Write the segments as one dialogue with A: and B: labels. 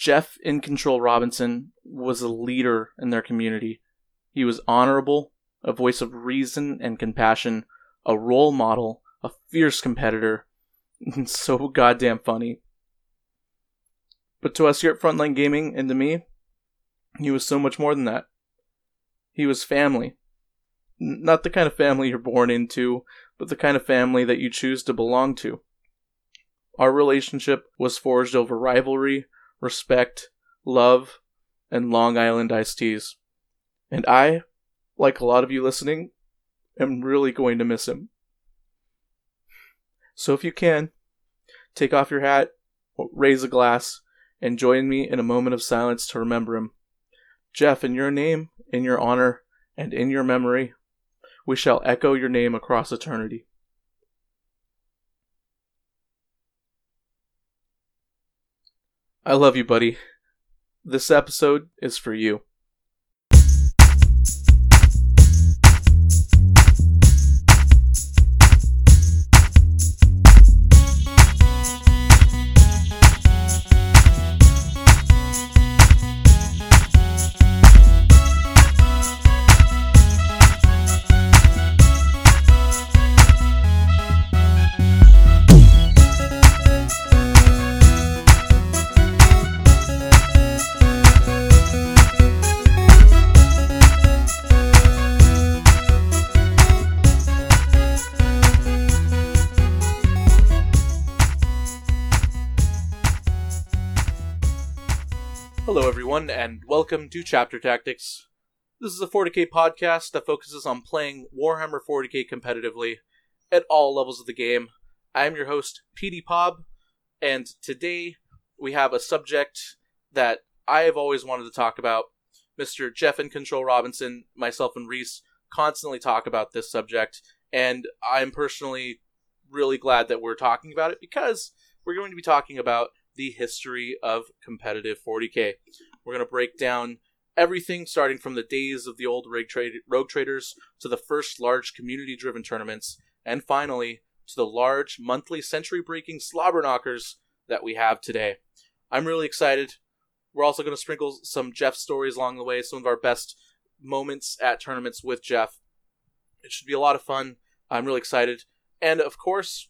A: Jeff in Control Robinson was a leader in their community. He was honorable, a voice of reason and compassion, a role model, a fierce competitor, and so goddamn funny. But to us here at Frontline Gaming and to me, he was so much more than that. He was family. Not the kind of family you're born into, but the kind of family that you choose to belong to. Our relationship was forged over rivalry, respect, love, and Long Island iced teas. And I, like a lot of you listening, am really going to miss him. So if you can, take off your hat, raise a glass, and join me in a moment of silence to remember him. Jeff, in your name, in your honor, and in your memory, we shall echo your name across eternity. I love you, buddy. This episode is for you. Welcome to Chapter Tactics. This is a 40k podcast that focuses on playing Warhammer 40k competitively at all levels of the game. I am your host, PD Pob, and today we have a subject that I have always wanted to talk about. Mr. Jeff and Control Robinson, myself, and Reese constantly talk about this subject, and I'm personally really glad that we're talking about it because we're going to be talking about the history of competitive 40k. We're going to break down everything starting from the days of the old rogue, trade, rogue traders to the first large community driven tournaments, and finally to the large monthly century breaking slobber knockers that we have today. I'm really excited. We're also going to sprinkle some Jeff stories along the way, some of our best moments at tournaments with Jeff. It should be a lot of fun. I'm really excited. And of course,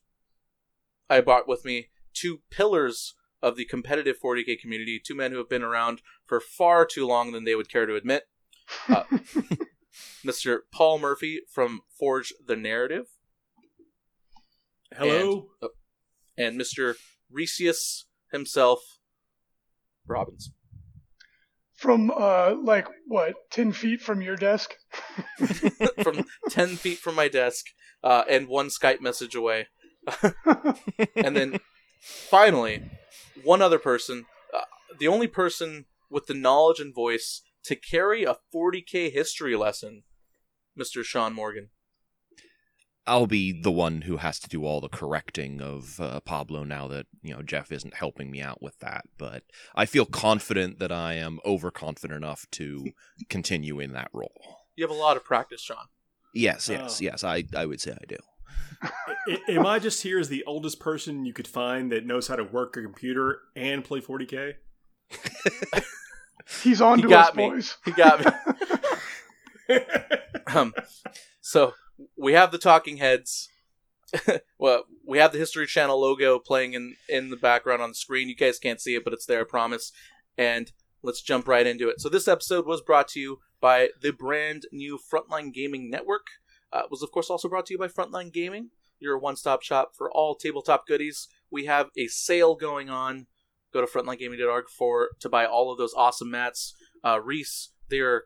A: I brought with me two pillars of the competitive 40k community, two men who have been around for far too long than they would care to admit. Uh, Mr. Paul Murphy from Forge the Narrative.
B: Hello.
A: And, uh, and Mr. Reecius himself, Robbins.
C: From uh, like what, ten feet from your desk?
A: from 10 feet from my desk uh, and one Skype message away. and then finally, one other person, uh, the only person with the knowledge and voice to carry a 40k history lesson, Mr. Sean Morgan.
D: I'll be the one who has to do all the correcting of uh, Pablo now that you know Jeff isn't helping me out with that. But I feel confident that I am overconfident enough to continue in that role.
A: You have a lot of practice, Sean.
D: Yes, yes,
B: Oh.
D: yes. I I would say I do.
B: I- am I just here as the oldest person you could find that knows how to work a computer and play 40k?
C: He's on
A: He
C: to
A: got
C: us,
A: me.
C: boys.
A: He got me. um, so we have the talking heads. well, we have the History Channel logo playing in in the background on the screen. You guys can't see it, but it's there, I promise. And let's jump right into it. So this episode was brought to you by the brand new Frontline Gaming Network. Uh, was of course also brought to you by Frontline Gaming, your one-stop shop for all tabletop goodies. We have a sale going on. Go to frontlinegaming.org for to buy all of those awesome mats. Uh, Reese, they're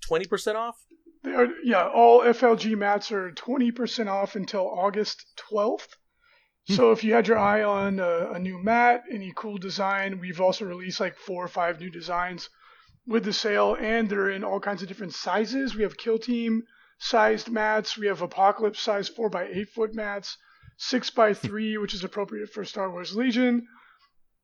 A: twenty percent off.
C: They are, yeah, all FLG mats are 20% off until August 12th. So if you had your eye on a, a new mat, any cool design, we've also released like four or five new designs. with the sale, and they're in all kinds of different sizes. We have kill team sized mats. We have apocalypse size four by eight foot mats, six by three, which is appropriate for Star Wars Legion.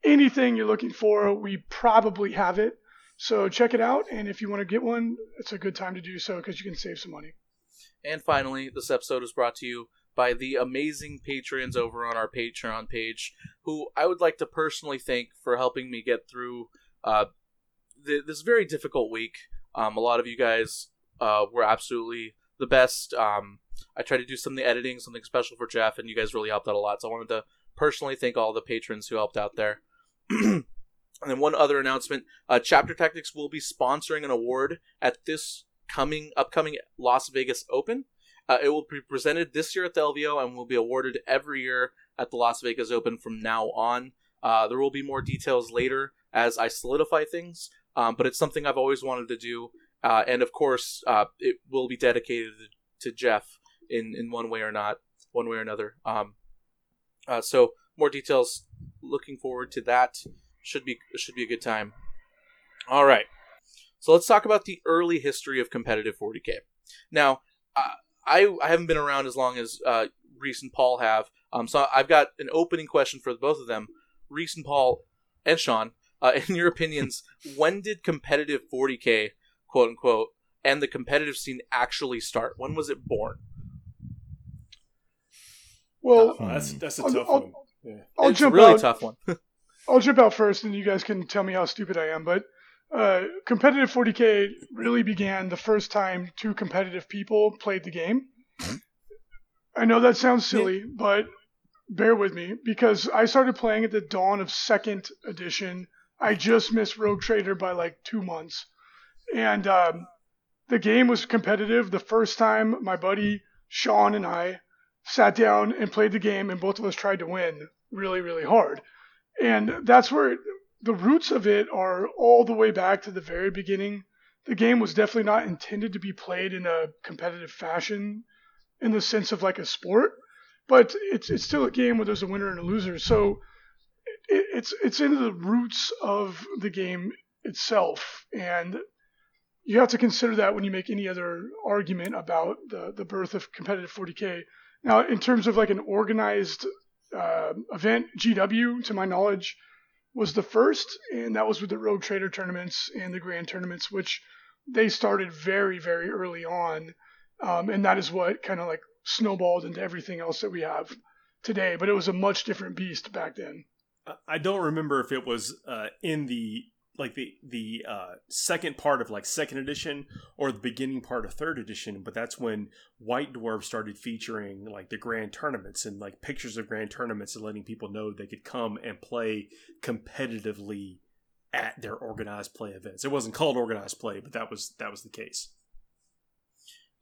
C: Anything you're looking for, we probably have it. So check it out, and if you want to get one, it's a good time to do so because you can save some money.
A: And finally, this episode is brought to you by the amazing patrons over on our Patreon page, who I would like to personally thank for helping me get through uh, th- this very difficult week. Um, a lot of you guys uh, were absolutely the best. Um, I tried to do some of the editing, something special for Jeff, and you guys really helped out a lot. So I wanted to personally thank all the patrons who helped out there. and then one other announcement: uh, Chapter Tactics will be sponsoring an award at this coming upcoming Las Vegas Open. Uh, it will be presented this year at the LVO and will be awarded every year at the Las Vegas Open from now on. Uh, there will be more details later as I solidify things, um, but it's something I've always wanted to do. Uh, and of course, uh, it will be dedicated to Jeff in, in one way or not, one way or another. Um, uh, so more details. Looking forward to that. Should be should be a good time. All right. So let's talk about the early history of competitive 40k. Now, uh, I I haven't been around as long as uh, Reese and Paul have, um, so I've got an opening question for both of them, Reese and Paul, and Sean. Uh, in your opinions, when did competitive 40k, quote unquote, and the competitive scene actually start? When was it born?
C: Well,
B: Oh, that's that's a
C: I'll-
B: tough
C: I'll-
B: one. Yeah.
C: I'll
A: it's a really
C: out.
A: tough one.
C: I'll jump out first, and you guys can tell me how stupid I am. But uh, competitive 40k really began the first time two competitive people played the game. I know that sounds silly, but bear with me because I started playing at the dawn of second edition. I just missed Rogue Trader by like two months, and um, the game was competitive. The first time my buddy Sean and I sat down and played the game, and both of us tried to win really, really hard. And that's where the roots of it are all the way back to the very beginning. The game was definitely not intended to be played in a competitive fashion in the sense of like a sport, but it's it's still a game where there's a winner and a loser. So it, it's it's in the roots of the game itself, and you have to consider that when you make any other argument about the the birth of competitive 40k. Now, in terms of like an organized uh, event, GW, to my knowledge, was the first, and that was with the Rogue Trader tournaments and the Grand tournaments, which they started very, very early on, um, and that is what kind of like snowballed into everything else that we have today. But it was a much different beast back then.
B: I- don't remember if it was uh, in the like the the uh, second part of like second edition or the beginning part of third edition, but that's when White Dwarf started featuring like the grand tournaments and like pictures of grand tournaments and letting people know they could come and play competitively at their organized play events. It wasn't called organized play, but that was that was the case.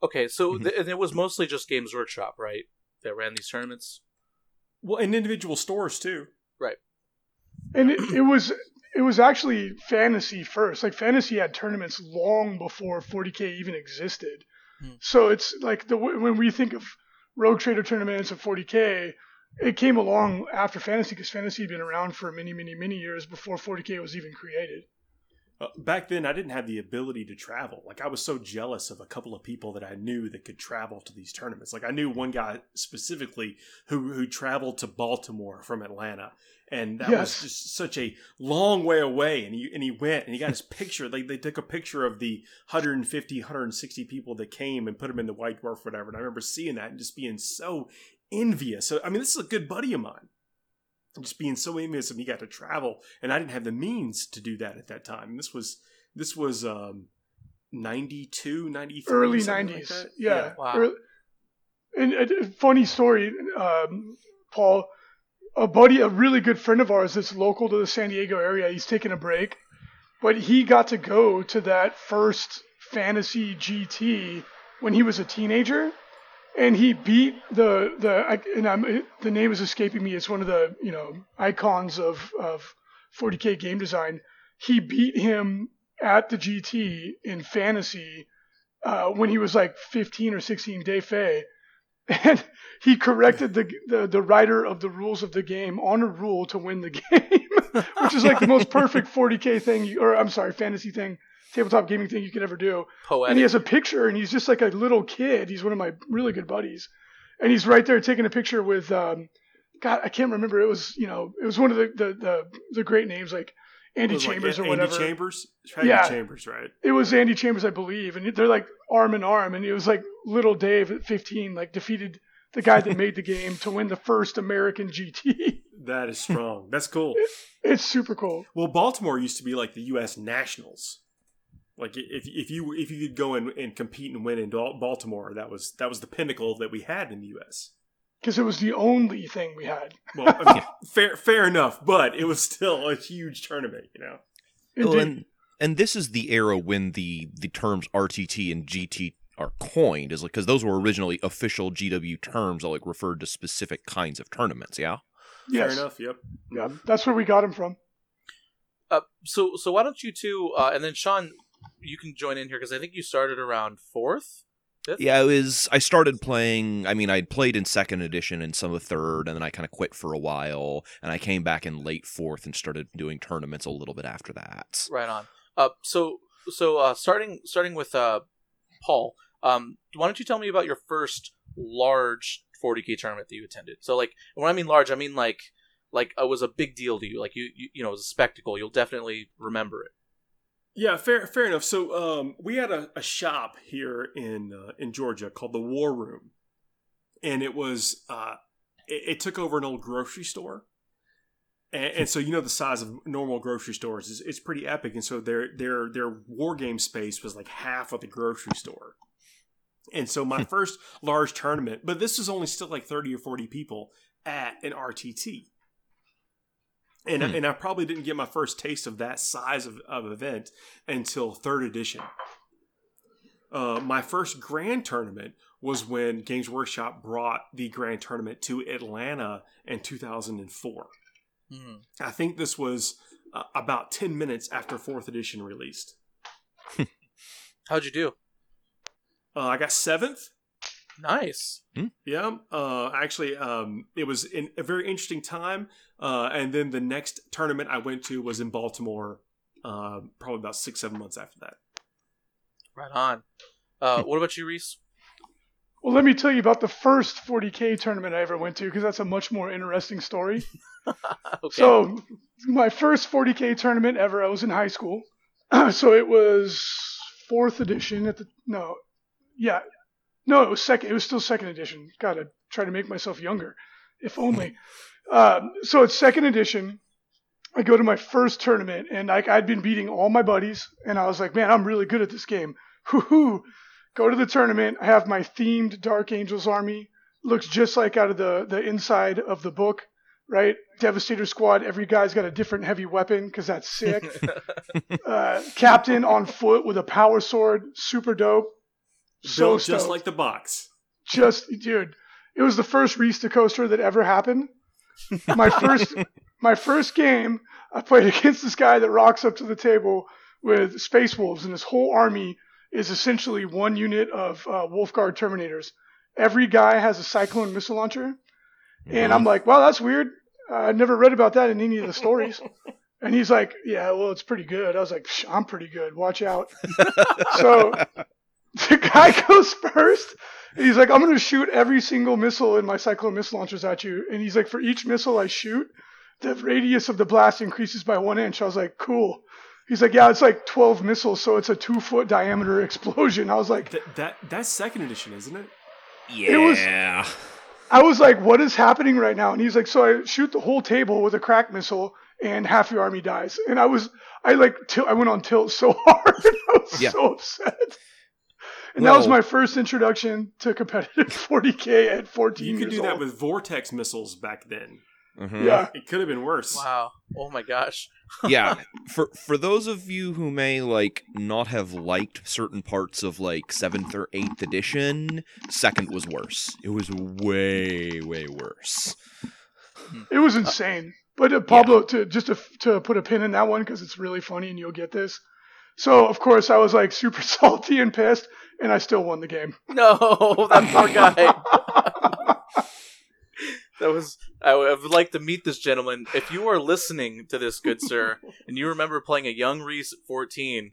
A: Okay, so
B: Mm-hmm.
A: th- and it was mostly just Games Workshop, right? That ran these tournaments.
B: Well, in individual stores too. Right.
C: And it, it was it was actually fantasy first. Like fantasy had tournaments long before 40k even existed.
A: Hmm.
C: So it's like the when we think of Rogue Trader tournaments of 40k, it came along after fantasy because fantasy had been around for many, many, many years before 40k was even created.
B: Uh, back then, I didn't have the ability to travel. Like I was so jealous of a couple of people that I knew that could travel to these tournaments. Like I knew one guy specifically who who traveled to Baltimore from Atlanta, and that
C: Yes.
B: was just such a long way away. And he and he went and he got his picture. Like they took a picture of the 150, 160 people that came and put him in the White Dwarf, whatever. And I remember seeing that and just being so envious. So I mean, this is a good buddy of mine just being so envious of he got to travel and i didn't have the means to do that at that time this was this was um 92 93
C: Early 90s,
B: like that.
C: yeah.
A: Wow.
C: Early- and a, a funny story, um, Paul. A buddy, a really good friend of ours that's local to the San Diego area, he's taking a break, but he got to go to that first fantasy GT when he was a teenager, and he beat the the and I'm, the name is escaping me. It's one of the you know icons of of 40k game design. He beat him at the GT in fantasy uh, when he was like 15 or 16 day Fay. And he corrected the, the the writer of the rules of the game on a rule to win the game. which is like the most perfect 40k thing, you, or I'm sorry, fantasy thing, tabletop gaming thing you could ever do.
A: Poetic.
C: And he has a picture, and he's just like a little kid. He's one of my really good buddies, and he's right there taking a picture with, um, God, I can't remember. It was you know, it was one of the the the, the great names like Andy
B: It was like
C: Chambers or
B: Andy
C: whatever.
B: Chambers? Andy
C: Yeah.
B: Chambers, right?
C: It was Andy Chambers, I believe, and they're like arm in arm, and it was like little Dave at 15, like defeated the guy that made the game to win the first American GT.
B: That is strong. That's cool.
C: it's super cool.
B: Well, Baltimore used to be like the U.S. Nationals. Like if if you if you could go and, and compete and win in Baltimore, that was that was the pinnacle that we had in the U.S.
C: Because it was the only thing we had.
B: Well, I mean, fair fair enough, but it was still a huge tournament, you know.
D: Well,
C: did-
D: and and this is the era when the the terms RTT and GT are coined, is like because those were originally official GW terms that like referred to specific kinds of tournaments. Yeah.
C: yes.
B: Fair enough. Yep.
C: Yeah, that's where we got him from.
A: Uh, so so why don't you two uh, and then Sean, you can join in here because I think you started around fourth. Fifth?
D: Yeah, it was. I started playing. I mean, I'd played in second edition and some of third, and then I kind of quit for a while, and I came back in late fourth and started doing tournaments a little bit after that.
A: Right on. Uh, so so uh, starting starting with uh, Paul. Um, why don't you tell me about your first large 40k tournament that you attended? So like when I mean large, I mean like like it was a big deal to you. Like you you, you know it was a spectacle. You'll definitely remember it.
B: Yeah, fair fair enough. So um, we had a, a shop here in uh, in Georgia called the War Room, and it was uh, it, it took over an old grocery store, and, and so you know the size of normal grocery stores is it's pretty epic, and so their their their war game space was like half of the grocery store. And so my first large tournament, but this was only still like 30 or 40 people at an RTT. And,
D: Hmm.
B: and I probably didn't get my first taste of that size of, of event until third edition. Uh, my first grand tournament was when Games Workshop brought the grand tournament to Atlanta in 2004.
A: Hmm.
B: I think this was uh, about 10 minutes after fourth edition released.
A: How'd you do?
B: Uh, I got seventh.
A: Nice.
B: Yeah, uh, actually, um, it was in a very interesting time. Uh, and then the next tournament I went to was in Baltimore, uh, probably about six, seven months after that.
A: Right on. Uh, what about you, Reese?
C: Well, let me tell you about the first 40k tournament I ever went to because that's a much more interesting story.
A: Okay.
C: So, my first 40k tournament ever, I was in high school. so it was fourth edition at the no, yeah, no, it was second. It was still second edition. Gotta try to make myself younger, if only. um, so it's second edition. I go to my first tournament, and like I'd been beating all my buddies, and I was like, man, I'm really good at this game. Hoo-hoo. Go to the tournament. I have my themed Dark Angels army. Looks just like out of the the inside of the book right? Devastator Squad, every guy's got a different heavy weapon because that's sick. uh, captain on foot with a power sword, super dope. So
B: Built just
C: stoked.
B: like the box.
C: just dude, it was the first to coaster that ever happened. My first, my first game, I played against this guy that rocks up to the table with Space Wolves, and his whole army is essentially one unit of uh, Wolfguard Terminators. Every guy has a Cyclone missile launcher, and I'm like, "Wow, that's weird. Uh, I never read about that in any of the stories." And he's like, "Yeah, well, it's pretty good." I was like, Psh, "I'm pretty good. Watch out." so the guy goes first. He's like, I'm going to shoot every single missile in my Cyclone missile launchers at you. And he's like, for each missile I shoot, the radius of the blast increases by one inch. I was like, cool. He's like, yeah, it's like 12 missiles, so it's a two foot diameter explosion. I was like,
B: That, that that's second edition, isn't it?
D: Yeah.
C: was- I was like, what is happening right now? And he's like, so I shoot the whole table with a crack missile, and half your army dies. And I was, I like, til- I went on tilt so hard. I was
D: Yeah.
C: so upset. And that was my first introduction to competitive 40k at 14
B: You could
C: years
B: do that with vortex missiles back then.
D: Mhm.
C: yeah,
B: It could have been worse.
A: wow. Oh my gosh.
D: yeah for for those of you who may like not have liked certain parts of like seventh or eighth edition second was worse it was way way worse
C: it was insane. But uh, Pablo, to just to, to put a pin in that one because it's really funny and you'll get this. So of course I was like super salty and pissed, and I still won the game.
A: No, that poor guy. that was. I would like to meet this gentleman. If you are listening to this, good sir, and you remember playing a young Reese at 14,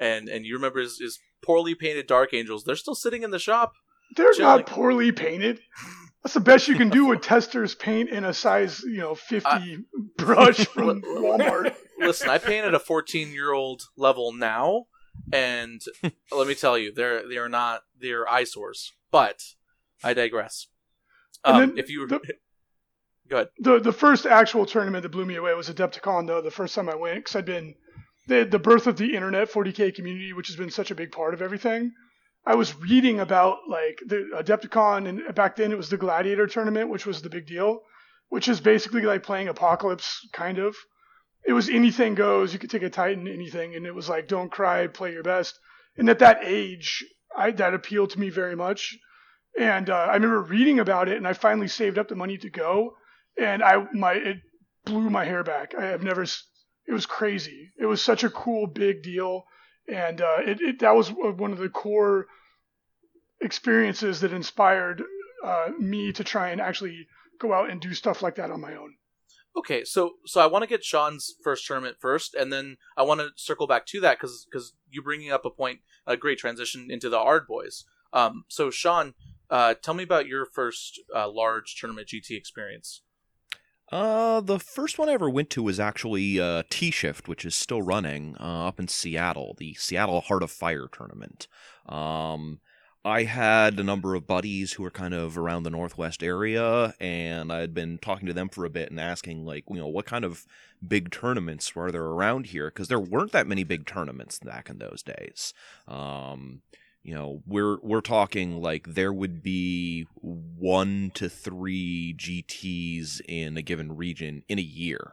A: and and you remember his, his poorly painted Dark Angels, they're still sitting in the shop.
C: They're not poorly painted. That's the best you can do with tester's paint in a size, you know, 50 brush from Walmart.
A: Listen, I painted a 14 year old level now, and let me tell you, they're they are not they're eyesores. But I digress. Um,
C: then
A: if you
C: the-
A: go ahead,
C: The the first actual tournament that blew me away was Adepticon, though. The first time I went, because I'd been the the birth of the internet 40k community, which has been such a big part of everything. I was reading about like the Adepticon, and back then it was the Gladiator tournament, which was the big deal, which is basically like playing Apocalypse, kind of. It was anything goes. You could take a Titan, anything, and it was like don't cry, play your best. And at that age, I that appealed to me very much. And uh, I remember reading about it, and I finally saved up the money to go and I my it blew my hair back. I have never. It was crazy. It was such a cool big deal, and uh, it, it that was one of the core experiences that inspired uh, me to try and actually go out and do stuff like that on my own.
A: Okay, so so I want to get Sean's first tournament first, and then I want to circle back to that because because you bringing up a point, a great transition into the Ard Boys. Um, so Sean, uh, tell me about your first uh, large tournament GT experience.
D: Uh, the first one I ever went to was actually uh, T Shift, which is still running uh, up in Seattle, the Seattle Heart of Fire tournament. Um, I had a number of buddies who were kind of around the Northwest area, and I had been talking to them for a bit and asking, like, you know, what kind of big tournaments were there around here? Because there weren't that many big tournaments back in those days. Um, you know we're we're talking like there would be one to three gts in a given region in a year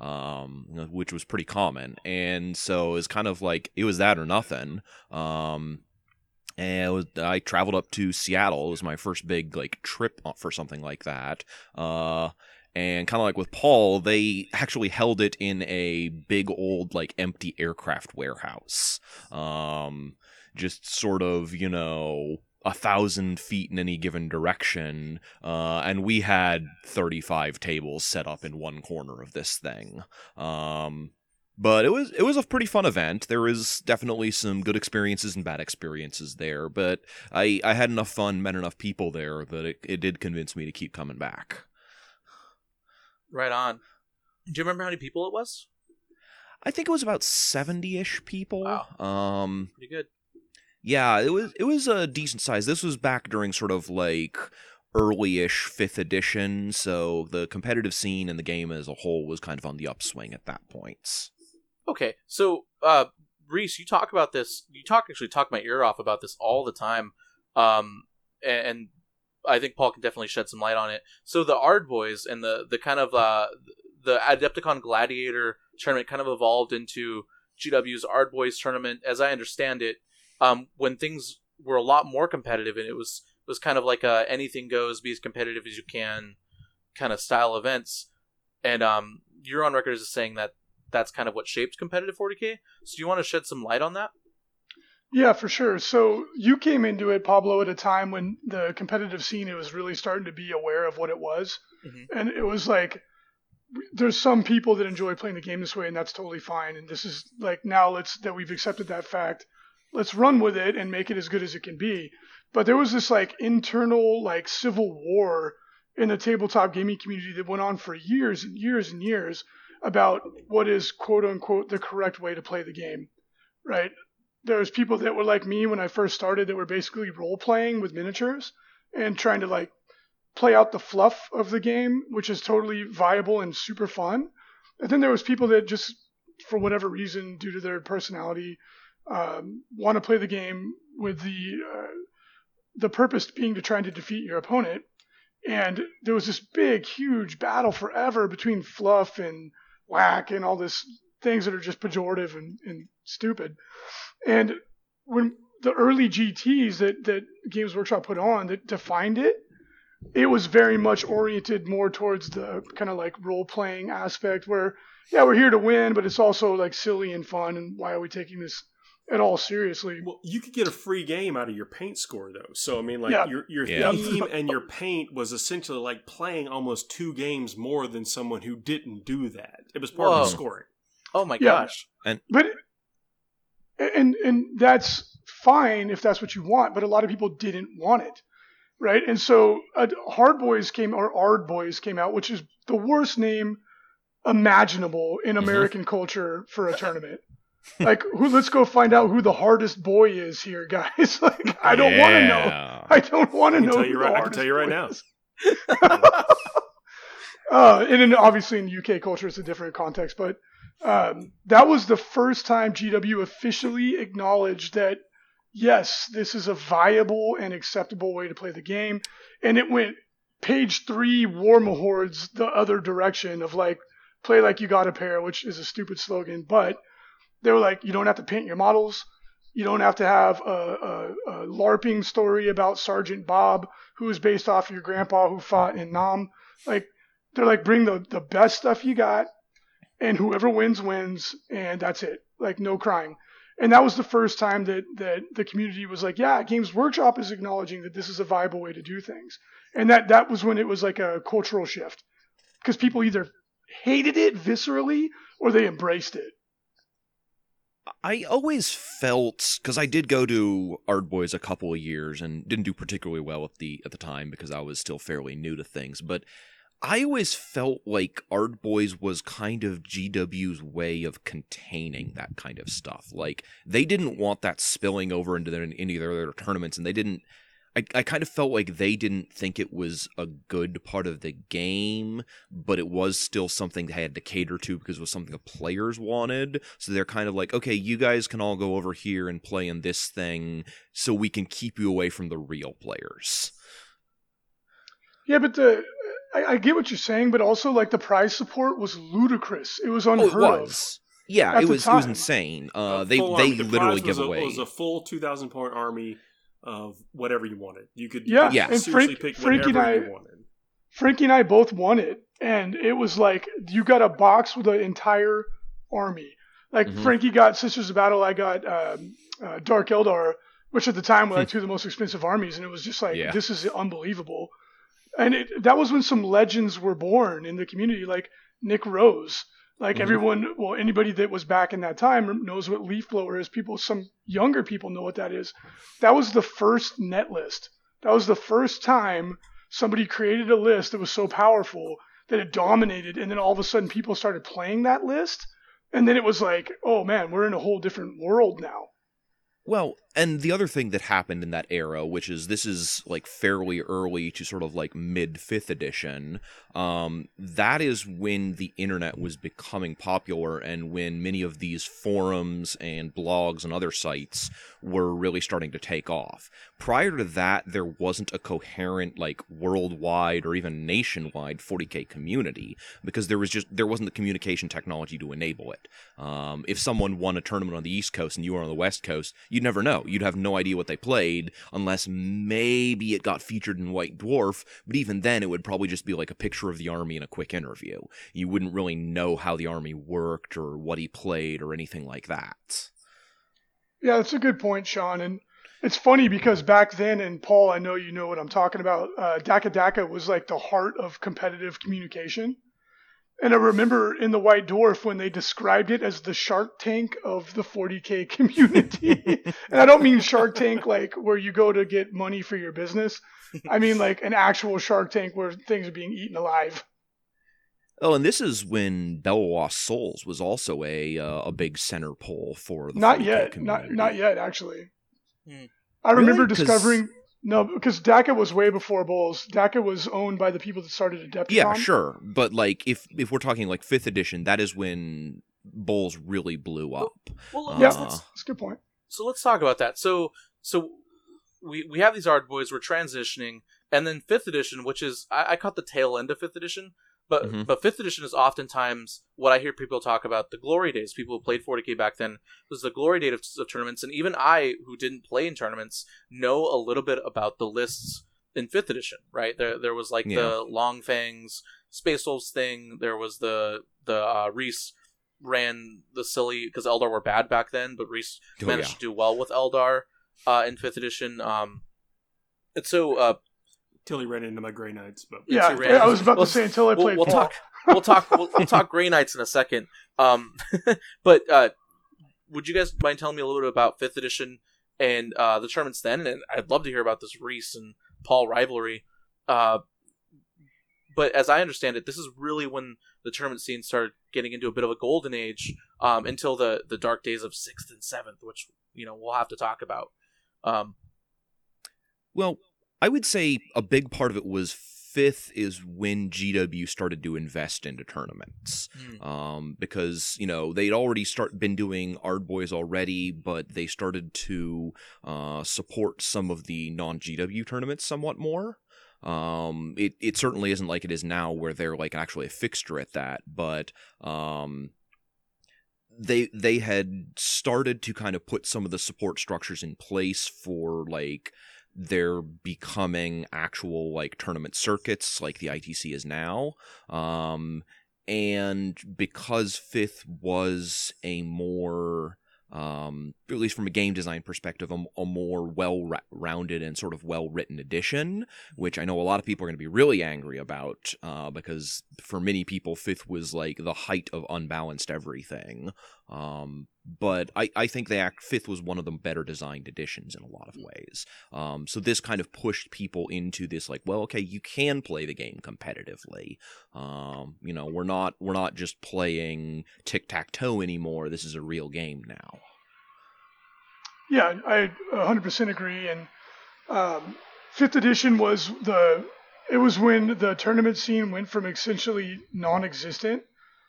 D: um which was pretty common and so it's kind of like it was that or nothing um and was, I traveled up to Seattle. It was my first big like trip for something like that. Uh, and kind of like with Paul, they actually held it in a big old like empty aircraft warehouse. Um, just sort of you know a thousand feet in any given direction uh, and we had 35 tables set up in one corner of this thing um, but it was it was a pretty fun event there was definitely some good experiences and bad experiences there but i i had enough fun met enough people there that it, it did convince me to keep coming back
A: Right on. Do you remember how many people it was?
D: i think it was about 70ish people
A: Wow.
D: um
A: Pretty good.
D: Yeah, it was it was a decent size. This was back during sort of like early-ish fifth edition, so the competitive scene and the game as a whole was kind of on the upswing at that point.
A: Okay, so uh, Reese, you talk about this. You talk actually talk my ear off about this all the time, um, and, and I think Paul can definitely shed some light on it. So the Ard Boys and the the kind of uh, the Adepticon Gladiator tournament kind of evolved into GW's Ard Boys tournament, as I understand it. Um, when things were a lot more competitive, and it was was kind of like a anything goes, be as competitive as you can, kind of style events. And um, you're on record as saying that that's kind of what shaped competitive 40k. So do you want to shed some light on that?
C: Yeah, for sure. So you came into it, Pablo, at a time when the competitive scene it was really starting to be aware of what it was,
A: Mhm.
C: and it was like there's some people that enjoy playing the game this way, and that's totally fine. And this is like now let's that we've accepted that fact, let's run with it and make it as good as it can be. But there was this like internal like civil war in the tabletop gaming community that went on for years and years and years about what is quote unquote the correct way to play the game, right? there was people that were like me when I first started that were basically role playing with miniatures and trying to like play out the fluff of the game, which is totally viable and super fun. And then there was people that just, for whatever reason, due to their personality, um, want to play the game with the uh, the purpose being to try to defeat your opponent. And there was this big, huge battle forever between fluff and whack and all this things that are just pejorative and, and stupid. And when the early GTs that, that Games Workshop put on that defined it, it was very much oriented more towards the kind of like role playing aspect where, yeah, we're here to win, but it's also like silly and fun. And why are we taking this at all seriously.
B: Well, you could get a free game out of your paint score though. So I mean, like
C: Yeah.
B: your your
D: Yeah.
B: theme and your paint was essentially like playing almost two games more than someone who didn't do that. It was part of the scoring.
A: Oh my
C: Yeah.
A: gosh.
C: And but and and that's fine if that's what you want, but a lot of people didn't want it, right? And so uh, Hard Boys came or Ard Boys came out, which is the worst name imaginable in American culture for a tournament. Like, who? Let's go find out who the hardest boy is here, guys. like, I don't want to know. I don't want to
B: can
C: know.
B: tell
C: who
B: you
C: the
B: right- I can
C: hardest
B: tell you right now.
C: uh, and then obviously in UK culture, it's a different context, but um, that was the first time GW officially acknowledged that yes, this is a viable and acceptable way to play the game, and it went page three Warmahordes the other direction of like play like you got a pair, which is a stupid slogan, but they were like you don't have to paint your models. You don't have to have a, a, a LARPing story about Sergeant Bob, who is based off your grandpa who fought in Nam. Like, they're like, bring the, the best stuff you got, and whoever wins, wins, and that's it. Like, no crying. And that was the first time that, that the community was like, yeah, Games Workshop is acknowledging that this is a viable way to do things. And that, that was when it was like a cultural shift. Because people either hated it viscerally or they embraced it.
D: I always felt because I did go to Ard Boys a couple of years and didn't do particularly well at the at the time because I was still fairly new to things, but I always felt like Ard Boys was kind of GW's way of containing that kind of stuff. Like they didn't want that spilling over into their, any of their other tournaments, and they didn't. I, I kind of felt like they didn't think it was a good part of the game, but it was still something they had to cater to because it was something the players wanted. So they're kind of like, okay, you guys can all go over here and play in this thing so we can keep you away from the real players.
C: Yeah, but the I, I get what you're saying, but also like the prize support was ludicrous. It was unheard
D: Oh,
C: unheard
D: it
C: of.
D: was. Yeah,
C: At
D: it
C: the
D: was it was insane. Uh, they they.
B: The
D: literally
B: prize was
D: give
B: a,
D: away.
B: was a full two thousand point army of whatever you wanted. You could
C: Yeah,
D: Yeah.
B: seriously
C: and Frank-
B: pick
C: Frankie
B: whatever
C: and I-
B: you wanted.
C: Frankie and I both won it, and it was like you got a box with an entire army. Like
D: Mhm.
C: Frankie got Sisters of Battle, I got um, uh, Dark Eldar, which at the time were like two of the most expensive armies, and it was just like
D: Yeah.
C: this is unbelievable. And it, that was when some legends were born in the community, like Nick Rose. Like
D: Mhm.
C: everyone, well, anybody that was back in that time knows what leaf blower is. People, some younger people know what that is. That was the first net list. That was the first time somebody created a list that was so powerful that it dominated, and then all of a sudden people started playing that list, and then it was like, oh man, we're in a whole different world now.
D: Well, and the other thing that happened in that era, which is this is like fairly early to sort of like mid fifth edition, um, that is when the internet was becoming popular and when many of these forums and blogs and other sites were really starting to take off. Prior to that, there wasn't a coherent, like worldwide or even nationwide 40k community because there was just there wasn't the communication technology to enable it. Um, if someone won a tournament on the East Coast and you were on the West Coast, you'd never know. You'd have no idea what they played unless maybe it got featured in White Dwarf. But even then, it would probably just be like a picture of the army and a quick interview. You wouldn't really know how the army worked or what he played or anything like that.
C: Yeah, that's a good point, Sean. And it's funny because back then, and Paul, I know you know what I'm talking about. Uh, Dakka Dakka was like the heart of competitive communication. And I remember in the White Dwarf when they described it as the Shark Tank of the 40k community. and I don't mean Shark Tank like where you go to get money for your business. I mean like an actual Shark Tank where things are being eaten alive.
D: Oh, and this is when Bell of Lost Souls was also a uh, a big center pole for the
C: Not
D: 40K
C: yet. Not
D: community.
C: not yet actually.
A: Hmm.
C: I remember
D: Really? 'Cause-
C: discovering no, because Dakka was way before BoLS. Dakka was owned by the people that started Adepticon.
D: Yeah, sure, but like if if we're talking like fifth edition, that is when BoLS really blew up.
A: Well,
C: Yeah,
A: let's,
D: Uh,
C: that's, that's a good point.
A: so let's talk about that. So so we we have these Ard Boys. We're transitioning, and then fifth edition, which is I, I caught the tail end of fifth edition, but
D: Mhm.
A: but fifth edition is oftentimes what I hear people talk about the glory days. People who played 40k back then was the glory date of, of tournaments, and even I, who didn't play in tournaments, know a little bit about the lists in fifth edition. Right there, there was like
D: Yeah.
A: the Long Fangs Space Wolves thing. There was the the uh, Reese ran the silly because Eldar were bad back then, but Reese
D: Oh,
A: managed
D: yeah.
A: to do well with Eldar uh, in fifth edition. Um, and so uh,
B: Till he ran into my Grey Knights, but
C: Yeah,
A: Two Rams.
C: I was about
A: We'll-
C: to say until I
A: we'll,
C: played
A: we'll talk. We'll talk. We'll, we'll talk Grey Knights in a second. Um, but uh, would you guys mind telling me a little bit about fifth edition and uh, the tournaments then? And I'd love to hear about this Reese and Paul rivalry. Uh, but as I understand it, this is really when the tournament scene started getting into a bit of a golden age um, until the the dark days of sixth and seventh, which you know we'll have to talk about. Um,
D: Well, I would say a big part of it was fifth is when GW started to invest into tournaments.
A: Hmm.
D: Um, because you know they'd already start been doing Ard Boys already, but they started to uh, support some of the non GW tournaments somewhat more. Um, it it certainly isn't like it is now, where they're like actually a fixture at that, but um, they they had started to kind of put some of the support structures in place for like they're becoming actual like tournament circuits like the ITC is now. Um, and because fifth was a more um, at least from a game design perspective, a, a more well-rounded and sort of well-written edition, which I know a lot of people are going to be really angry about, uh, because for many people, fifth was like the height of unbalanced everything. Um, but I, I think the act fifth was one of the better designed editions in a lot of ways. Um, so this kind of pushed people into this like, well, okay, you can play the game competitively. Um, you know, we're not we're not just playing tic tac toe anymore. This is a real game now.
C: Yeah, I 100% agree. And um, fifth edition was the it was when the tournament scene went from essentially non-existent.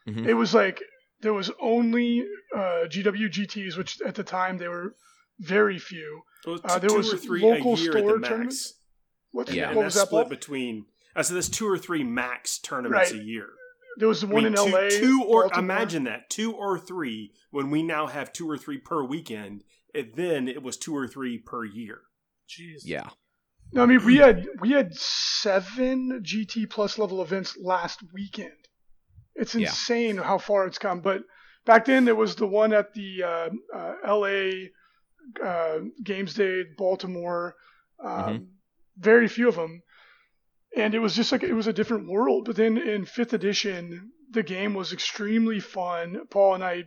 D: Mhm.
C: It was like there was only uh, GW GTS, which at the time they were very few.
B: Well,
C: Uh, there
B: two
C: was
B: or three
C: local
B: a year
C: store
B: at the max.
C: tournaments? What,
D: Yeah.
B: and
C: what
B: that's
C: was that?
B: split
C: Paul?
B: between. I said there's two or three max tournaments
C: Right.
B: a year.
C: There was the
B: I
C: one
B: mean,
C: in
B: two,
C: LA.
B: two or
C: Baltimore.
B: imagine that two or three. When we now have two or three per weekend, it, then it was two or three per year.
A: jeez.
D: Yeah.
C: No, I mean we had we had seven GT plus level events last weekend. It's
D: Yeah.
C: insane how far it's come. But back then there was the one at the uh, uh, LA uh, Games Day, Baltimore. Um, Very few of them, and it was just like it was a different world. But then in fifth edition, the game was extremely fun. Paul and I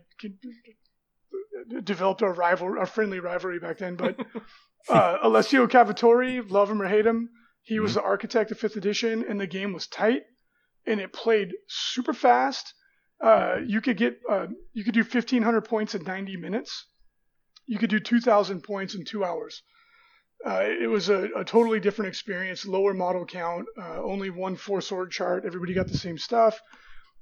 C: developed our rival, our friendly rivalry back then. But uh, Alessio Cavatore, love him or hate him, he was the architect of fifth edition, and the game was tight, and it played super fast. Uh, you could get uh, you could do 1500 points in 90 minutes. You could do 2000 points in two hours. Uh, it was a, a totally different experience. Lower model count, uh, only one force org chart. Everybody got the same stuff.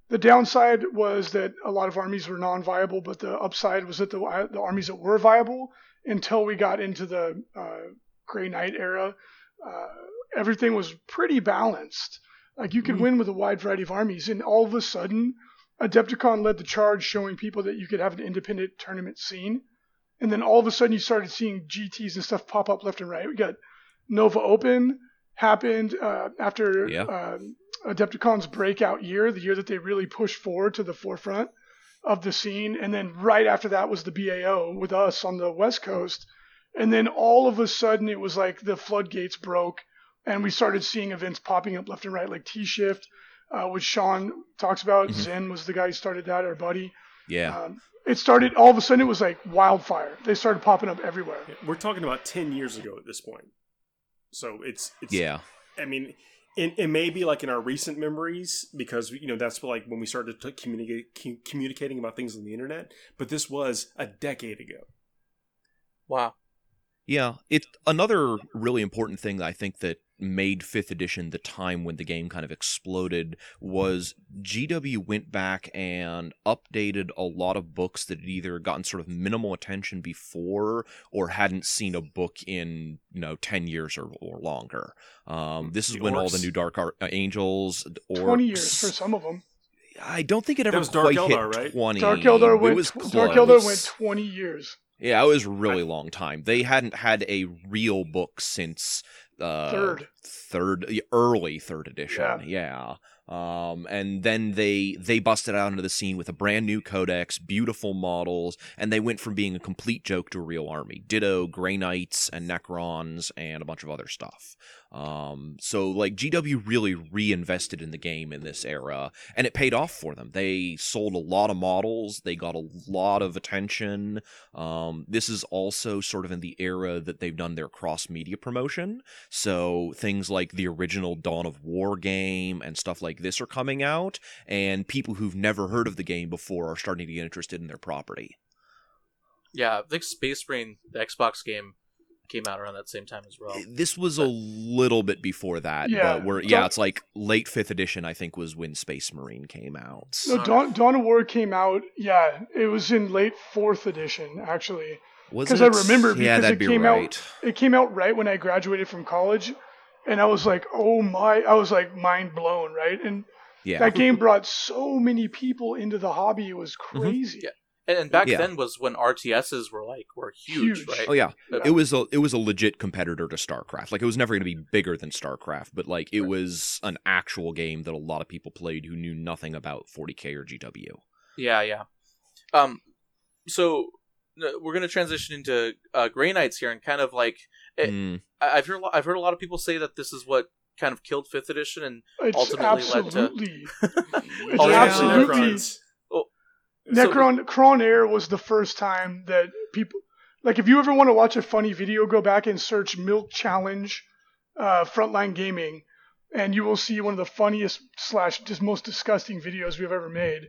C: The downside was that a lot of armies were non-viable, but the upside was that the, the armies that were viable until we got into the uh, Grey Knight era, uh, everything was pretty balanced. Like you could win with a wide variety of armies, and all of a sudden, Adepticon led the charge, showing people that you could have an independent tournament scene. And then all of a sudden, you started seeing GTS and stuff pop up left and right. We got Nova Open happened uh, after
D: Yeah.
C: um, Adepticon's breakout year, the year that they really pushed forward to the forefront of the scene. And then right after that was the BAO with us on the West Coast. And then all of a sudden, it was like the floodgates broke, and we started seeing events popping up left and right, like T Shift, uh, which Sean talks about.
D: Mhm.
C: Zen was the guy who started that, our buddy.
D: Yeah.
C: Um, it started all of a sudden. It was like wildfire. They started popping up everywhere.
B: We're talking about ten years ago at this point. So it's it's
D: Yeah.
B: I mean, it, it may be like in our recent memories because you know that's like when we started to communicate communicating about things on the internet. But this was a decade ago.
A: Wow.
D: Yeah, it's another really important thing that I think that made 5th edition the time when the game kind of exploded was GW went back and updated a lot of books that had either gotten sort of minimal attention before or hadn't seen a book in, you know, 10 years or, or longer. Um, this is
B: The
D: when all the new Dark Ar- uh, Angels or
C: Twenty years for some of them.
D: I don't think it ever
B: was Dark
D: quite
B: Eldar,
D: hit
B: right?
D: 20.
C: Dark Eldar
D: It was
C: tw- Dark
D: close.
C: Eldar went twenty years.
D: Yeah, it was a really long time. They hadn't had a real book since uh,
C: Third.
D: third, early third edition.
C: Yeah.
D: Yeah. Um, and then they they busted out into the scene with a brand new codex, beautiful models, and they went from being a complete joke to a real army. Ditto, Grey Knights, and Necrons, and a bunch of other stuff. Um, so like GW really reinvested in the game in this era, and it paid off for them. They sold a lot of models, they got a lot of attention. Um, this is also sort of in the era that they've done their cross media promotion. So things like the original Dawn of War game and stuff like this are coming out, and people who've never heard of the game before are starting to get interested in their property.
A: Yeah, I think Space Marine, the Xbox game, came out around that same time as well.
D: This was a little bit before that,
C: Yeah,
D: but we're
C: Dawn-
D: yeah, it's like late fifth edition. I think was when Space Marine came out.
C: No, Dawn, Dawn of War came out. Yeah, it was in late fourth edition actually.
D: Was
C: 'Cause
D: it?
C: I remember
D: yeah,
C: because
D: that'd
C: it
D: be
C: came out-
D: right.
C: It came out right when I graduated from college, and I was like, oh my! I was like mind blown, right? And
D: Yeah,
C: that game brought so many people into the hobby. It was mm-hmm. crazy.
A: Yeah. And, and back
D: Yeah.
A: then was when RTSs were like were huge,
C: Huge.
A: right?
D: Oh yeah,
A: But-
D: it was a it was a legit competitor to StarCraft. Like it was never going to be bigger than StarCraft, but like it was an actual game that a lot of people played who knew nothing about 40k or GW.
A: Yeah, yeah. Um, so uh, we're gonna transition into uh, Grey Knights here, and kind of like Eh,
D: Mm,
A: I- I've heard a I've heard a lot of people say that this is what kind of killed Fifth Edition, and
C: It's
A: Ultimately led to-
C: absolutely, it's
A: Oh,
C: absolutely.
B: Necrons.
A: So-
C: Cron Air was the first time that people like if you ever want to watch a funny video, go back and search Milk Challenge uh, Frontline Gaming, and you will see one of the funniest slash just most disgusting videos we've ever made.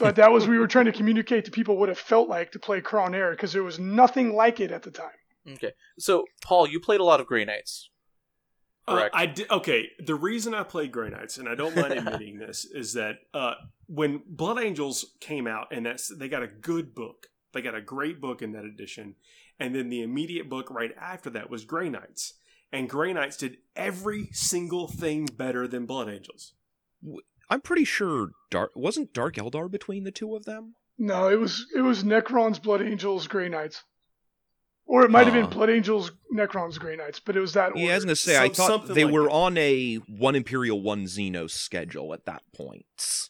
C: But that was we were trying to communicate to people what it felt like to play Cron Air because there was nothing like it at the time.
A: okay. So Paul, you played a lot of Grey Knights,
B: Uh,
A: correct?
B: I did, okay. The reason I played Grey Knights, and I don't mind admitting this, is that uh, when Blood Angels came out, and that's they got a good book. They got a great book in that edition, and then the immediate book right after that was Grey Knights, and Grey Knights did every single thing better than Blood Angels.
D: I'm pretty sure Dark wasn't Dark Eldar between the two of them.
C: No, it was it was Necrons, Blood Angels, Grey Knights, or it might have
D: Huh.
C: been ah. Blood Angels, Necrons, Grey Knights, but it was that.
D: Yeah, I was gonna say I thought
B: something
D: they
B: like
D: were
B: that.
D: on a one Imperial, one Xenos schedule at that point.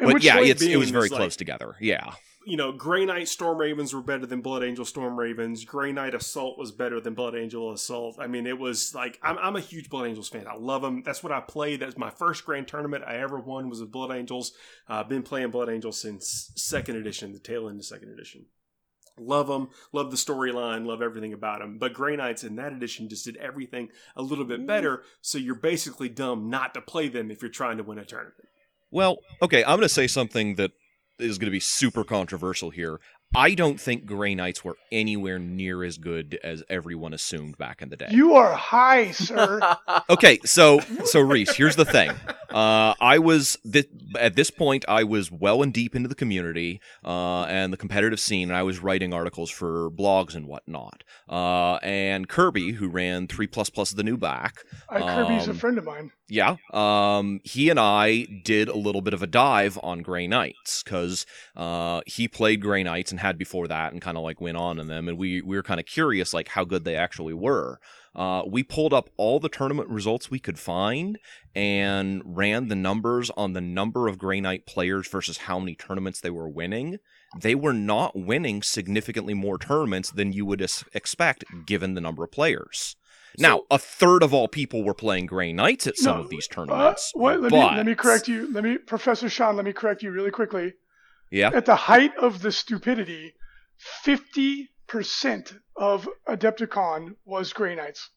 D: But yeah, it was very
B: is, like-
D: close together. Yeah.
B: You know, Grey Knight Storm Ravens were better than Blood Angel Storm Ravens. Grey Knight Assault was better than Blood Angel Assault. I mean, it was like I'm, I'm a huge Blood Angels fan. I love them. That's what I played. That's my first grand tournament I ever won was with Blood Angels. Uh, I've been playing Blood Angels since second edition, the tail end of second edition. Love them. Love the storyline. Love everything about them. But Grey Knights in that edition just did everything a little bit better. So you're basically dumb not to play them if you're trying to win a tournament.
D: Well, okay, I'm going to say something that is going to be super controversial here. I don't think Grey Knights were anywhere near as good as everyone assumed back in the day.
C: You are high, sir.
D: okay, so so Reese, here's the thing. Uh, I was th- at this point, I was well and deep into the community uh, and the competitive scene, and I was writing articles for blogs and whatnot. Uh, and Kirby, who ran three plus plus the new black,
C: I, Kirby's a
D: Um,
C: friend of mine.
D: yeah. Um, he and I did a little bit of a dive on Grey Knights because uh, he played Grey Knights and had before that and kind of like went on in them. And we, we were kind of curious like how good they actually were. Uh, we pulled up all the tournament results we could find and ran the numbers on the number of Grey Knight players versus how many tournaments they were winning. They were not winning significantly more tournaments than you would expect given the number of players. Now, a third of all people were playing Grey Knights at some
C: No,
D: of these
C: Uh,
D: tournaments.
C: what, let,
D: but,
C: me, let me correct you. Let me, Professor Sean, let me correct you really quickly.
D: Yeah.
C: At the height of the stupidity, 50% of Adepticon was Grey Knights.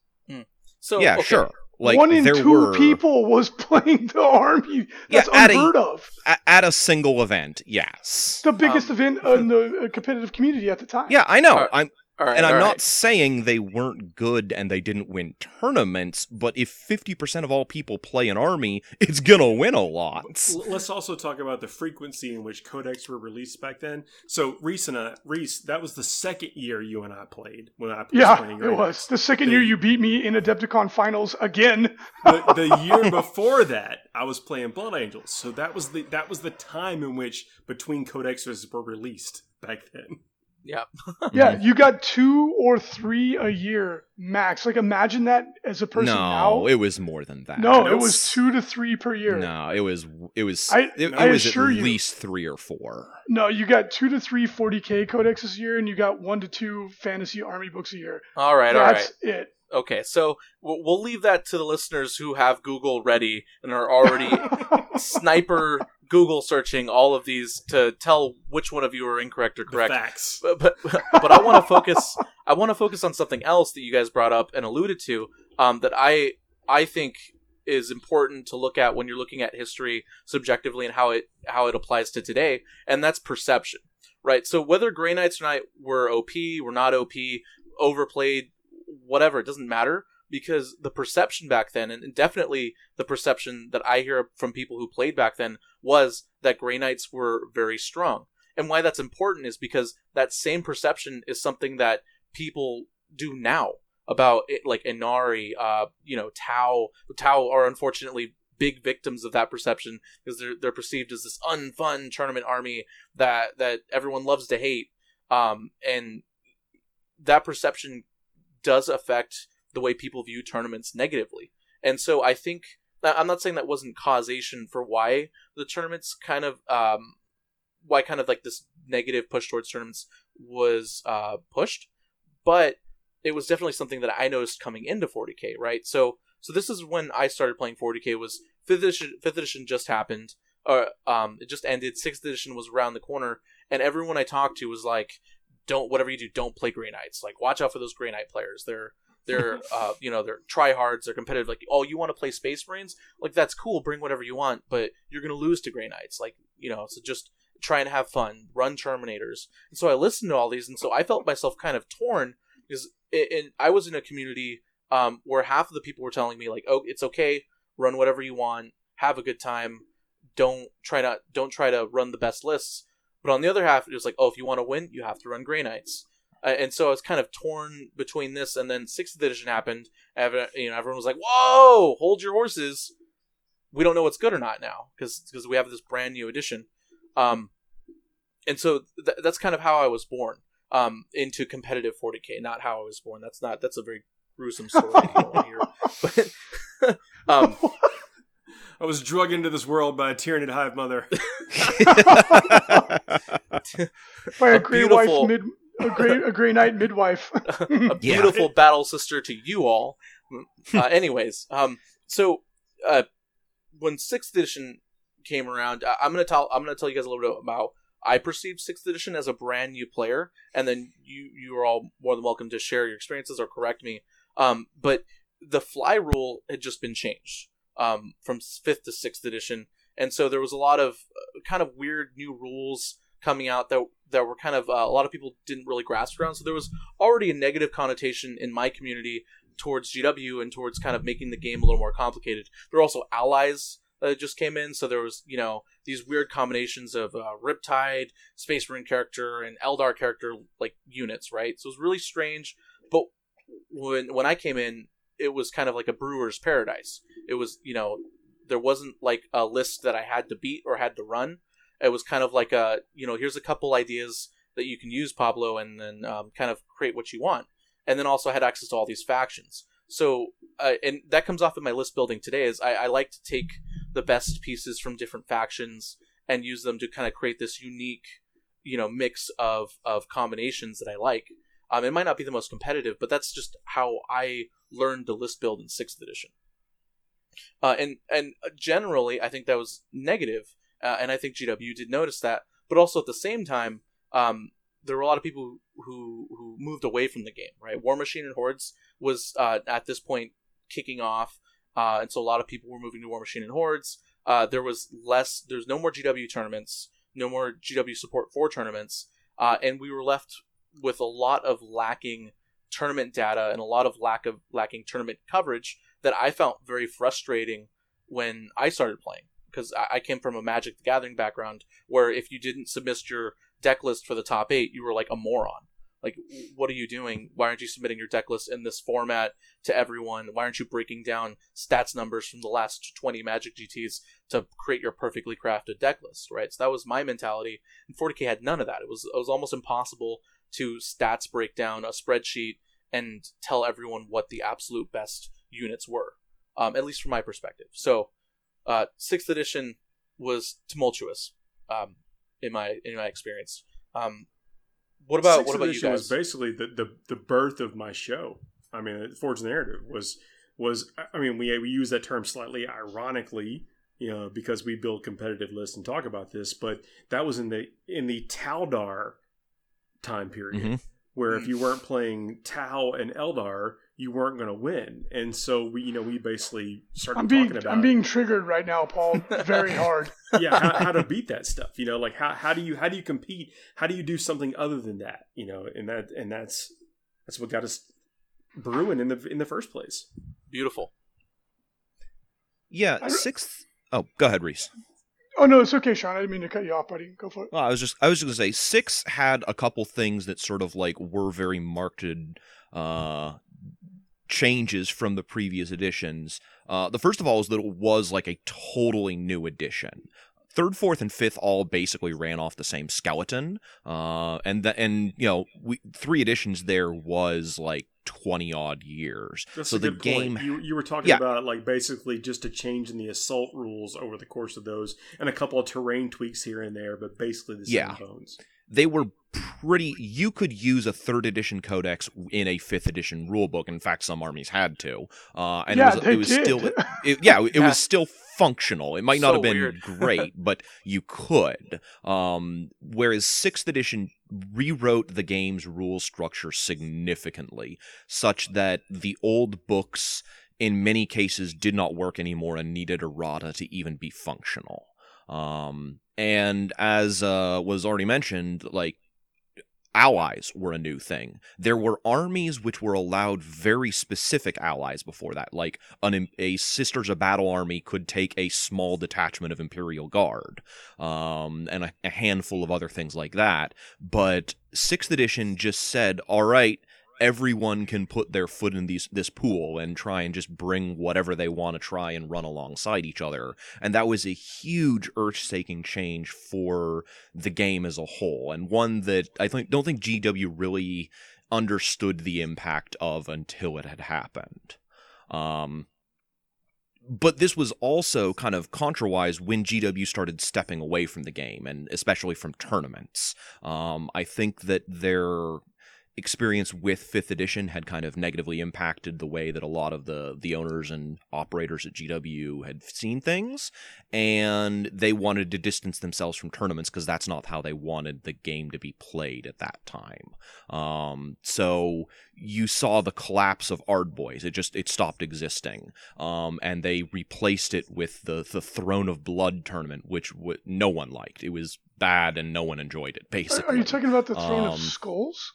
A: so
D: yeah,
A: okay.
D: sure. Like
C: One in
D: there
C: two
D: were
C: people was playing the army.
D: Yeah,
C: That's
D: at a-
C: unheard of.
D: at, at a single event. Yes.
C: The biggest
A: Um,
C: event in the uh, competitive community at the time.
D: Yeah, I know.
A: Alright,
D: I'm
A: All right,
D: and I'm
A: all
D: not
A: right.
D: saying they weren't good and they didn't win tournaments, but if 50% of all people play an army, it's gonna win a lot.
B: Let's also talk about the frequency in which codex were released back then. So Reese and I, Reese, that was the second year you and I played when I was
C: Yeah,
B: playing.
C: it
B: Grey
C: was.
B: Knights.
C: The second
B: The-
C: year you beat me in Adepticon finals again.
B: the, the year before that, I was playing Blood Angels. So that was the that was the time in which between codexes were released back then.
A: Yeah.
C: yeah, you got two or three a year max. Like imagine that as a person
D: no,
C: now.
D: it was more than that.
C: no, it
B: That's-
C: was two to three per year.
D: No, it was it was
C: I-
D: it,
C: I
D: it was at
C: you.
D: least three or four.
C: No, you got two to three 40k codexes a year, and you got one to two fantasy army books a year.
A: All right, all right.
C: That's it.
A: Okay, so we'll we'll leave that to the listeners who have Google ready and are already sniper Google searching all of these to tell which one of you are incorrect or
B: The
A: correct.
B: facts.
A: But but, but I want to focus. I want to focus on something else that you guys brought up and alluded to. Um, that I I think is important to look at when you're looking at history subjectively and how it how it applies to today, and that's perception, right? So whether Grey Knights or not were OP, were not OP, overplayed, whatever, it doesn't matter because the perception back then, and definitely the perception that I hear from people who played back then, was that Grey Knights were very strong. And why that's important is because that same perception is something that people do now about it, like Ynnari, uh, you know, Tau. Tau are unfortunately big victims of that perception because they're they're perceived as this unfun tournament army that that everyone loves to hate. Um, and that perception does affect the way people view tournaments negatively. And so I think I'm not saying that wasn't causation for why the tournaments kind of um, why kind of like this negative push towards tournaments was uh, pushed, but it was definitely something that I noticed coming into 40k, right? So so this is when I started playing 40k was fifth edition fifth edition just happened. Or um it just ended, sixth edition was around the corner, and everyone I talked to was like, Don't whatever you do, don't play Grey Knights. Like watch out for those Grey Knight players. They're they're uh you know, they're tryhards, they're competitive, like, oh you want to play Space Marines? Like that's cool, bring whatever you want, but you're gonna lose to Grey Knights. Like, you know, so just try and have fun, run Terminators. And so I listened to all these, and so I felt myself kind of torn because it, and I was in a community um, where half of the people were telling me like, "Oh, it's okay, run whatever you want, have a good time, don't try not don't try to run the best lists." But on the other half, it was like, "Oh, if you want to win, you have to run Grey Knights." Uh, and so I was kind of torn between this, and then sixth edition happened. And, you know, everyone was like, "Whoa, hold your horses! We don't know what's good or not now because because we have this brand new edition." Um, and so th- that's kind of how I was born um, into competitive 40k. Not how I was born. That's not. That's a very gruesome story. you don't want to hear. But, um,
B: I was drug into this world by a Tyranid hive mother.
C: By a,
A: A
C: grey
A: beautiful-
C: wife mid, a grey, a grey knight midwife.
A: a
D: Yeah.
A: beautiful battle sister to you all. Uh, anyways, um, so uh, when sixth edition came around, I- I'm gonna tell I'm gonna tell you guys a little bit about. I perceived sixth edition as a brand new player, and then you you are all more than welcome to share your experiences or correct me. Um, but the fly rule had just been changed um, from fifth to sixth edition, and so there was a lot of uh, kind of weird new rules coming out that that were kind of uh, a lot of people didn't really grasp around. So there was already a negative connotation in my community towards GW and towards kind of making the game a little more complicated. There were also allies that just came in, so there was you know these weird combinations of uh, Riptide, Space Marine character, and Eldar character like units, right? So it was really strange. But when when I came in, it was kind of like a brewer's paradise. It was you know there wasn't like a list that I had to beat or had to run. It was kind of like a you know here's a couple ideas that you can use Pablo and then um, kind of create what you want. And then also had access to all these factions. So uh, and that comes off in my list building today is I, I like to take the best pieces from different factions and use them to kind of create this unique you know mix of of combinations that I like. Um, it might not be the most competitive, but that's just how I learned to list build in sixth edition. Uh, and and generally, I think that was negative, uh, and I think GW did notice that. But also at the same time, um, there were a lot of people who who moved away from the game. Right, Warmachine and Hordes was uh, at this point kicking off, uh, and so a lot of people were moving to Warmachine and Hordes. Uh, there was less. There's no more GW tournaments, no more GW support for tournaments, uh, and we were left with a lot of lacking tournament data and a lot of lack of lacking tournament coverage that I felt very frustrating when I started playing because I, I came from a Magic the Gathering background where if you didn't submit your deck list for the top eight, you were like a moron. Like, what are you doing? Why aren't you submitting your deck list in this format to everyone? Why aren't you breaking down stats numbers from the last 20 Magic GTs to create your perfectly crafted deck list, right? So that was my mentality. And 40k had none of that. It was it was almost impossible to stats break down a spreadsheet, and tell everyone what the absolute best units were. Um, at least from my perspective. So, uh, sixth edition was tumultuous, um, in my in my experience. Um, what about
B: Sixth
A: what about you
B: edition
A: guys?
B: was basically the, the the birth of my show. I mean, Forge Narrative was was I mean we we use that term slightly ironically, you know, because we build competitive lists and talk about this, but that was in the in the Taudar time period
D: Mhm.
B: where if you weren't playing Tau and Eldar, you weren't going to win, and so we you know we basically started
C: I'm being
B: talking about
C: I'm being triggered right now, Paul, very hard.
B: yeah how, how to beat that stuff you know like how, how do you how do you compete how do you do something other than that you know and that and that's that's what got us brewing in the in the first place
A: Beautiful.
D: Yeah, sixth. Oh, go ahead, Reese.
C: Oh no, it's okay, Sean. I didn't mean to cut you off, buddy. Go for it.
D: Well, I was just I was just gonna say six had a couple things that sort of like were very marked uh changes from the previous editions. Uh the first of all is that it was like a totally new edition. Third, fourth, and fifth all basically ran off the same skeleton. Uh and the, and you know, we three editions there was like twenty odd years.
B: that's
D: so
B: a
D: the
B: good
D: game
B: you, you were talking
D: Yeah.
B: about like basically just a change in the assault rules over the course of those and a couple of terrain tweaks here and there but basically the same
D: Yeah.
B: bones
D: they were pretty you could use a third edition codex in a fifth edition rulebook. In fact some armies had to. Uh and
C: Yeah,
D: it was,
C: they
D: it was
C: did.
D: still it, yeah it
A: Yeah.
D: was still functional. It might not
A: So
D: have been great but you could. Um whereas sixth edition rewrote the game's rule structure significantly such that the old books in many cases did not work anymore and needed errata to even be functional um, and as uh, was already mentioned, like allies were a new thing. There were armies which were allowed very specific allies before that, like an, a Sisters of Battle army could take a small detachment of Imperial Guard, um, and a, a handful of other things like that. But sixth edition just said, all right. Everyone can put their foot in these this pool and try and just bring whatever they want to try and run alongside each other and that was a huge earth-shaking change for the game as a whole and one that i think don't think gw really understood the impact of until it had happened um but this was also kind of contrawise when GW started stepping away from the game, and especially from tournaments. Um, I think that their experience with fifth edition had kind of negatively impacted the way that a lot of the the owners and operators at GW had seen things and they wanted to distance themselves from tournaments because that's not how they wanted the game to be played at that time. Um, so you saw the collapse of Ard Boys. It just it stopped existing. Um, and they replaced it with the the Throne of Blood tournament which w- no one liked. It was bad and no one enjoyed it
C: Are,
D: basically
C: are you talking about the throne
D: Um,
C: of skulls?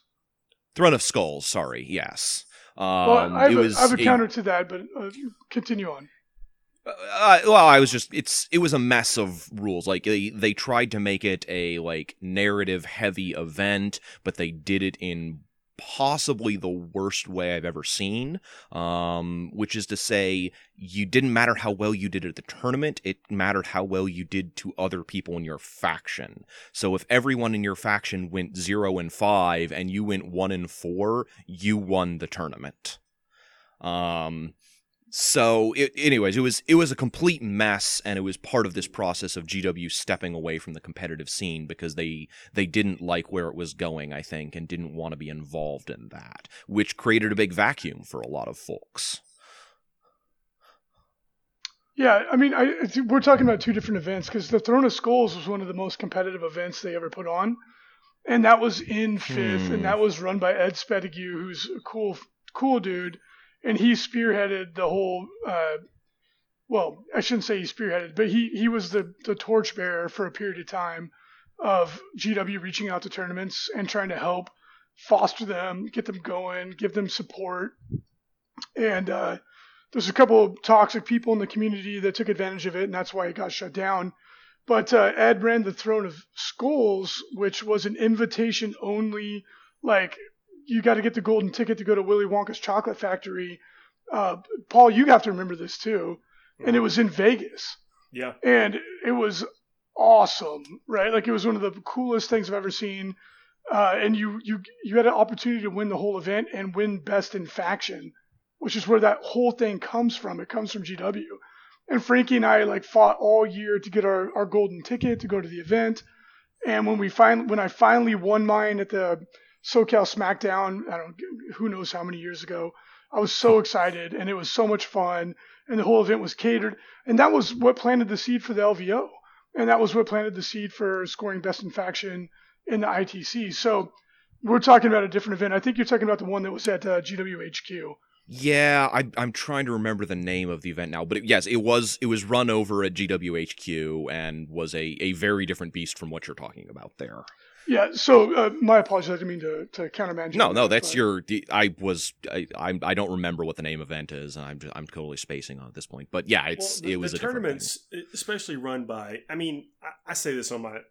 D: Throne of Skulls, sorry, yes. Um,
C: Well, I have, a-
D: was
C: I have a
D: a-
C: counter to that, but uh, continue on.
D: uh, well, I was just it's it was a mess of rules. Like they they tried to make it a like narrative heavy event, but they did it in possibly the worst way I've ever seen. Um, which is to say, you didn't matter how well you did at the tournament; it mattered how well you did to other people in your faction. So if everyone in your faction went zero and five, and you went one and four, you won the tournament. Um, so it, anyways it was it was a complete mess and it was part of this process of gw stepping away from the competitive scene because they they didn't like where it was going i think and didn't want to be involved in that which created a big vacuum for a lot of folks
C: Yeah, I mean, I, we're talking about two different events because the Throne of Skulls was one of the most competitive events they ever put on, and that was in fifth,
D: Hmm.
C: and that was run by Ed Spettigue, who's a cool, cool dude, and he spearheaded the whole. Uh, well, I shouldn't say he spearheaded, but he he was the the torchbearer for a period of time of GW reaching out to tournaments and trying to help foster them, get them going, give them support, and. uh there's a couple of toxic people in the community that took advantage of it, and that's why it got shut down. But uh, Ed ran the Throne of Skulls, which was an invitation only, like you got to get the golden ticket to go to Willy Wonka's chocolate factory. Uh, Paul, you have to remember this too, and it was in Vegas,
B: yeah
C: and it was awesome, right? Like it was one of the coolest things I've ever seen. uh, and you you you had an opportunity to win the whole event and win best in faction, which is where that whole thing comes from. It comes from GW. And Frankie and I like fought all year to get our, our golden ticket to go to the event. And when we finally when I finally won mine at the SoCal SmackDown, I don't who knows how many years ago, I was so excited and it was so much fun and the whole event was catered and that was what planted the seed for the LVO and that was what planted the seed for scoring best in faction in the ITC. So we're talking about a different event. I think you're talking about the one that was at uh, GWHQ.
D: Yeah, I, I'm trying to remember the name of the event now, but it, yes, it was it was run over at GWHQ and was a, a very different beast from what you're talking about there.
C: Yeah, so uh, my apologies. I didn't mean to, to countermanage.
D: No, no, that's
C: but-
D: your. I was I, I I don't remember what the name event is, and I'm just, I'm totally spacing on at this point. But yeah, it's
B: Well, the,
D: it was
B: the
D: a different
B: tournaments, especially run by. I mean, I, I say this on my, uh,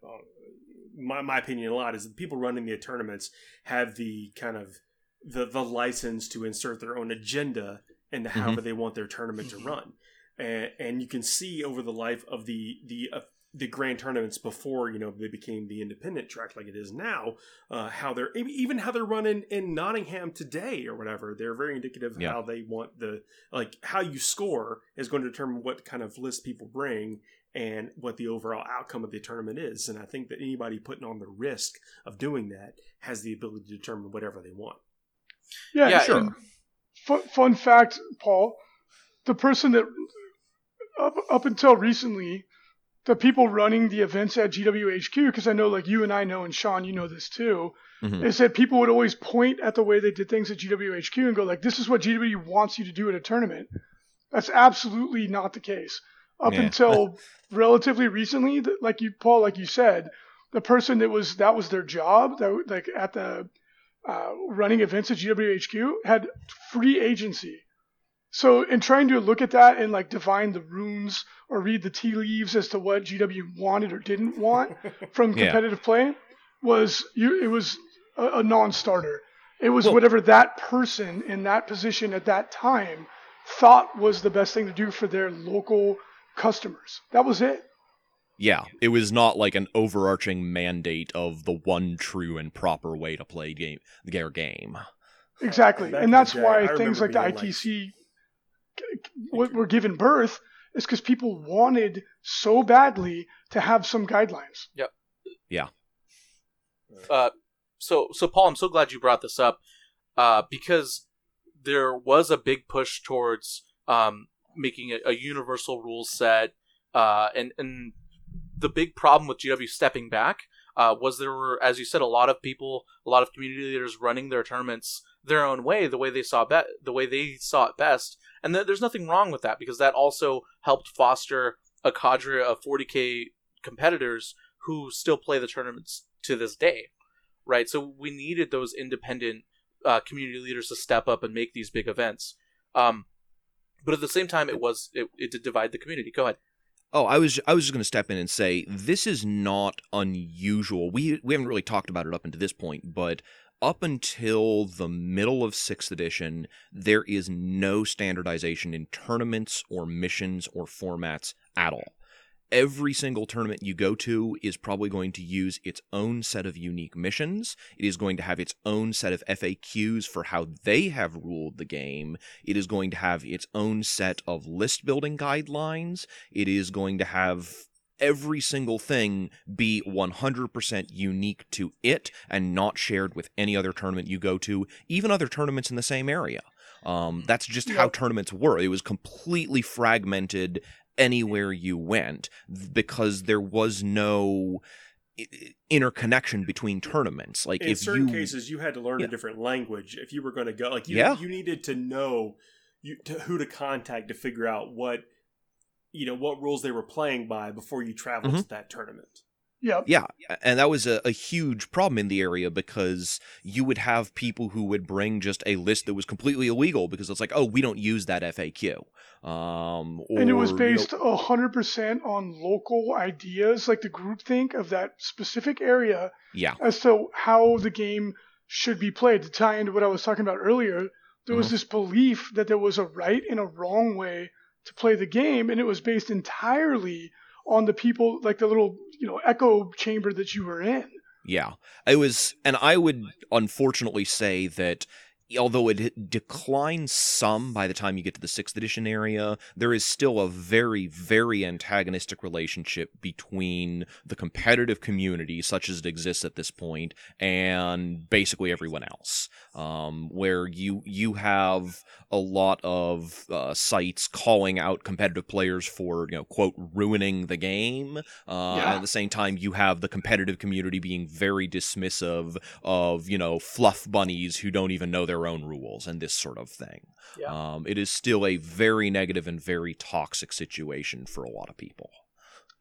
B: my my opinion a lot is the people running the tournaments have the kind of the the license to insert their own agenda into
D: Mm-hmm.
B: they want their tournament to run, and and you can see over the life of the the. The grand tournaments before you know they became the independent track like it is now uh, how they're even how they're running in nottingham today or whatever they're very indicative of
D: Yeah.
B: how they want the like how you score is going to determine what kind of list people bring and what the overall outcome of the tournament is and i think that anybody putting on the risk of doing that has the ability to determine whatever they want
C: Yeah,
A: Yeah,
D: sure.
C: Fun, fun fact, Paul, the person that up, up until recently, the people running the events at GWHQ, because I know like you and I know, and Sean, you know this too,
D: Mhm.
C: is that people would always point at the way they did things at GWHQ and go like, "This is what GW wants you to do at a tournament." That's absolutely not the case. Up
D: Yeah.
C: until relatively recently, like you, Paul, like you said, the person that was that was their job, that like at the uh, running events at GWHQ had free agency. So in trying to look at that and like divine the runes or read the tea leaves as to what GW wanted or didn't want from
D: Yeah.
C: competitive play was you it was a, a non-starter. It was
D: Well-
C: whatever that person in that position at that time thought was the best thing to do for their local customers. That was it.
D: Yeah, it was not like an overarching mandate of the one true and proper way to play game their game.
C: Exactly,
B: Back
C: and that's
B: day,
C: why
B: I
C: things like the
B: being like-
C: ITC what were given birth is because people wanted so badly to have some guidelines. Yep. Yeah.
A: Uh, so so Paul, I'm so glad you brought this up uh, because there was a big push towards um, making a, a universal rule set, uh, and and the big problem with GW stepping back uh, was there were, as you said, a lot of people, a lot of community leaders running their tournaments their own way, the way they saw be- the way they saw it best, and th- there's nothing wrong with that because that also helped foster a cadre of 40k competitors who still play the tournaments to this day, right? So we needed those independent uh, community leaders to step up and make these big events. Um, but at the same time, it was it, it did divide the community. Go ahead.
D: Oh, I was I was just going to step in and say this is not unusual. We we haven't really talked about it up until this point, but up until the middle of 6th edition, there is no standardization in tournaments or missions or formats at all. Every single tournament you go to is probably going to use its own set of unique missions. It is going to have its own set of FAQs for how they have ruled the game. It is going to have its own set of list building guidelines. It is going to have every single thing be 100% unique to it and not shared with any other tournament you go to, even other tournaments in the same area. Um, that's just how tournaments were. It was completely fragmented anywhere you went because there was no interconnection between tournaments. Like
B: in
D: if
B: certain
D: you,
B: cases you had to learn
D: Yeah.
B: a different language if you were going to go like you,
D: Yeah.
B: you needed to know you to, who to contact to figure out what you know what rules they were playing by before you traveled
D: Mhm.
B: to that tournament
C: Yep.
D: Yeah, and that was a, a huge problem in the area because you would have people who would bring just a list that was completely illegal because it's like, oh, we don't use that FAQ. Um, or,
C: and it was
D: you know-
C: based a hundred percent on local ideas, like the groupthink of that specific area,
D: yeah,
C: as to how the game should be played. To tie into what I was talking about earlier, there was
D: Mhm.
C: this belief that there was a right and a wrong way to play the game, and it was based entirely on the people, like the little you know echo chamber that you were in.
D: Yeah, it was, and I would unfortunately say that although it declines some by the time you get to the sixth edition area, there is still a very, very antagonistic relationship between the competitive community, such as it exists at this point, and basically everyone else. Um, where you you have a lot of uh, sites calling out competitive players for you know quote ruining the game, uh, yeah. at the same time you have the competitive community being very dismissive of you know fluff bunnies who don't even know their their own rules and this sort of thing. Yeah. Um, it is still a very negative and very toxic situation for a lot of people.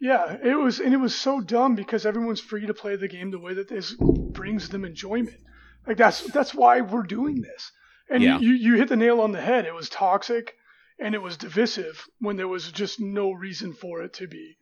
C: Yeah, it was, and it was so dumb because everyone's free to play the game the way that this brings them enjoyment. Like that's that's why we're doing this. And yeah. you you hit the nail on the head. It was toxic, and it was divisive when there was just no reason for it to be.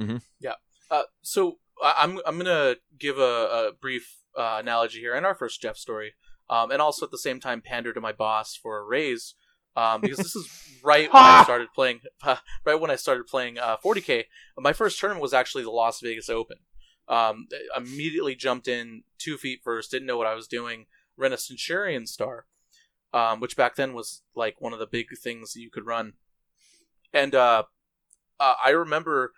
A: Mm-hmm. Yeah. Uh, so I'm I'm gonna give a, a brief uh, analogy here in our first Jeff story um, and also at the same time pander to my boss for a raise um, because this is right when I started playing. Uh, right when I started playing uh, 40k, my first tournament was actually the Las Vegas Open. Um, immediately jumped in two feet first, didn't know what I was doing. Ran a Centurion Star, um, which back then was like one of the big things you could run. And uh, uh I remember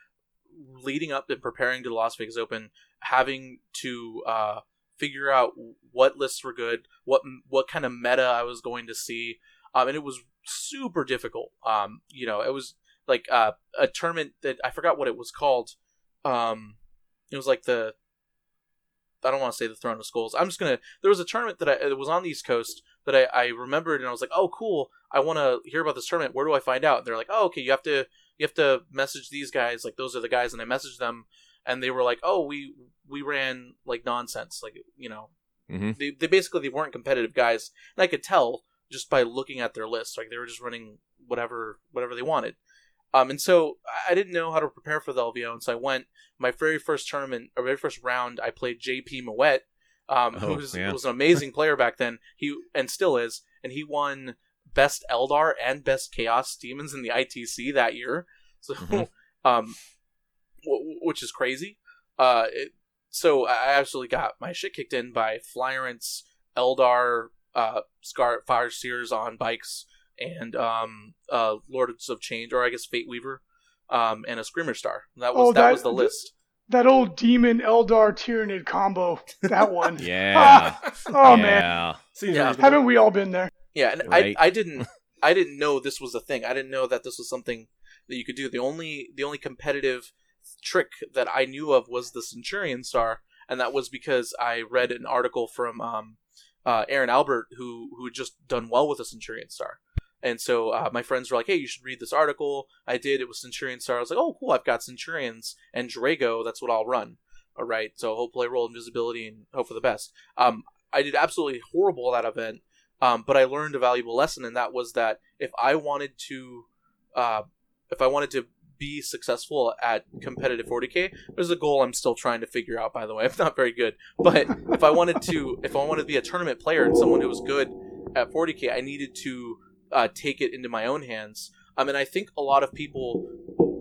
A: leading up and preparing to the Las Vegas Open, having to uh, figure out what lists were good, what what kind of meta I was going to see, um, and it was super difficult. Um, you know, it was like uh, a tournament that I forgot what it was called. Um, it was like the I don't want to say the Throne of Skulls. I'm just gonna. There was a tournament that I, it was on the East Coast that I, I remembered, and I was like, oh, cool. I want to hear about this tournament. Where do I find out? And they're like, oh, okay. You have to you have to message these guys. Like those are the guys, and I messaged them, and they were like, "Oh, we we ran like nonsense, like you know." Mm-hmm. They, they basically they weren't competitive guys, and I could tell just by looking at their list, like they were just running whatever whatever they wanted. Um, and so I didn't know how to prepare for the LVO, and so I went my very first tournament, or very first round. I played JP Moet, um, oh, who was, yeah. was an amazing player back then. He and still is, and he won best Eldar and best Chaos Demons in the ITC that year. So, mm-hmm. um, which is crazy. Uh, it, so I absolutely got my shit kicked in by Flyrants, Eldar, uh, Scar Fire Seers on bikes, and um, uh, Lords of Change, or I guess Fate Weaver, um, and a Screamer Star. That was oh, that, that, was the list.
C: That old Demon Eldar Tyranid combo. That one.
D: yeah.
C: oh yeah. man. Yeah. Haven't we all been there?
A: Yeah, and right. I I didn't I didn't know this was a thing. I didn't know that this was something that you could do. The only the only competitive trick that I knew of was the Centurion Star, and that was because I read an article from um, uh, Aaron Albert who who had just done well with the Centurion Star. And so uh, my friends were like, "Hey, you should read this article." I did. It was Centurion Star. I was like, "Oh, cool! I've got Centurions and Draigo. That's what I'll run." All right. So hopefully, I roll invisibility and hope for the best. Um, I did absolutely horrible at that event, um, but I learned a valuable lesson, and that was that if I wanted to, uh, if I wanted to be successful at competitive 40k there's a goal i'm still trying to figure out by the way. I'm not very good. But if i wanted to if i wanted to be a tournament player and someone who was good at 40k i needed to uh, take it into my own hands. Um, and i think a lot of people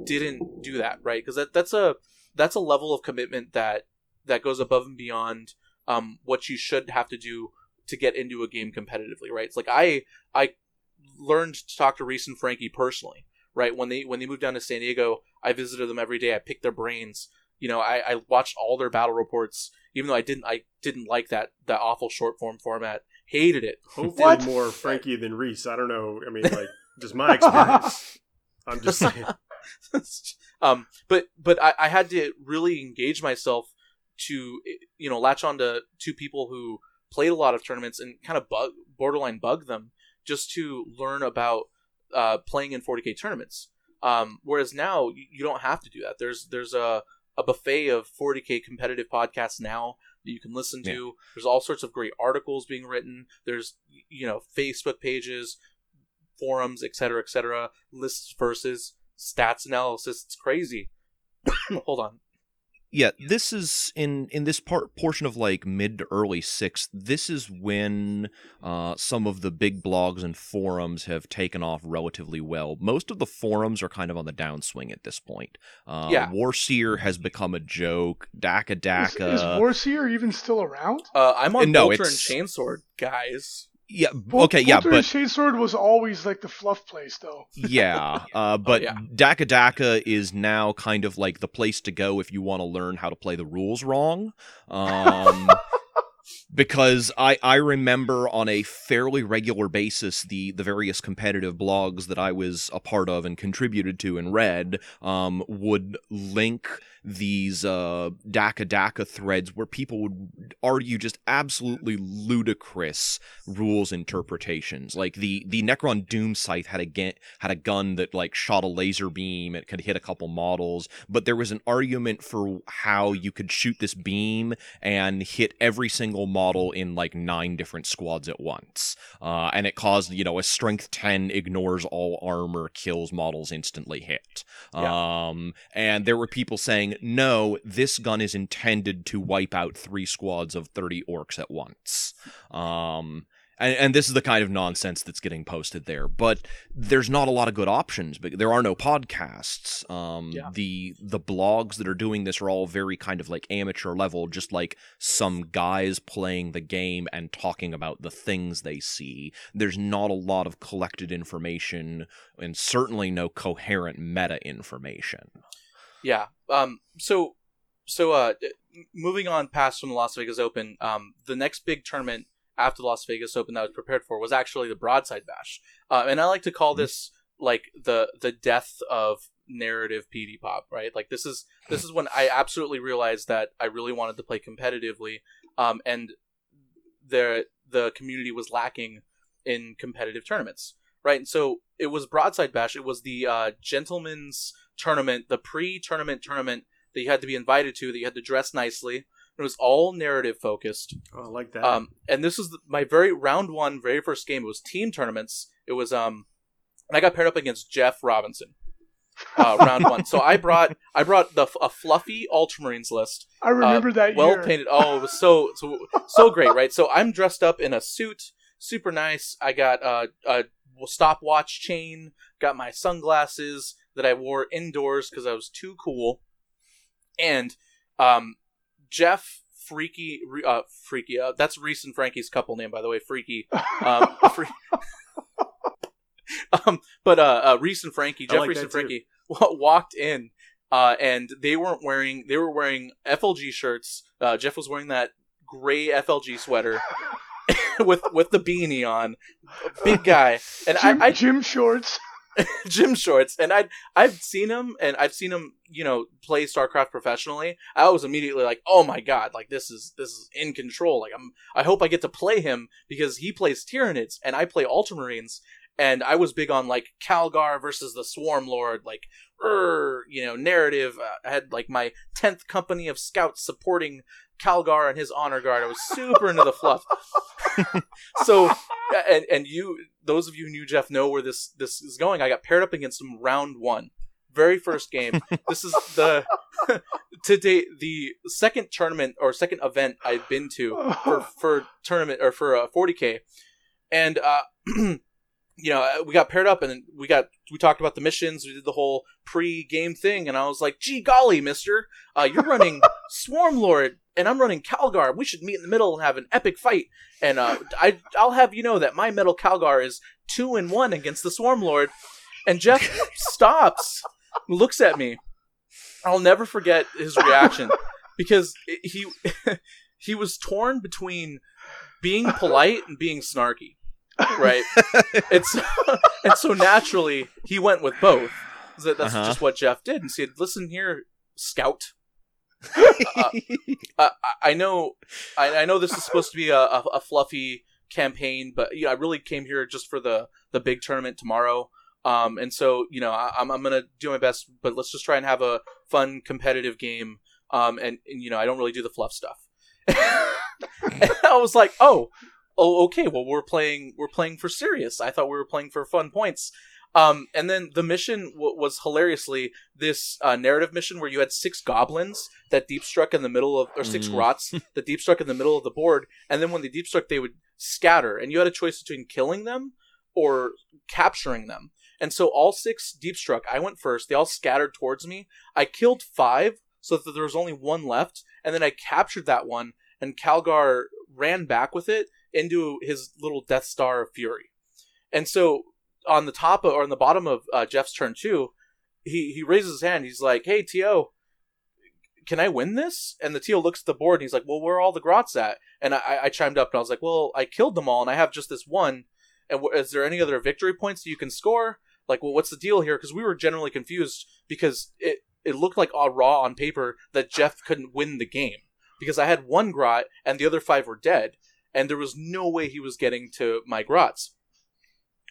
A: didn't do that right? Because that, that's a that's a level of commitment that that goes above and beyond um, what you should have to do to get into a game competitively right? It's like i i learned to talk to reese and frankie personally right? When they when they moved down to San Diego, I visited them every day. I picked their brains. You know, I, I watched all their battle reports, even though I didn't I didn't like that that awful short form format. Hated it.
B: Hopefully what? more Frankie than Reese. I don't know. I mean, like just my experience. I'm just saying.
A: um, but but I, I had to really engage myself to you know latch on to two people who played a lot of tournaments and kind of bug borderline bug them just to learn about uh, playing in 40k tournaments. Um, whereas now you, you, don't have to do that. There's there's a, a buffet of 40k competitive podcasts now that you can listen to. Yeah. There's all sorts of great articles being written. There's you know Facebook pages, forums, etc., etc. Lists versus stats analysis. It's crazy. Hold on.
D: Yeah, this is in in this part portion of like mid to early six. This is when uh, some of the big blogs and forums have taken off relatively well. Most of the forums are kind of on the downswing at this point. Uh,
A: Yeah.
D: Warseer has become a joke. Dakka
C: Is,
D: Dakka.
C: is Warseer even still around?
A: Uh, I'm on
D: No,
A: Bolter and
D: it's-
A: Chainsword, guys.
D: Yeah.
C: Bol-
D: okay. Yeah.
C: Bolter and
D: But
C: Chainsword was always like the fluff place, though.
D: yeah. Uh, but
A: yeah.
D: Dakka Dakka is now kind of like the place to go if you want to learn how to play the rules wrong. Um, because I, I remember on a fairly regular basis the, the various competitive blogs that I was a part of and contributed to and read um, would link these uh, Dakka Dakka threads where people would argue just absolutely ludicrous rules interpretations. Like the the Necron Doom scythe had a ga- had a gun that like shot a laser beam. It could hit a couple models, but there was an argument for how you could shoot this beam and hit every single model in like nine different squads at once. Uh, and it caused you know a strength ten ignores all armor, kills models instantly hit. Um, and there were people saying, no, this gun is intended to wipe out three squads of 30 orcs at once. Um, and, and this is the kind of nonsense that's getting posted there. But there's not a lot of good options. But there are no podcasts. Um,
A: Yeah.
D: The the blogs that are doing this are all very kind of like amateur level, just like some guys playing the game and talking about the things they see. There's not a lot of collected information, and certainly no coherent meta information.
A: Yeah. Um. So, so uh, moving on past from the Las Vegas Open, um, the next big tournament after the Las Vegas Open that I was prepared for was actually the Broadside Bash, uh, and I like to call this like the the death of narrative PD pop. Right. Like this is this is when I absolutely realized that I really wanted to play competitively, um, and the the community was lacking in competitive tournaments. Right. And so it was Broadside Bash. It was the uh, gentleman's tournament, the pre-tournament tournament that you had to be invited to, that you had to dress nicely. It was all narrative focused.
B: Oh, I like that.
A: Um, and this was the, my very round one, very first game. It was team tournaments. It was um, and I got paired up against Jeff Robinson. Uh, round one. So I brought I brought the a fluffy Ultramarines list
C: I remember that
A: well
C: year.
A: painted. Oh, it was so so so great, right? So I'm dressed up in a suit, super nice. I got uh, a stopwatch chain, got my sunglasses that I wore indoors because I was too cool, and um, Jeff Freaky, uh, Freaky. Uh, that's Reese and Frankie's couple name, by the way. Freaky. Um, Fre- um, but uh, uh, Reese and Frankie, Jeff
B: like
A: Reese and. Frankie, wa- walked in, uh, and they weren't wearing. They were wearing FLG shirts. Uh, Jeff was wearing that gray FLG sweater with with the beanie on, big guy, and I, I
C: gym shorts.
A: gym shorts, and I I've seen him, and I've seen him, you know, play StarCraft professionally. I was immediately like, oh my god, like this is this is in control. Like I'm, I hope I get to play him because he plays Tyranids and I play Ultramarines, and I was big on like Calgar versus the Swarm Lord, like, er, you know, narrative. Uh, I had like my tenth company of scouts supporting Calgar and his honor guard. I was super into the fluff. so and and you those of you who knew Jeff know where this this is going. I got paired up against him round one, very first game. this is the to date the second tournament or second event I've been to for for tournament or for uh, 40k, and uh, you know uh, we got paired up and we got we talked about the missions. We did the whole pre-game thing, and I was like, "Gee golly, Mister, uh, you're running Swarm Lord." And I'm running Calgar. We should meet in the middle and have an epic fight. And uh, I, I'll have you know that my metal Calgar is two and one against the Swarm Lord. And Jeff stops, looks at me. I'll never forget his reaction because he he was torn between being polite and being snarky, right? it's and so naturally he went with both. That's
D: Uh-huh.
A: just what Jeff did, and said, "Listen here, Scout. Uh, I, I know, I, I know this is supposed to be a, a, a fluffy campaign, but you know, I really came here just for the the big tournament tomorrow. Um, and so you know, I, I'm I'm gonna do my best, but let's just try and have a fun competitive game. Um, and, and you know, I don't really do the fluff stuff. and I was like, oh, oh, okay, well we're playing we're playing for serious. I thought we were playing for fun points. Um, and then the mission w- was hilariously this uh, narrative mission where you had six goblins that deep struck in the middle of, or six
D: Mm.
A: rots that deep struck in the middle of the board, and then when they deep struck, they would scatter, and you had a choice between killing them or capturing them. And so all six deep struck. I went first. They all scattered towards me. I killed five, so that there was only one left, and then I captured that one, and Calgar ran back with it into his little Death Star of Fury. And so on the top of, or on the bottom of uh, Jeff's turn two, he he raises his hand. He's like, "Hey, TO, can I win this?" And the TO looks at the board and he's like, "Well, where are all the grots at?" And I, I chimed up and I was like, "Well, I killed them all, and I have just this one. And wh- is there any other victory points that you can score? Like, well, what's the deal here?" Because we were generally confused because it it looked like all raw on paper that Jeff couldn't win the game because I had one grot and the other five were dead, and there was no way he was getting to my grots.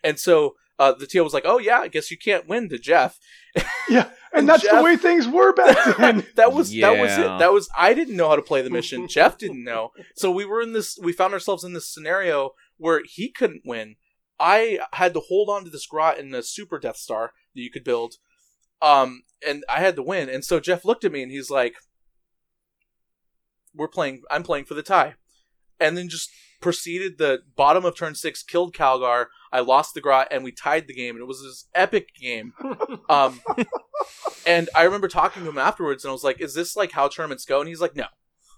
A: And so uh, the TL was like, "Oh yeah, I guess you can't win to Jeff."
C: Yeah, and
A: And
C: that's
A: Jeff-
C: the way things were back then.
A: that was that was it. That was I didn't know how to play the mission. Jeff didn't know. So we were in this. We found ourselves in this scenario where he couldn't win. I had to hold on to this grot in a super Death Star that you could build, um, and I had to win. And so Jeff looked at me and he's like, "We're playing. I'm playing for the tie," and then just proceeded the bottom of turn six, killed Calgar. I lost the grot, and we tied the game. And it was this epic game. Um, and I remember talking to him afterwards, and I was like, "Is this like how tournaments go?" And he's like, "No,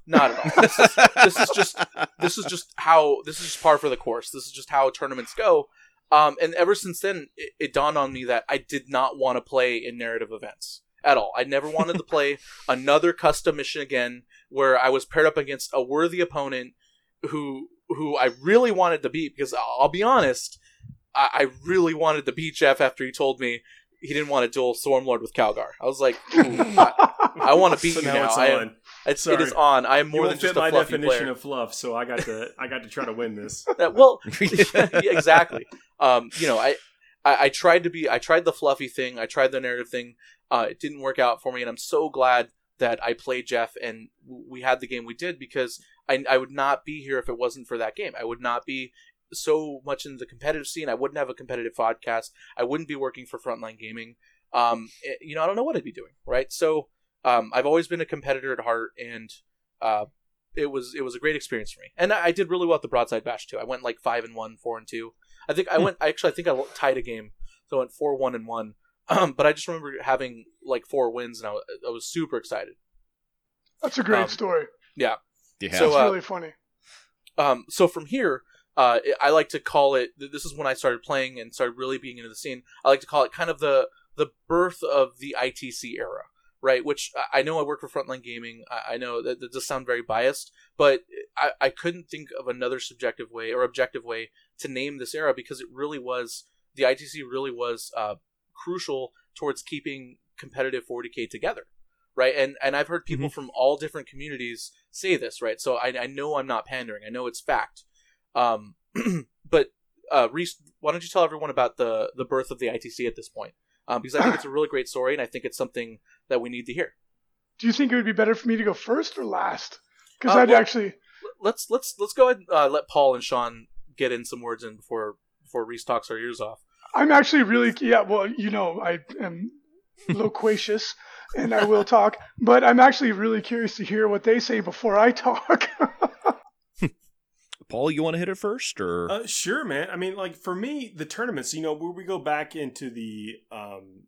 A: not at all. This is, this is just this is just how this is just par for the course. This is just how tournaments go." Um, and ever since then, it, it dawned on me that I did not want to play in narrative events at all. I never wanted to play another custom mission again, where I was paired up against a worthy opponent who who I really wanted to beat. Because I'll, I'll be honest, I, I really wanted to beat Jeff after he told me he didn't want to duel Stormlord with Calgar. I was like, I, I want to beat
B: so
A: you
B: now,
A: now.
B: it's
A: I
B: on.
A: am, it's, it on. I am more than just
B: fit
A: a
B: my
A: fluffy
B: definition
A: player.
B: of fluff, so I got to I got to try to win this.
A: Well, yeah, exactly. Um, you know, I, I I tried to be. I tried the fluffy thing. I tried the narrative thing. Uh, it didn't work out for me, and I'm so glad that I played Jeff and we had the game we did because I I would not be here if it wasn't for that game. I would not be so much in the competitive scene. I wouldn't have a competitive podcast. I wouldn't be working for Frontline Gaming. Um, eh, you know, I don't know what I'd be doing. Right. So, um, I've always been a competitor at heart, and uh, it was it was a great experience for me. And I, I did really well at the Broadside Bash too. I went like five and one, four and two. I think I went. Actually, I think I tied a game, so I went four one and one. Um, but I just remember having like four wins, and I was, I was super excited.
C: That's a great
A: Um,
C: story.
D: Yeah.
A: So,
C: It's
A: uh,
C: really funny.
A: Um, so from here, uh, I like to call it. This is when I started playing and started really being into the scene. I like to call it kind of the the birth of the ITC era, right? Which I- I know I work for Frontline Gaming. I, I know that, that does sound very biased, but I, I couldn't think of another subjective way or objective way to name this era because it really was the ITC really was uh, crucial towards keeping competitive 40k together right? And and i've heard people from all different communities say this right? So i, I know i'm not pandering. I know it's fact. Um but uh reese why don't you tell everyone about the the birth of the itc at this point? Um, because i think it's a really great story and i think it's something that we need to hear.
C: Do you think it would be better for me to go first or last? Because
A: Uh,
C: I'd
A: well-
C: actually.
A: let's let's let's go ahead and uh, let paul and sean get in some words in before before reese talks our ears off
C: I'm actually really yeah. Well, you know, I am loquacious and I will talk, but I'm actually really curious to hear what they say before I talk.
D: Paul, you want to hit it first, or
B: Uh, sure, man. I mean, like for me, the tournaments. You know, where we go back into the. um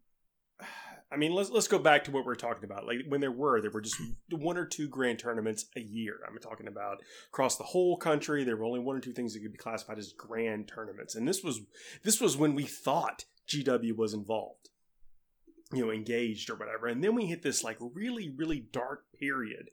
B: I mean, let's let's go back to what we are talking about. Like when there were, there were just one or two grand tournaments a year. I'm talking about across the whole country. There were only one or two things that could be classified as grand tournaments, and this was this was when we thought GW was involved, you know, engaged or whatever. And then we hit this like really really dark period,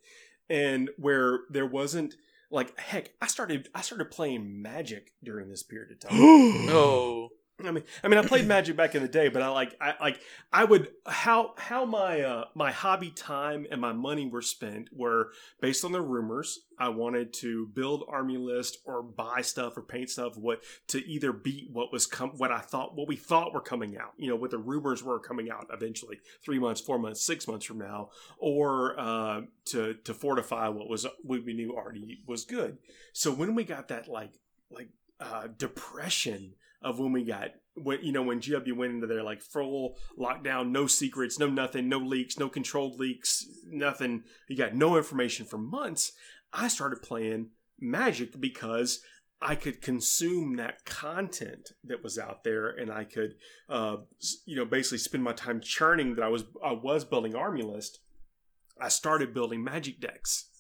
B: and where there wasn't like heck. I started I started playing Magic during this period of time.
A: no oh.
B: I mean, I mean, I played Magic back in the day, but I like, I like, I would how how my uh, my hobby time and my money were spent were based on the rumors. I wanted to build army list or buy stuff or paint stuff what to either beat what was com- what I thought what we thought were coming out. You know, what the rumors were coming out eventually, three months, four months, six months from now, or uh, to to fortify what was what we knew already was good. So when we got that like like uh, depression of when we got when you know when GW went into their like full lockdown, no secrets, no nothing, no leaks, no controlled leaks, nothing. You got no information for months. I started playing Magic because I could consume that content that was out there, and I could, uh, you know, basically spend my time churning that I was I was building army list. I started building Magic decks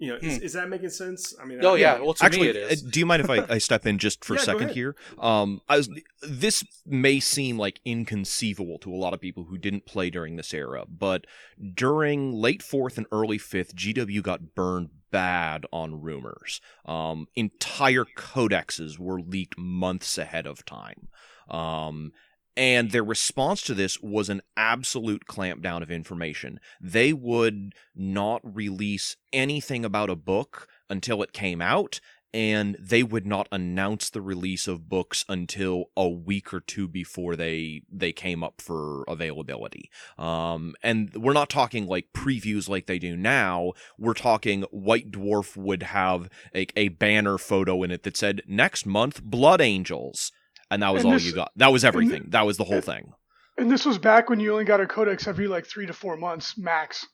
B: you know, is, hmm. is, that making sense? I mean,
A: oh yeah. Well, to
D: actually,
A: me it is.
D: Uh, do you mind if I, I step in just for
B: yeah,
D: a second here? Um, I was, this may seem like inconceivable to a lot of people who didn't play during this era, but during late fourth and early fifth, GW got burned bad on rumors. Um, entire codexes were leaked months ahead of time. Um, and their response to this was an absolute clampdown of information. They would not release anything about a book until it came out, and they would not announce the release of books until a week or two before they they came up for availability. Um, and we're not talking like previews like they do now. We're talking White Dwarf would have a, a banner photo in it that said next month Blood Angels and that was and all this, you got. That was everything. that was the whole thing.
C: And this was back when you only got a codex every like three to four months max.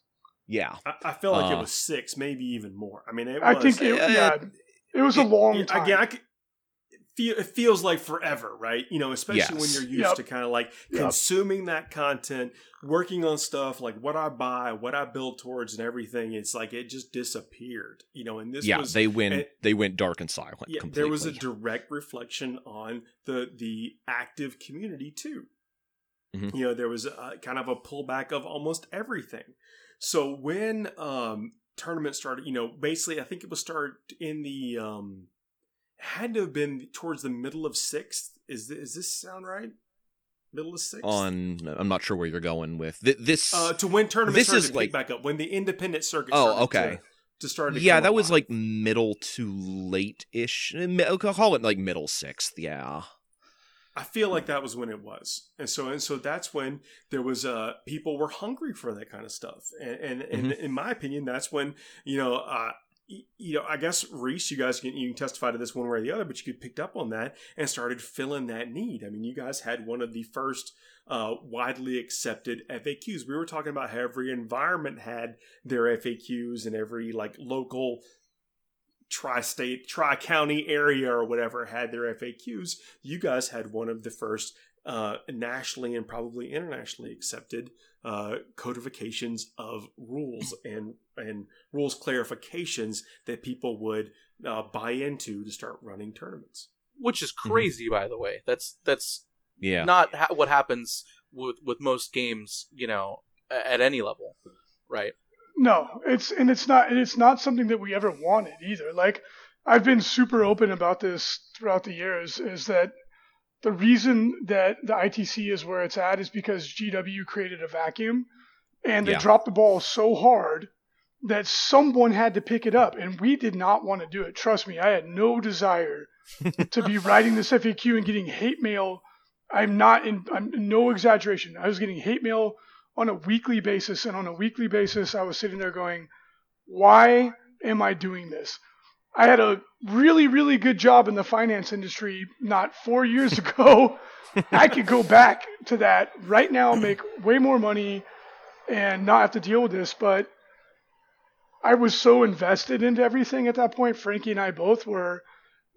D: Yeah,
B: I, I feel like uh, it was six, maybe even more. I mean, it
C: I
B: was,
C: think it, uh, yeah, it was a long time.
B: Again, I could, it feels like forever, right? You know, especially yes. when you're used yep. to kind of like yep. consuming that content, working on stuff like what I buy, what I build towards, and everything. It's like it just disappeared, you know. And this,
D: yeah,
B: was,
D: they went, and, they went dark and silent.
B: Yeah,
D: completely.
B: there was a direct reflection on the the active community too. Mm-hmm. You know, there was a, kind of a pullback of almost everything. So when um tournament started, you know, basically, I think it was started in the um had to have been towards the middle of sixth. Is this, this sound right? Middle of sixth.
D: On, I'm not sure where you're going with this.
B: Uh, to win tournament. This is like back up when the independent circuit.
D: Oh, okay.
B: To, to start. To
D: yeah, that was like middle to late ish. Call it like middle sixth. Yeah.
B: I feel like that was when it was, and so and so that's when there was uh people were hungry for that kind of stuff, and and, mm-hmm. and in my opinion, that's when you know uh, you know, I guess Reese, you guys can you can testify to this one way or the other, but you could picked up on that and started filling that need. I mean, you guys had one of the first uh, widely accepted FAQs. We were talking about how every environment had their FAQs and every like local tri-state, tri-county area or whatever had their FAQs. You guys had one of the first uh, nationally and probably internationally accepted uh, codifications of rules and and rules clarifications that people would uh, buy into to start running tournaments.
A: Which is mm-hmm. crazy, mm-hmm. by the way. That's that's
D: yeah
A: not ha- what happens with with most games, you know, at any level, right?
C: No, it's and it's not and it's not something that we ever wanted either. Like I've been super open about this throughout the years. Is that the reason that the ITC is where it's at is because GW created a vacuum and they yeah. dropped the ball so hard that someone had to pick it up and we did not want to do it. Trust me, I had no desire to be writing this FAQ and getting hate mail. I'm not in I'm no exaggeration. I was getting hate mail on a weekly basis and on a weekly basis I was sitting there going, "Why am I doing this?" I had a really, really good job in the finance industry not four years ago. I could go back to that right now, make way more money, and not have to deal with this. But I was so invested into everything at that point. Frankie and I both were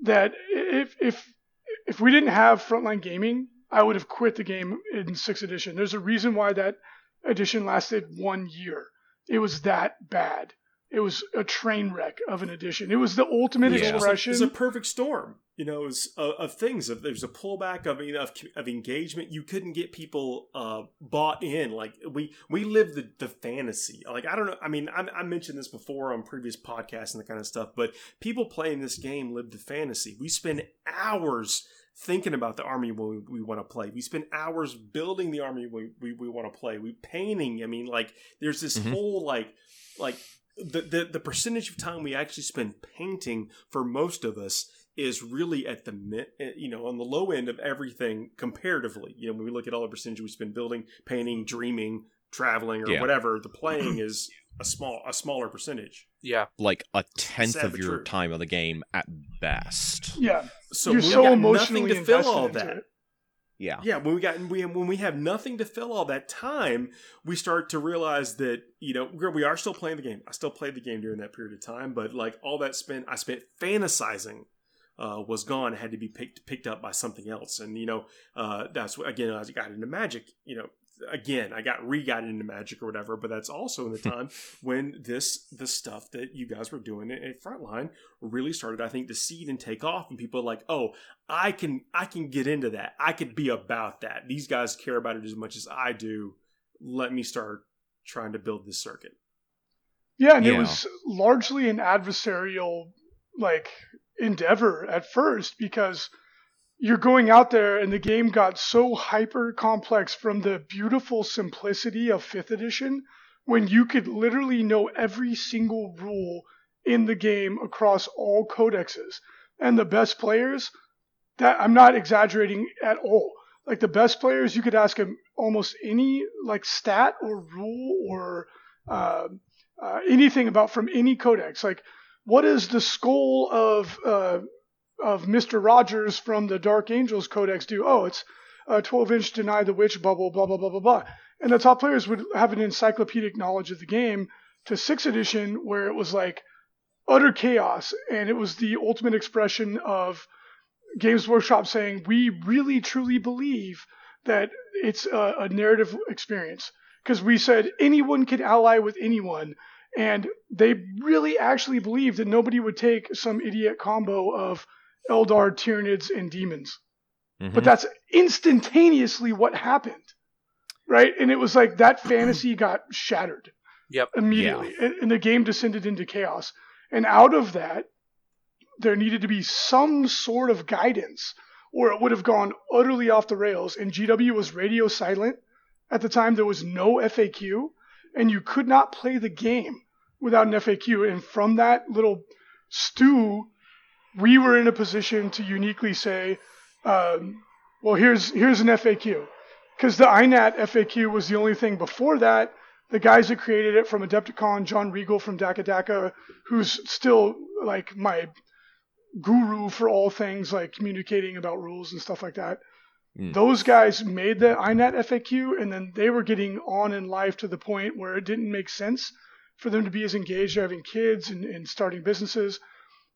C: that if if if we didn't have frontline gaming, I would have quit the game in sixth edition. There's a reason why that edition lasted one year. It was that bad. It was a train wreck of an edition. It was the ultimate yeah. expression.
B: It was a perfect storm, you know, was, uh, of things. Of there's a pullback of, you know, of, of engagement. You couldn't get people uh, bought in. Like we we lived the, the fantasy. Like I don't know. I mean, I, I mentioned this before on previous podcasts and that kind of stuff. But people playing this game live the fantasy. We spend hours thinking about the army we, we want to play. We spend hours building the army we, we, we want to play. We painting. I mean, like there's this mm-hmm. whole like like the, the the percentage of time we actually spend painting for most of us is really at the eh, you know on the low end of everything comparatively. You know, when we look at all the percentage we spend building, painting, dreaming, traveling, or yeah. whatever, the playing is a small a smaller percentage.
A: Yeah.
D: Like a tenth
B: Sad
D: of your
B: true.
D: time of the game at best.
C: Yeah,
B: So
C: you're
B: we
C: so
B: got
C: emotionally
B: nothing to fill
C: invested
B: all that.
C: it.
D: Yeah.
B: Yeah, when we got we, when we have nothing to fill all that time, we start to realize that you know we are still playing the game. I still played the game during that period of time, but like all that spent I spent fantasizing uh, was gone. Had to be picked picked up by something else, and you know uh, that's what again as I got into Magic. You know, again I got re got into Magic or whatever, but that's also in the time when this the stuff that you guys were doing at, at Frontline really started, I think, to seed and take off, and people are like, oh, I can I can get into that. I could be about that. These guys care about it as much as I do. Let me start trying to build this circuit.
C: Yeah, and it was largely an adversarial like endeavor at first because you're going out there and the game got so hyper complex from the beautiful simplicity of 5th edition when you could literally know every single rule in the game across all codexes and the best players that I'm not exaggerating at all like the best players you could ask them almost any like stat or rule or uh, uh, anything about from any codex. Like, what is the skull of uh, of Mister Rogers from the Dark Angels Codex do? Oh, it's a 12 inch deny the witch bubble, blah blah blah blah blah. And the top players would have an encyclopedic knowledge of the game. To sixth edition, where it was like utter chaos, and it was the ultimate expression of Games Workshop saying we really truly believe that it's a, a narrative experience because we said anyone can ally with anyone, and they really actually believed that nobody would take some idiot combo of Eldar, Tyranids, and demons.
D: Mhm.
C: But that's instantaneously what happened, right? And it was like that fantasy got shattered
A: Yep.
C: immediately, and, and the game descended into chaos. And out of that, there needed to be some sort of guidance, or it would have gone utterly off the rails. And GW was radio silent at the time. There was no FAQ, and you could not play the game without an FAQ. And from that little stew, we were in a position to uniquely say, um, "Well, here's here's an FAQ," because the INAT FAQ was the only thing before that. The guys that created it from Adepticon, John Regal from Dakka Dakka, who's still like my guru for all things like communicating about rules and stuff like that.
D: Mm.
C: Those guys made the INAT FAQ, and then they were getting on in life to the point where it didn't make sense for them to be as engaged, having kids and, and starting businesses.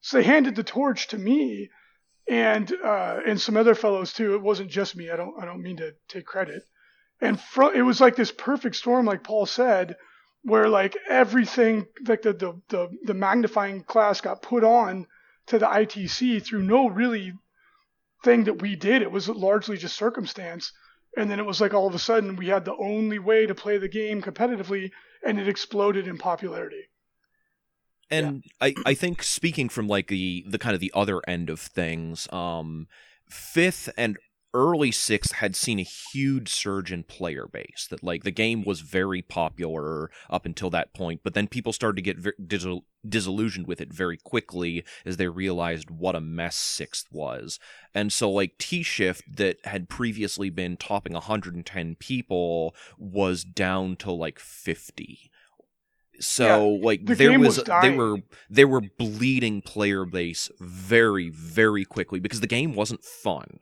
C: So they handed the torch to me and uh, and some other fellows too. It wasn't just me. I don't I don't mean to take credit. And it was like this perfect storm, like Paul said, where like everything, like the the the, the magnifying glass got put on to the ITC through no really thing that we did. It was largely just circumstance. And then it was like all of a sudden we had the only way to play the game competitively, and it exploded in popularity.
D: And I, I think speaking from like the the kind of the other end of things um fifth and early sixth had seen a huge surge in player base that like the game was very popular up until that point but then people started to get ver- disil- disillusioned with it very quickly as they realized what a mess sixth was. And so like t-shift that had previously been topping 110 people was down to like 50 so like
C: the
D: there was,
C: was
D: they were they were bleeding player base very very quickly because the game wasn't fun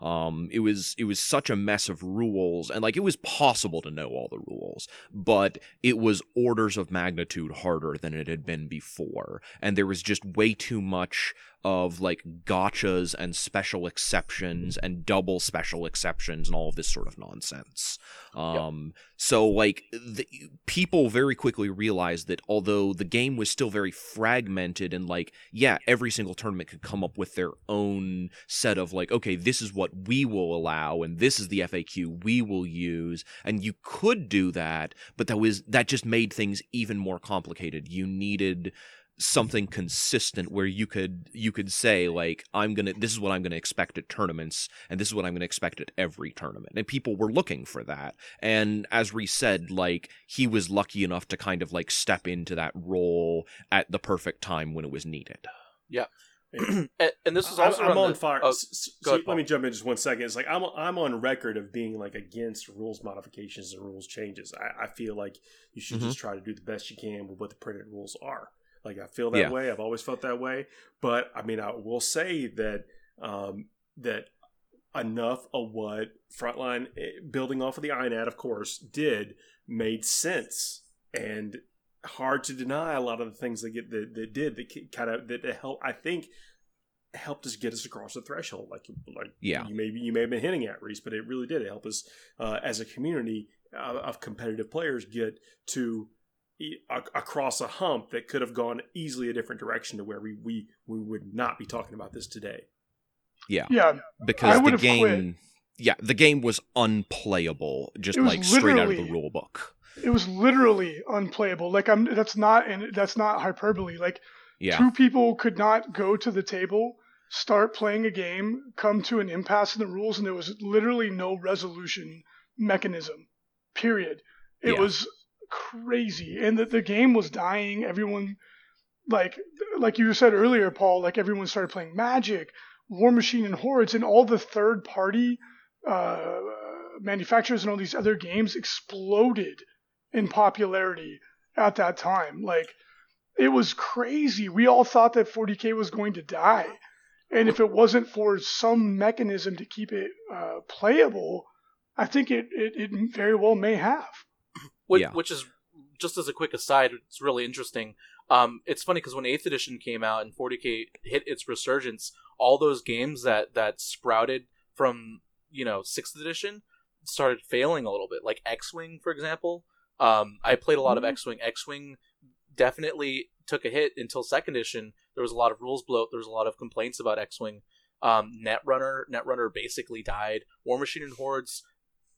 D: um it was it was such a mess of rules and like it was possible to know all the rules but it was orders of magnitude harder than it had been before and there was just way too much of like gotchas and special exceptions and double special exceptions and all of this sort of nonsense. Um so like the, people very quickly realized that although the game was still very fragmented and like yeah every single tournament could come up with their own set of like okay this is what we will allow and this is the FAQ we will use and you could do that but that was that just made things even more complicated. You needed something consistent where you could you could say like I'm going to this is what I'm going to expect at tournaments and this is what I'm going to expect at every tournament. And people were looking for that. And as Reese said like he was lucky enough to kind of like step into that role at the perfect time when it was needed
A: and, and this
B: I'm-
A: also
B: I'm, on
A: the-
B: fire.
A: oh,
B: S- s-
A: go
B: so
A: ahead,
B: let me jump in just one second. It's like I'm I'm on record of being like against rules modifications and rules changes. I, I feel like you should
D: Mhm.
B: just try to do the best you can with what the printed rules are. Like I feel that
D: Yeah.
B: way. I've always felt that way. But I mean, I will say that um, that enough of what Frontline, eh, building off of the INAT, of course, did made sense and hard to deny a lot of the things that get that, that did that kind of that help. I think helped us get us across the threshold, like like
D: Yeah.
B: you maybe you may have been hinting at Reese, but it really did help us uh, as a community uh, of competitive players get to a- across a hump that could have gone easily a different direction to where we we, we would not be talking about this today.
C: Yeah, yeah,
D: because
C: I
D: the
C: would've
D: game
C: quit.
D: yeah the game was unplayable just like straight out of the
C: literally-
D: rule book
C: it was literally unplayable. Like I'm that's not and that's not hyperbole. Like
D: yeah
C: two people could not go to the table, start playing a game, come to an impasse in the rules, and there was literally no resolution mechanism. Period. It
D: Yeah.
C: was crazy, and the, the game was dying. Everyone, like like you said earlier, Paul, like everyone started playing Magic, Warmachine, and Hordes, and all the third party uh, manufacturers and all these other games exploded in popularity at that time. Like it was crazy. We all thought that 40k was going to die, and if it wasn't for some mechanism to keep it uh, playable, I think it, it it very well may have.
A: which,
D: Yeah.
A: which is just as a quick aside, it's really interesting. Um, it's funny because when Eighth Edition came out and 40k hit its resurgence, all those games that that sprouted from you know Sixth Edition started failing a little bit. Like X Wing, for example. Um, I played a lot of
C: Mhm.
A: X Wing. X Wing definitely took a hit until Second Edition. There was a lot of rules bloat. There was a lot of complaints about X Wing. Um, Netrunner, Netrunner basically died. Warmachine and Hordes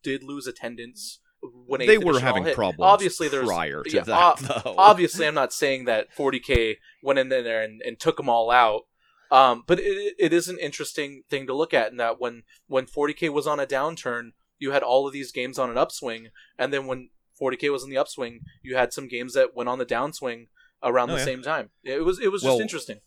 A: did lose attendance when
D: they were having
A: hit.
D: problems
A: Obviously, there's
D: prior to
A: yeah,
D: that
A: obviously, I'm not saying that 40k went in there and, and took them all out. Um, but it, it is an interesting thing to look at in that when when 40k was on a downturn, you had all of these games on an upswing, and then when 40k was in the upswing, you had some games that went on the downswing around
D: Oh,
A: the
D: yeah.
A: same time. It was it was
D: Well,
A: just interesting.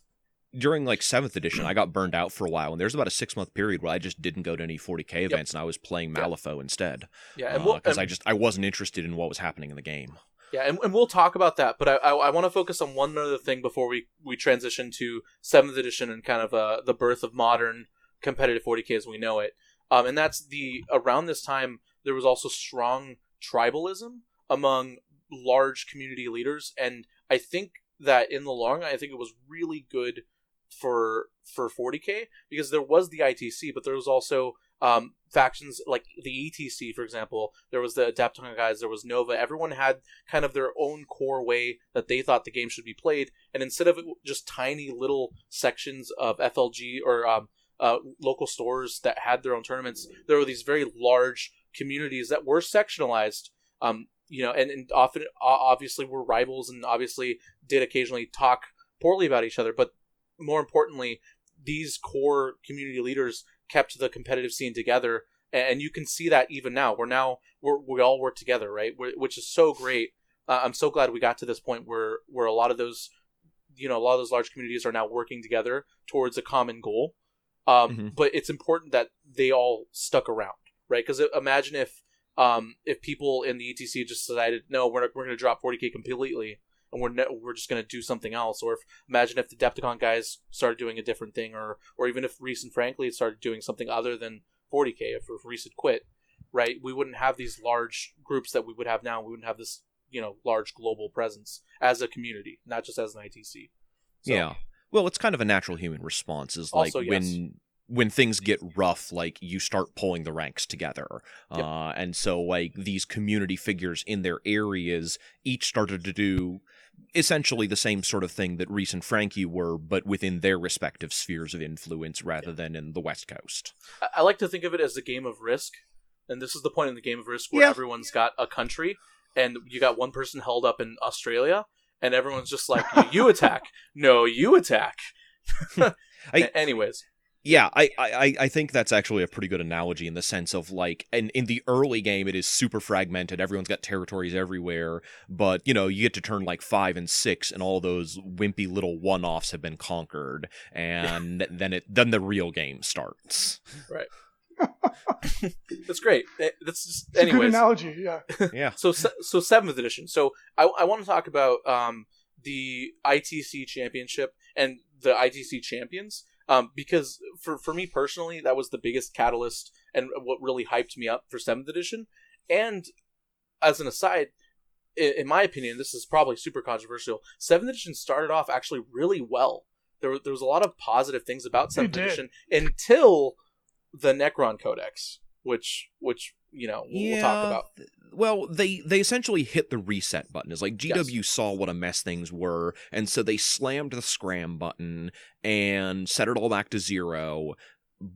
D: during like seventh edition, I got burned out for a while, and there's about a six month period where I just didn't go to any 40k events, and I was playing
A: Yep.
D: Malifaux instead
A: Yeah, and we'll,
D: because I just I wasn't interested in what was happening in the game.
A: Yeah, and, and we'll talk about that, but I, I, I want to focus on one other thing before we, we transition to seventh edition and kind of uh, the birth of modern competitive 40k as we know it. Um, and that's the around this time there was also strong tribalism among large community leaders, and I think that in the long, I think it was really good for for 40k because there was the ITC, but there was also um, factions like the ETC, for example. There was the Adepticon guys. There was Nova. Everyone had kind of their own core way that they thought the game should be played, and instead of just tiny little sections of FLG or um, uh, local stores that had their own tournaments, there were these very large communities that were sectionalized. Um, you know, and, and often, obviously, were rivals, and obviously did occasionally talk poorly about each other. But more importantly, these core community leaders kept the competitive scene together, and you can see that even now. We're now we're, we all work together, right? we which is so great. Uh, I'm so glad we got to this point where where a lot of those, you know, a lot of those large communities are now working together towards a common goal. Um,
D: Mhm.
A: But it's important that they all stuck around, right? Because imagine if um, if people in the ETC just decided, no, we're we're going to drop 40k completely, and we're ne- we're just going to do something else, or if imagine if the Adepticon guys started doing a different thing, or or even if Reese and Frankie started doing something other than 40k, if, if Reese had quit, right? We wouldn't have these large groups that we would have now. We wouldn't have this you know large global presence as a community, not just as an ITC. So,
D: Yeah. Well, it's kind of a natural human response. Is like
A: Also, yes.
D: When things get rough, like you start pulling the ranks together,
A: Yep.
D: uh, and so like these community figures in their areas each started to do essentially the same sort of thing that Reese and Frankie were, but within their respective spheres of influence rather than in the West Coast.
A: I, I like to think of it as a game of risk, and this is the point in the game of risk where
D: Yeah.
A: everyone's got a country, and you got one person held up in Australia, and everyone's just like, "You- "You attack, no, you attack."
D: I-
A: Anyways,
D: Yeah, I, I, I think that's actually a pretty good analogy in the sense of like, and in the early game, it is super fragmented. Everyone's got territories everywhere, but you know, you get to turn like five and six, and all those wimpy little one-offs have been conquered, and then it then the real game starts. Right.
A: that's great. Eh, That's just
C: It's a good
A: anyways.
C: analogy. Yeah.
D: Yeah,
A: So so seventh edition. So I I want to talk about um the ITC championship and the ITC champions. Um, because for for me personally, that was the biggest catalyst and what really hyped me up for seventh edition. And as an aside, in, in my opinion, this is probably super controversial. Seventh edition started off actually really well. There, there was a lot of positive things about seventh edition until the Necron Codex, which which you know we'll, we'll talk about.
D: Well, they they essentially hit the reset button. It's like
A: Yes.
D: GW saw what a mess things were, and so they slammed the scram button and set it all back to zero.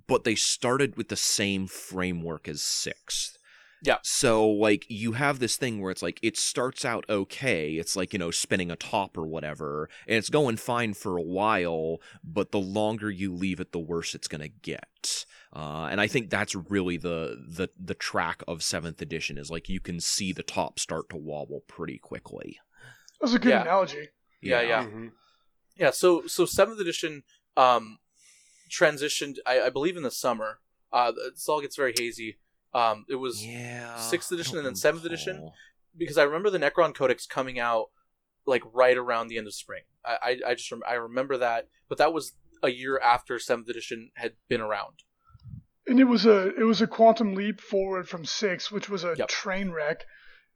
D: But they started with the same framework as sixth.
A: Yeah.
D: So like you have this thing where it's like it starts out okay. It's like, you know, spinning a top or whatever, and it's going fine for a while, but the longer you leave it, the worse it's gonna get. Uh, and I think that's really the the the track of seventh edition is like you can see the top start to wobble pretty quickly.
C: That's a good
A: Yeah.
C: analogy.
A: Yeah, yeah.
B: Mhm.
A: Yeah, so so seventh edition um transitioned I, I believe in the summer. Uh this all gets very hazy. Um it was
D: Yeah.
A: Sixth edition and then seventh edition? because I remember the Necron Codex coming out like right around the end of spring. I I, I just rem- I remember that, but that was a year after seventh edition had been around.
C: And it was a it was a quantum leap forward from six, which was a
A: Yep.
C: train wreck.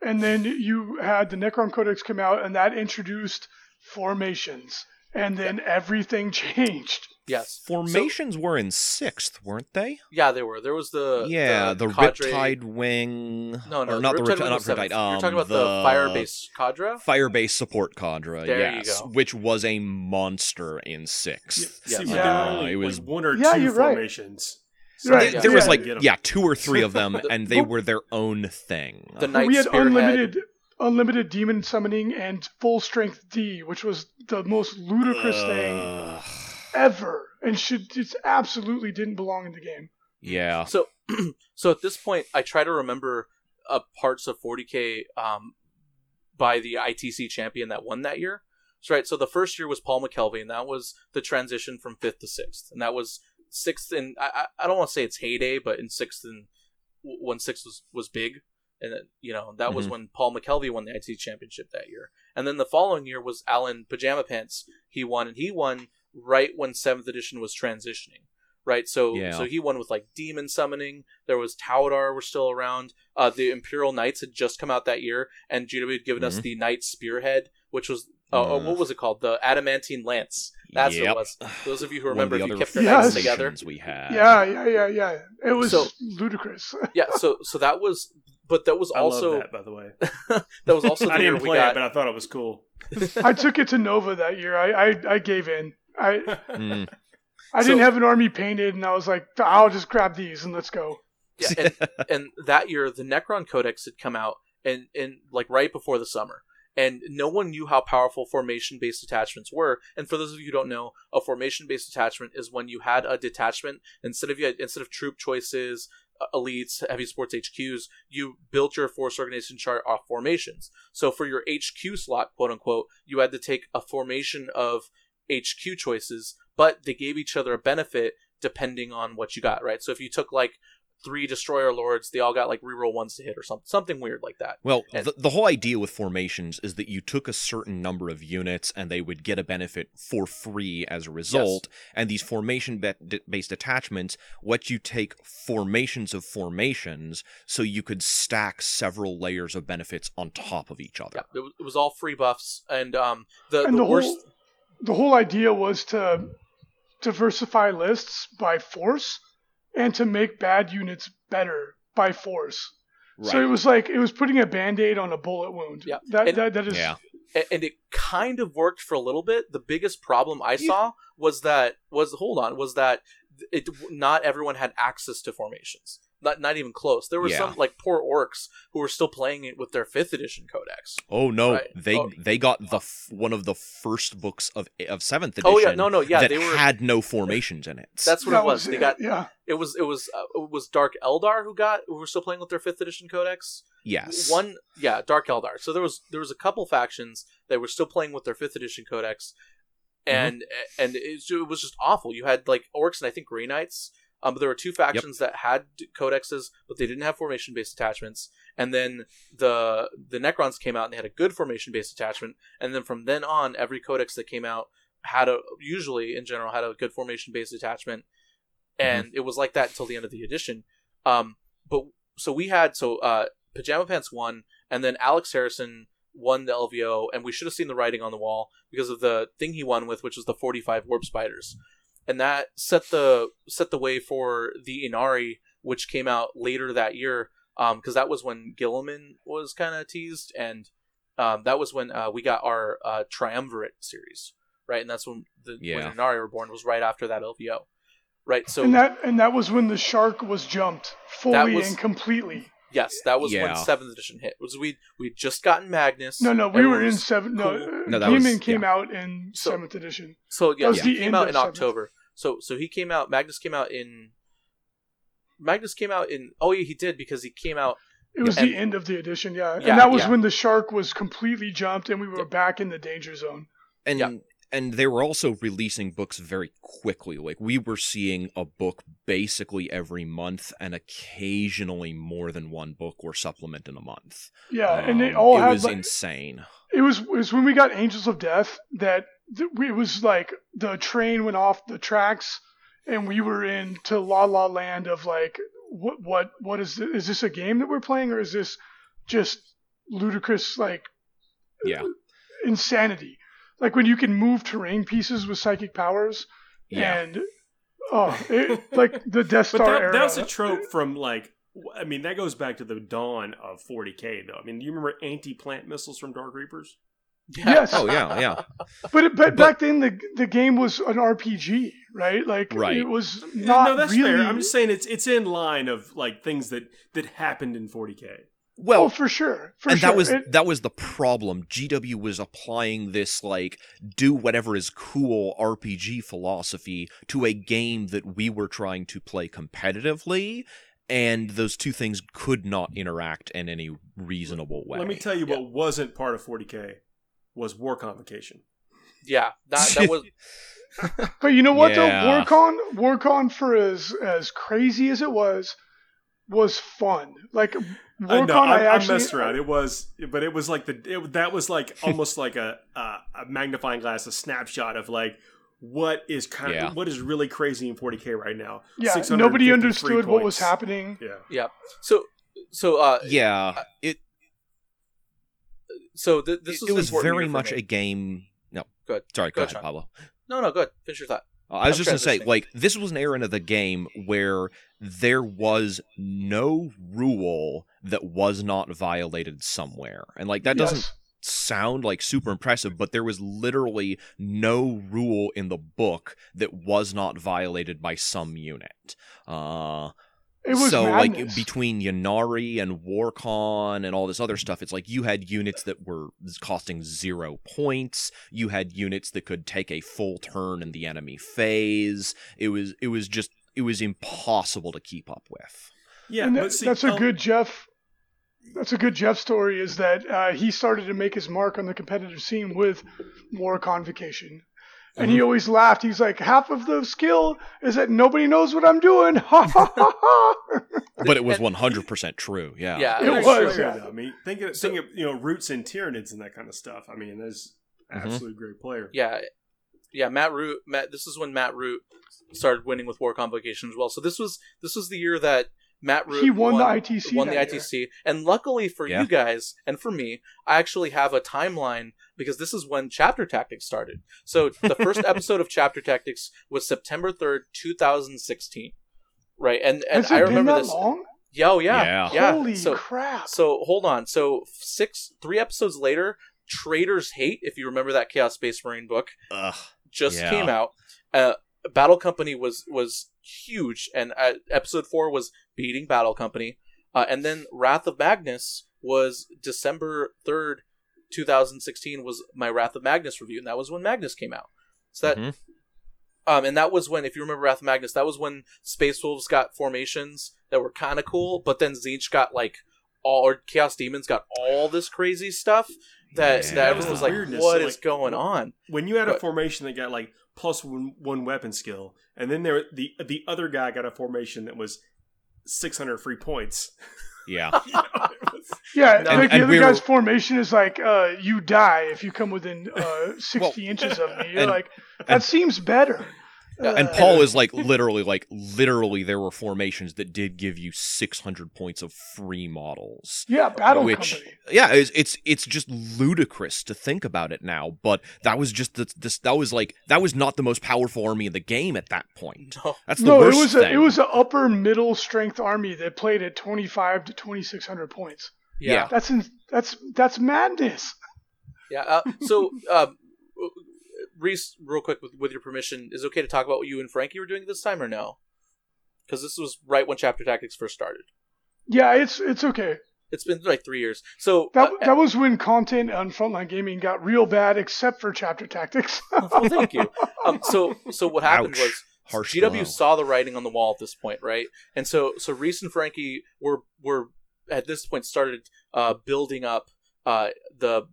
C: And then you had the Necron Codex come out, and that introduced formations, and then everything changed.
A: Yes.
D: Formations were in sixth, weren't they?
A: Yeah, they were. There was the
D: yeah, the,
A: cadre-
D: Riptide Wing.
A: No, no,
D: or not the
A: Riptide
D: Riptide,
A: Wing
D: not
A: was seventh.
D: Riptide. Um,
A: You're talking about the,
D: the
A: Firebase Cadre.
D: Firebase support cadre,
A: There you
D: yes,
A: go.
D: which was a monster in sixth.
A: Yes.
B: See,
A: Yeah.
B: there
D: Uh,
B: only
D: it was-
B: like one or
C: Yeah,
B: two
C: you're right.
B: Formations.
C: Right,
D: There-
A: yeah.
D: was like
B: Get 'em.
D: yeah, two or three of them,
A: The-
D: and they
C: but-
D: were their own thing.
A: The
C: But we had
A: Spearhead.
C: unlimited unlimited demon summoning and full strength D, which was the most ludicrous thing ever, and should just absolutely didn't belong in the game.
D: yeah,
A: So, so at this point, I try to remember uh, parts of 40k um, by the ITC champion that won that year. So, right. So the first year was Paul McKelvey, and that was the transition from fifth to sixth, and that was sixth. And I, I don't want to say it's heyday, but in sixth and when sixth was was big, and then, you know that was
D: Mhm.
A: when Paul McKelvey won the IT championship that year. And then the following year was Alan Pajama Pants. He won, and he won right when seventh edition was transitioning. Right, so
D: Yeah.
A: so he won with like demon summoning. There was Taudar were still around. Uh, the Imperial Knights had just come out that year, and GW had given us
D: Mhm.
A: the Knight Spearhead, which was uh, uh,
D: Mm.
A: what was it called? The Adamantine Lance. That's what
D: Yep.
A: it was. Those of you who remember,
D: the
A: if you
D: other
A: kept your
C: Yes.
A: knights together,
D: we had.
C: Yeah, yeah, yeah, yeah. It was
A: So-
C: ludicrous.
A: yeah. So so that was, but that was
B: I
A: also
B: love that, by the way.
A: that was also the
B: I didn't
A: we
B: play
A: got.
B: it, but I thought it was cool.
C: I took it to Nova that year. I I, I gave in. I
D: Mm.
C: I didn't
A: So-
C: have an army painted, and I was like, I'll just grab these and let's go.
A: Yeah, and, and that year the Necron Codex had come out, and and like right before the summer, and no one knew how powerful formation based attachments were. And for those of you who don't know, a formation based attachment is when you had a detachment instead of you had, instead of troop choices, uh, elites, heavy sports HQs, you built your force organization chart off formations. So for your HQ slot, quote unquote, you had to take a formation of HQ choices, but they gave each other a benefit depending on what you got, right? So if you took like three destroyer lords, they all got like reroll ones to hit or something, something weird like that.
D: Well,
A: And-
D: the, the whole idea with formations is that you took a certain number of units and they would get a benefit for free as a result. And these formation based attachments let you take formations of formations so you could stack several layers of benefits on top of each other.
A: Yeah, it was, it was all free buffs, and um, the
C: and
A: the,
C: the,
A: worst.
C: whole the whole idea was to diversify lists by force and to make bad units better by force. So it was like it was putting a band-aid on a bullet wound.
A: Yeah.
C: That
A: And-
C: that, that is
D: Yeah.
A: and it kind of worked for a little bit. The biggest problem I saw was that was hold on was that it not everyone had access to formations. Not not even close. There were
D: Yeah.
A: some like poor orcs who were still playing it with their fifth edition codex.
D: Oh no,
A: Right.
D: they
A: Oh.
D: they got the f- one of the first books of of seventh edition.
A: Oh yeah, no, no, yeah,
D: that
A: they were.
D: had no formations in it.
A: That's what
C: That
A: it was. They
C: it,
A: got
C: yeah.
A: it was it was uh, it was Dark Eldar who got who were still playing with their fifth edition codex.
D: yes,
A: One, yeah, Dark Eldar. So there was there was a couple factions that were still playing with their fifth edition codex,
D: Mm-hmm.
A: and and it, it was just awful. You had like orcs and I think Grey Knights. Um, but there were two factions that had codexes, but they didn't have formation based attachments. And then the the Necrons came out and they had a good formation based attachment. And then from then on, every codex that came out had a usually in general had a good formation based attachment, and it was like that until the end of the edition. Um, but so we had so uh, Pajama Pants won, and then Alex Harrison won the LVO, and we should have seen the writing on the wall because of the thing he won with, which was the 45 warp spiders, and that set the set the way for the Ynnari, which came out later that year, because that was when Guilliman was kind of teased, and um, that was when uh, we got our uh, Triumvirate series, right, and that's when the
D: Yeah.
A: when Ynnari were born was right after that LVO, right? So
C: and that and that was when the shark was jumped fully
A: was-
C: and completely.
A: Yes, that was when seventh edition hit. Was we we just gotten Magnus?
C: No, no, we were in
A: was
C: seven. No,
A: cool.
C: uh,
D: No, that was-
C: came
D: yeah.
C: out in
A: So-
C: seventh edition.
A: So yeah,
C: was
A: he
C: the
A: came
C: end
A: out in
C: seventh.
A: October. So so he came out. Magnus came out in. Magnus came out in. Oh yeah, he did because he came out.
C: It was
A: And-
C: the end of the edition, yeah.
A: Yeah,
C: and that was
A: yeah.
C: when the shark was completely jumped and we were
A: Yeah.
C: back in the danger zone.
D: and
A: Yeah.
D: and they were also releasing books very quickly. Like we were seeing a book basically every month, and occasionally more than one book or supplement in a month.
C: Yeah, and they
D: Um,
C: all
D: it
C: had
D: was
C: like,
D: insane.
C: it was it was when we got Angels of Death that th- we- it was like the train went off the tracks and we were into La La Land of like what what what is this? is this a game that we're playing or is this just ludicrous like
D: Yeah,
C: insanity? Like when you can move terrain pieces with psychic powers
D: yeah.
C: and oh, it, like the Death
B: But
C: Star
B: that,
C: era.
B: that's a trope from like i mean that goes back to the dawn of 40k though. I mean, do you remember anti-plant missiles from Dark Reapers?
C: Yes.
D: Oh yeah, yeah.
C: But, it, but back then the the game was an RPG, right? Like
D: Right.
C: it was not
B: no, that's
C: really.
B: fair. I'm just saying it's it's in line of like things that that happened in 40k.
D: Well,
C: oh, for sure, for
D: and
C: sure.
D: that was
C: It-
D: that was the problem. GW was applying this like do whatever is cool RPG philosophy to a game that we were trying to play competitively, and those two things could not interact in any reasonable way.
B: Let me tell you
A: Yeah.
B: what wasn't part of 40k was War Convocation.
A: Yeah, that that was.
C: but you know what
D: Yeah.
C: though? WarCon, WarCon for as as crazy as it was, was fun. Like
B: I
C: WarCon,
B: know,
C: I,
B: I, I messed around. It was, but it was like the it, that was like almost like a, a a magnifying glass, a snapshot of like what is kind of what is really crazy in 40k right now.
C: yeah, nobody understood what was happening.
B: Yeah,
A: Yeah. So so uh
D: Yeah, it
A: so th- this
D: it,
A: was
D: was very much a game. No,
A: Go ahead.
D: sorry,
A: Go
D: go,
A: ahead,
D: ahead, Pablo.
A: No, no, good. Finish your thought.
D: Uh, I was
A: I'm
D: just gonna say, like, this was an era of the game where there was no rule that was not violated somewhere, and like that doesn't sound like super impressive, but there was literally no rule in the book that was not violated by some unit. Uh,
C: It was
D: so
C: madness.
D: like between Ynnari and Warcon and all this other stuff, it's like you had units that were costing zero points. You had units that could take a full turn in the enemy phase. It was it was just it was impossible to keep up with.
B: yeah.
C: and that-
B: see,
C: that's a
B: um,
C: good Jeff. That's a good Jeff story. Is that uh, he started to make his mark on the competitive scene with War Convocation, and
B: Mm-hmm.
C: he always laughed. He's like, half of the skill is that nobody knows what I'm doing. Ha ha ha ha.
D: But it was one hundred percent true. Yeah.
A: Yeah,
C: It
B: Great
C: was,
B: player,
C: yeah.
B: I mean, think of,
A: So-
B: think of you know roots and Tyranids and that kind of stuff. I mean, there's
D: Mhm.
B: absolutely great player.
A: Yeah, yeah. Matt Root. Matt. This is when Matt Root started winning with War Convocation as well. So this was this was the year that Matt Root
C: He won the ITC
A: Won the
C: that year.
A: ITC, and luckily for
D: Yeah.
A: you guys and for me, I actually have a timeline because this is when Chapter Tactics started. So the first episode of Chapter Tactics was September third, two thousand sixteen. Right, and and
C: Has
A: I
C: it been
A: remember
C: that
A: this.
C: long?
A: Yeah, oh yeah,
D: Yeah.
A: yeah.
C: Holy
A: so
C: crap!
A: so hold on. So six, three episodes later, Traitors Hate. If you remember that Chaos Space Marine book,
D: Ugh.
A: just
D: Yeah.
A: came out. Uh, Battle Company was was huge, and uh, episode four was beating Battle Company, uh, and then Wrath of Magnus was December third, two thousand sixteen, was my Wrath of Magnus review, and that was when Magnus came out. So that,
D: Mhm.
A: um, and that was when, if you remember Wrath of Magnus, that was when Space Wolves got formations that were kind of cool, but then Tzeentch got like all, or Chaos Demons got all this crazy stuff that
D: Yeah.
A: that everyone was like,
B: Weirdness,
A: "What is
B: like,
A: going on?"
B: when you had a formation that got like plus one, one weapon skill, and then there the the other guy got a formation that was six hundred free points.
D: Yeah.
B: You know, was-
C: Yeah,
A: No.
C: like
D: And-
C: the other
D: we
C: guy's
D: were-
C: formation is like, uh, you die if you come within uh, 60 inches of me. You're
D: and-
C: like, that seems better.
D: And
C: Uh,
D: Paul is like literally like literally there were formations that did give you 600 points of free models.
C: yeah, Battle
D: which
C: Company.
D: yeah, it's, it's it's just ludicrous to think about it now, but that was just the, this that was like that was not the most powerful army in the game at that point.
A: No.
D: That's the
C: No, it
D: worst
C: was
D: thing.
C: a, it was an upper middle strength army that played at 25 to 2600 points.
A: Yeah,
D: Yeah.
C: That's in, that's that's madness.
A: yeah. Uh, so, um, Reese, real quick, with, with your permission, is it okay to talk about what you and Frankie were doing this time, or no? Because this was right when Chapter Tactics first started.
C: Yeah, it's it's okay.
A: It's been like three years. So,
C: That
A: uh,
C: that was when content on Frontline Gaming got real bad, except for Chapter Tactics.
A: well, thank you. Um, so, so what happened
D: Ouch.
A: was
D: Harsh
A: GW
D: blow.
A: saw the writing on the wall at this point, right? And so, so Reese and Frankie were were at this point started uh, building up uh, the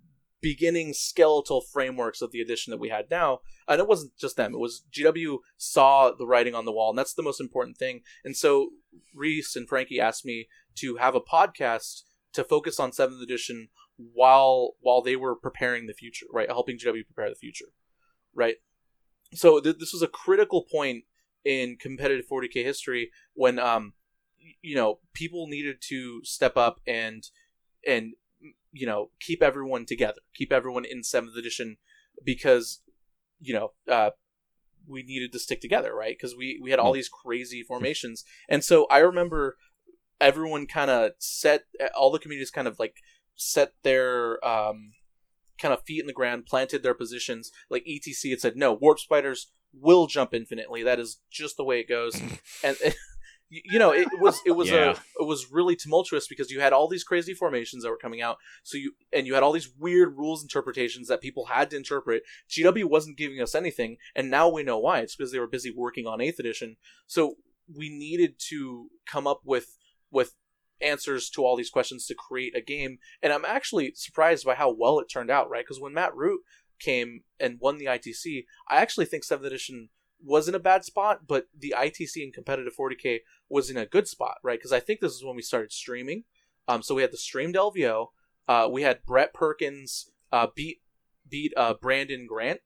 A: beginning skeletal frameworks of the edition that we had now. And it wasn't just them; it was GW saw the writing on the wall, and that's the most important thing. And so, Reese and Frankie asked me to have a podcast to focus on seventh edition while while they were preparing the future, right? Helping GW prepare the future, right? so th- this was a critical point in competitive 40k history when um you know people needed to step up and and you know keep everyone together keep everyone in 7th edition because you know uh we needed to stick together right because we we had all these crazy formations and so i remember everyone kind of set all the communities kind of like set their um kind of feet in the ground, planted their positions. Like ETC had said, no, warp spiders will jump infinitely. That is just the way it goes. and you know, it was it was
D: Yeah.
A: a it was really tumultuous because you had all these crazy formations that were coming out. So you and you had all these weird rules interpretations that people had to interpret. GW wasn't giving us anything, and now we know why. It's because they were busy working on Eighth Edition. So we needed to come up with with answers to all these questions to create a game and i'm actually surprised by how well it turned out right because when matt root came and won the itc i actually think 7th edition was in a bad spot but the itc and competitive 40k was in a good spot right? Because i think this is when we started streaming. Um, so we had the streamed lvo uh, we had brett perkins uh, beat beat uh, brandon grant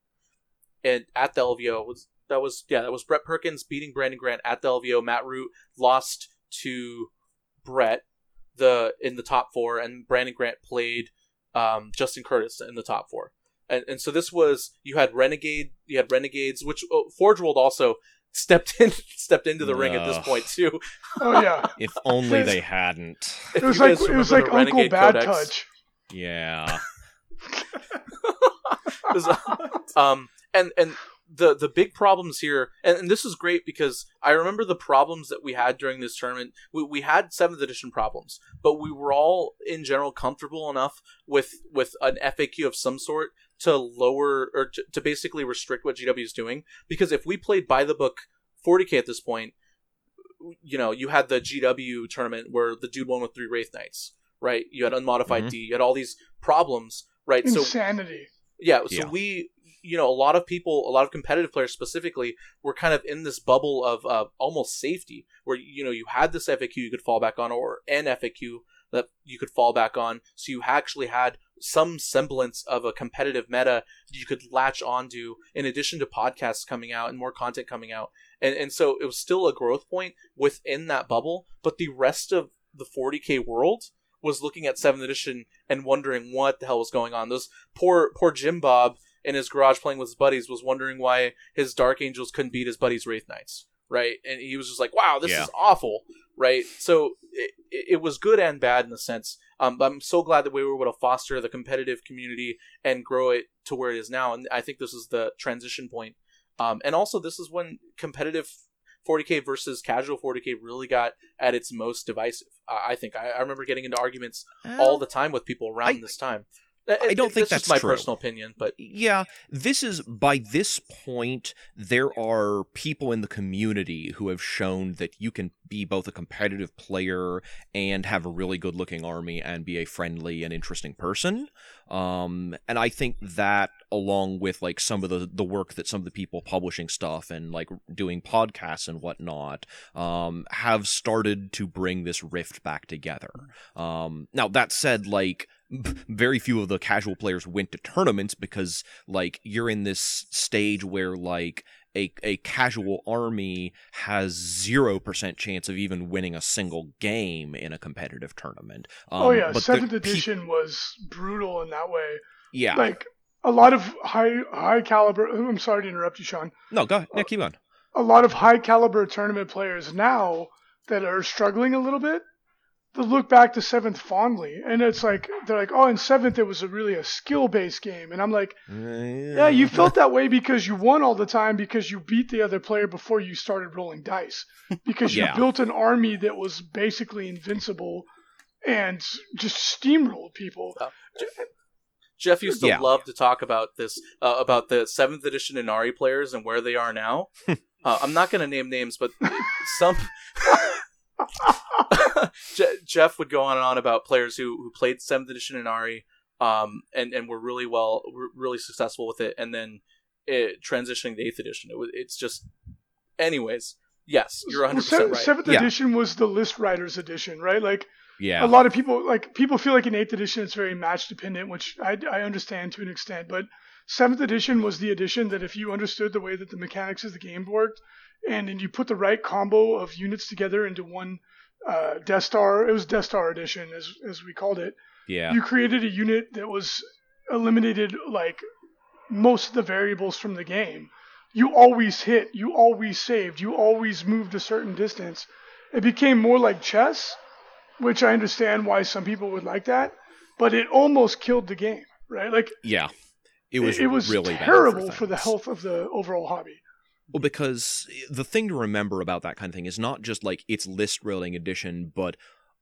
A: and at the lvo was that was yeah that was brett perkins beating brandon grant at the lvo matt root lost to Brett the in the top four, and Brandon Grant played um, Justin Curtis in the top four. And, and so this was you had Renegade, you had Renegades, which oh, Forge World also stepped in stepped into the ring at this
D: Ugh.
A: point too.
C: oh yeah,
D: If only they hadn't.
A: If
C: it was
A: you
C: like
A: guys
C: it was
A: remember
C: like
A: the
C: Uncle
A: Renegade
C: Bad
A: Codex,
C: Touch.
D: Yeah.
A: it um, and and the the big problems here, and, and this is great because I remember the problems that we had during this tournament. We, we had seventh edition problems, but we were all in general comfortable enough with with an FAQ of some sort to lower or to, to basically restrict what GW is doing. Because if we played by the book 40k at this point, you know, you had the GW tournament where the dude won with three Wraith Knights, right? You had unmodified
D: Mhm.
A: D, you had all these problems, right? So
C: Insanity.
A: yeah, so
D: Yeah.
A: we, you know, a lot of people, a lot of competitive players specifically, were kind of in this bubble of uh, almost safety, where you know you had this FAQ you could fall back on, or an FAQ that you could fall back on, so you actually had some semblance of a competitive meta you could latch onto, in addition to podcasts coming out and more content coming out, and and so it was still a growth point within that bubble, but the rest of the 40k world was looking at 7th edition and wondering what the hell was going on. Those poor poor Jim Bob in his garage playing with his buddies was wondering why his Dark Angels couldn't beat his buddies Wraith Knights, right? And he was just like, "Wow, this
D: Yeah.
A: is awful," right? So it, it was good and bad in the sense. Um, but I'm so glad that we were able to foster the competitive community and grow it to where it is now. And I think this is the transition point Um, and also, this is when competitive 40k versus casual 40k really got at its most divisive. Uh, I think I, I, remember getting into arguments all the time with people around I, this time.
D: I don't think that's,
A: my
D: true.
A: personal opinion, but
D: yeah, this is by this point there are people in the community who have shown that you can be both a competitive player and have a really good-looking army and be a friendly and interesting person. Um, and I think that along with like some of the the work that some of the people publishing stuff and like doing podcasts and whatnot um, have started to bring this rift back together. Um, now that said, like very few of the casual players went to tournaments because like you're in this stage where like a, a casual army has 0% chance of even winning a single game in a competitive tournament.
C: Um, oh, yeah. Seventh edition pe- was brutal in that way.
D: Yeah.
C: Like a lot of high high caliber. I'm sorry to interrupt you, Sean.
D: No, go ahead. Yeah, keep on.
C: A lot of high caliber tournament players now that are struggling a little bit to look back to seventh fondly, and it's like they're like, oh, in seventh it was a really a skill based game, and I'm like, yeah, you felt that way because you won all the time because you beat the other player before you started rolling dice, because you built an army that was basically invincible and just steamrolled people.
A: Jeff used to yeah. love to talk about this uh, about the seventh edition Ynnari players and where they are now. uh, I'm not going to name names, but some. Jeff would go on and on about players who, who played seventh edition Ynnari, um, and and were really well, really successful with it, and then it, transitioning to eighth edition. It was, it's just, anyways. Yes, you're 100 percent right.
C: Seventh
A: yeah.
C: edition was the list writers edition, right? Like,
D: yeah,
C: a lot of people like people feel like in eighth edition it's very match dependent, which I I understand to an extent, but seventh edition was the edition that if you understood the way that the mechanics of the game worked, and then you put the right combo of units together into one uh, Death Star. It was Death Star Edition, as as we called it.
D: Yeah.
C: You created a unit that was eliminated like most of the variables from the game. You always hit. You always saved. You always moved a certain distance. It became more like chess, which I understand why some people would like that, but it almost killed the game, right? Like
D: yeah, it was it,
C: it was
D: really
C: terrible
D: for,
C: for the health of the overall hobby.
D: Well, because eh, the thing to remember about that kind of thing is not just like its list rolling edition, but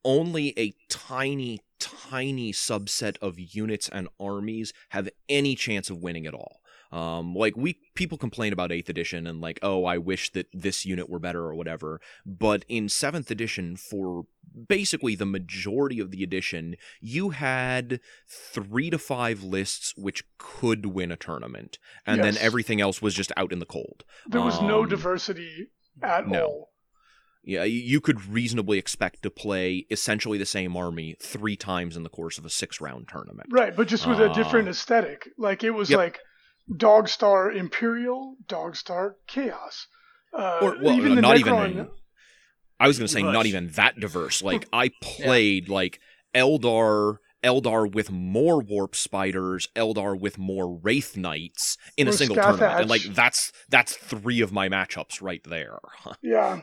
D: only a tiny, tiny subset of units and armies have any chance of winning at all. Um, like we people complain about eighth edition and like, oh, I wish that this unit were better or whatever. But in seventh edition, for basically the majority of the edition, you had three to five lists which could win a tournament, and yes. then everything else was just out in the cold.
C: There was um, no diversity at no. all.
D: Yeah, you could reasonably expect to play essentially the same army three times in the course of a six round tournament.
C: Right, but just with uh, a different aesthetic. Like it was yep. like Dog Star Imperial, Dog Star Chaos. Uh,
D: or well, even not Necron... even. I was going to say not even that diverse. Like I played yeah. like Eldar, Eldar with more warp spiders, Eldar with more wraith knights in or a single tournament, and like that's that's three of my matchups right there.
C: yeah,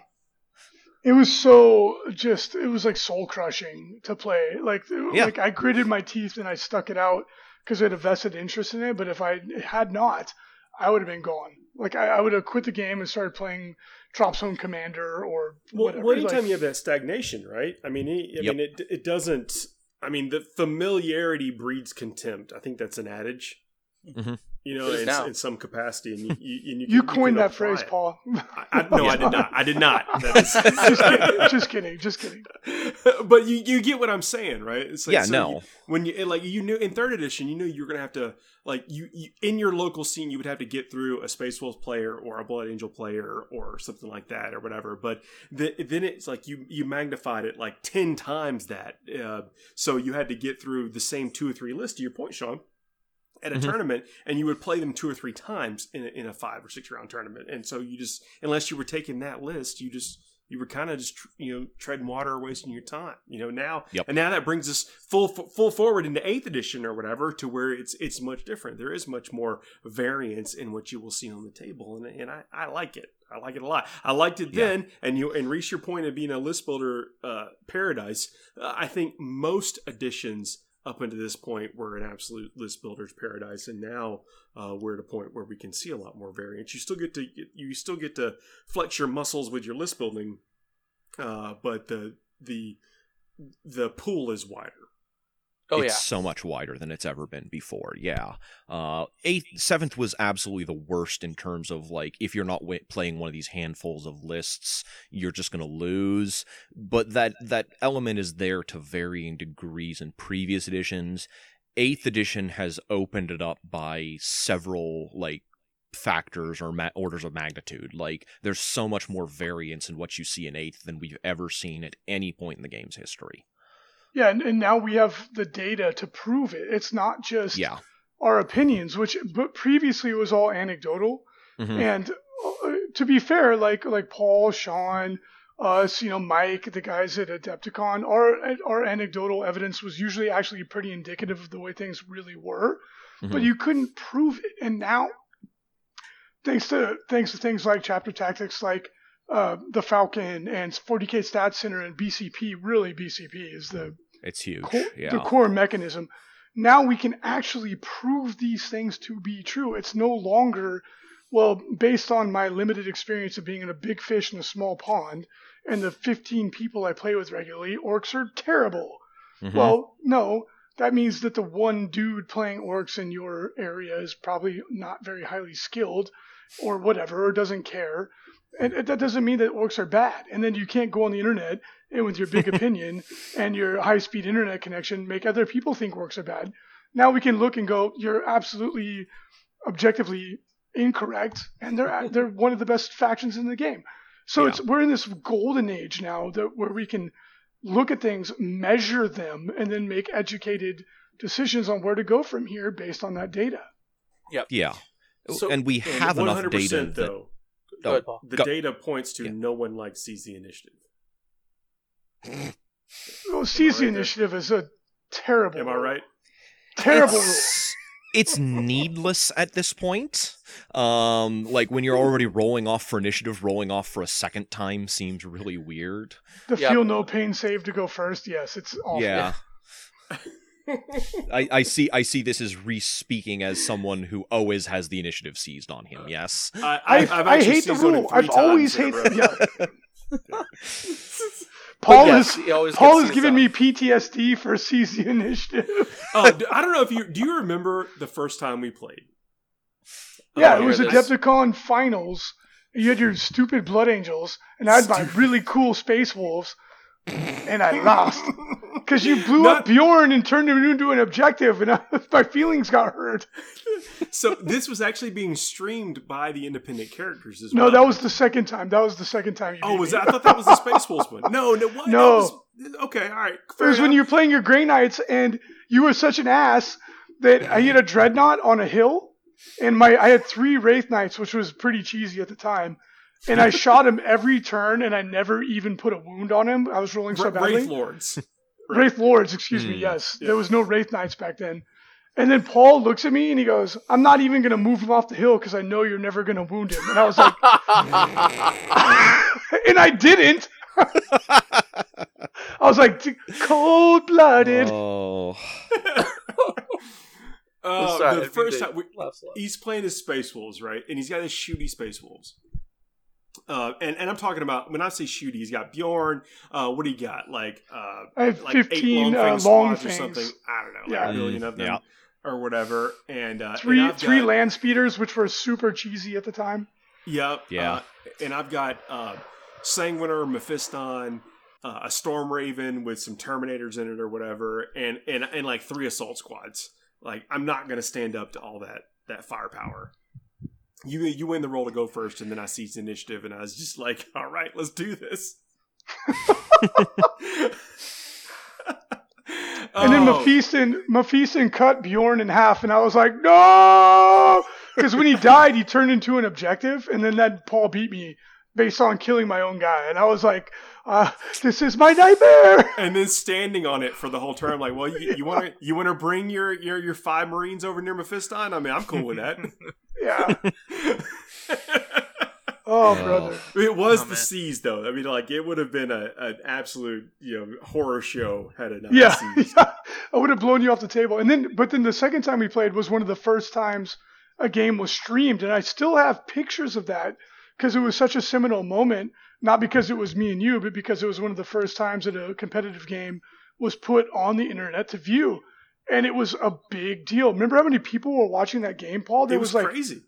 C: it was so just it was like soul crushing to play. Like yeah. like I gritted my teeth and I stuck it out because I had a vested interest in it. But if I had not, I would have been gone. Like I, I would have quit the game and started playing Dropzone Commander or
B: well,
C: whatever.
B: anytime like, you have that stagnation, right? I mean, I yep. mean, it it doesn't. I mean, the familiarity breeds contempt. I think that's an adage. Mm-hmm you know, in, in, some capacity, and you you, and you,
C: you coined that phrase, it. Paul.
B: I, I, no, I did not. I did not.
C: just, kidding, just kidding. Just kidding.
B: but you you get what I'm saying, right?
D: It's like, yeah, so no.
B: You, when you like you knew in third edition, you knew you were gonna have to like you, you in your local scene, you would have to get through a Space Wolf player or a Blood Angel player or something like that or whatever. But the, then it's like you you magnified it like ten times that, uh, so you had to get through the same two or three lists. To your point, Sean at a mm-hmm. tournament and you would play them two or three times in a, in a five or six round tournament and so you just unless you were taking that list you just you were kind of just you know treading water wasting your time you know now
D: yep.
B: and now that brings us full full forward into eighth edition or whatever to where it's it's much different there is much more variance in what you will see on the table and, and I, I like it I like it a lot. I liked it then, and you and reach your point of being a list builder uh, paradise. Uh, I think most editions up until this point, we're an absolute list builder's paradise, and now uh, we're at a point where we can see a lot more variance. You still get to you still get to flex your muscles with your list building, uh, but the the the pool is wider.
A: Oh
D: it's
A: yeah.
D: so much wider than it's ever been before. Yeah. Uh, eighth, seventh was absolutely the worst in terms of like if you're not w- playing one of these handfuls of lists, you're just gonna lose. But that that element is there to varying degrees in previous editions. Eighth edition has opened it up by several like factors or ma- orders of magnitude. Like there's so much more variance in what you see in eighth than we've ever seen at any point in the game's history.
C: Yeah, and, and now we have the data to prove it. It's not just
D: Yeah.
C: our opinions, which but previously it was all anecdotal.
D: Mhm.
C: And uh, to be fair, like like Paul, Sean, us, you know, Mike, the guys at Adepticon, our our anecdotal evidence was usually actually pretty indicative of the way things really were, but
D: Mhm.
C: you couldn't prove it. And now, thanks to thanks to things like chapter tactics, like uh, the Falcon and 40k Stat Center and BCP, really BCP is the
D: It's huge.
C: core,
D: yeah.
C: the core mechanism. Now we can actually prove these things to be true. It's no longer, well, based on my limited experience of being in a big fish in a small pond and the 15 people I play with regularly, orcs are terrible.
D: Mhm.
C: Well, no, that means that the one dude playing orcs in your area is probably not very highly skilled or whatever, or doesn't care. And it- that doesn't mean that orcs are bad. And then you can't go on the internet and with your big opinion and your high speed internet connection make other people think orcs are bad. Now we can look and go, you're absolutely objectively incorrect, and they're they're one of the best factions in the game. So
D: Yeah.
C: it's we're in this golden age now that where we can look at things, measure them, and then make educated decisions on where to go from here based on that data. Yep.
D: Yeah.
A: So-
D: and we
B: And
D: have enough
B: 100%
D: data
B: though.
A: Go ahead, Paul.
B: The
D: Go.
B: data points to
D: Yeah.
B: no one like seize the initiative.
C: Well, seize the
B: right
C: initiative is a terrible.
B: Am I right?
C: Terrible
D: it's, it's needless at this point. Um, like when you're already rolling off for initiative, rolling off for a second time seems really weird.
C: The
A: Yeah.
C: feel no pain save to go first. Yes, it's awful.
D: Yeah. I, I see I see this as Reece speaking as someone who always has the initiative seized on him, yes.
B: I,
C: I,
B: I've, I've
C: I hate the rule. I've always
B: times in a
C: hated. Yeah. Paul
A: yes,
C: is Paul
A: gets
C: has
A: his
C: given
A: up.
C: me PTSD for seize the initiative.
B: oh, d- I don't know if you do. You remember the first time we played?
C: Yeah,
A: Oh,
C: it was
A: yeah, this-
C: Adepticon finals. You had your stupid Blood Angels, and I had my really cool Space Wolves, and I lost because you blew
B: Not-
C: up Bjorn and turned him into an objective, and I, my feelings got hurt.
B: So this was actually being streamed by the independent characters as
C: No, that was the second time. That was the second time you.
B: Oh, was that? I thought that was the Space Wolves one. No, no, what?
C: No.
B: Was- okay, all right.
C: It was when you were playing your Grey Knights, and you were such an ass that I hit a Dreadnought on a hill, and my I had three Wraith Knights, which was pretty cheesy at the time. And I shot him every turn, and I never even put a wound on him. I was rolling so
B: Ra-
C: badly.
B: Wraith Lords.
C: Wraith Lords, excuse me.
D: Hmm.
C: Yes,
B: Yeah.
C: there was no Wraith Knights back then. And then Paul looks at me and he goes, "I'm not even gonna move him off the hill because I know you're never gonna wound him." And I was like, and I didn't. I was like, cold blooded.
D: Oh.
B: Uh, the first time we,
A: laugh so loud.
B: he's playing his Space Wolves, right? And he's got his shooty Space Wolves. Uh, and, and I'm talking about when I say shooty, he's got Bjorn. Uh, what do you got? Like uh,
C: I have
B: like eight
C: 15
B: long,
C: uh, long
B: or something. I don't know,
C: Yeah.
B: like a million of them
D: Yeah.
B: or whatever. And uh,
C: Three
B: and
C: three
B: got-
C: land speeders, which were super cheesy at the time.
B: Yep.
D: Yeah.
B: Uh, and I've got uh, Sanguinor, Mephiston, uh, a Storm Raven with some Terminators in it or whatever, and and and like three assault squads. Like I'm not gonna stand up to all that that firepower. You you win the roll to go first, and then I seized initiative, and I was just like, all right, let's do this.
C: And then
B: Oh.
C: Mephiston, Mephiston cut Bjorn in half, and I was like, no! Because when he died, he turned into an objective, and then that Paul beat me based on killing my own guy. And I was like, uh, this is my nightmare!
B: and then standing on it for the whole term, like, well, you, you want to you want to bring your, your your five Marines over near Mephiston? I mean, I'm cool with that.
C: yeah. Oh, brother.
B: It was
A: Oh,
B: the
A: man.
B: seas, though. I mean, like it would have been a, an absolute you know horror show had it not
C: Yeah,
B: seas.
C: yeah. I would have blown you off the table. And then, but then the second time we played was one of the first times a game was streamed, and I still have pictures of that because it was such a seminal moment. Not because it was me and you, but because it was one of the first times that a competitive game was put on the internet to view, and it was a big deal. Remember how many people were watching that game, Paul? There
B: It was,
C: like
B: crazy.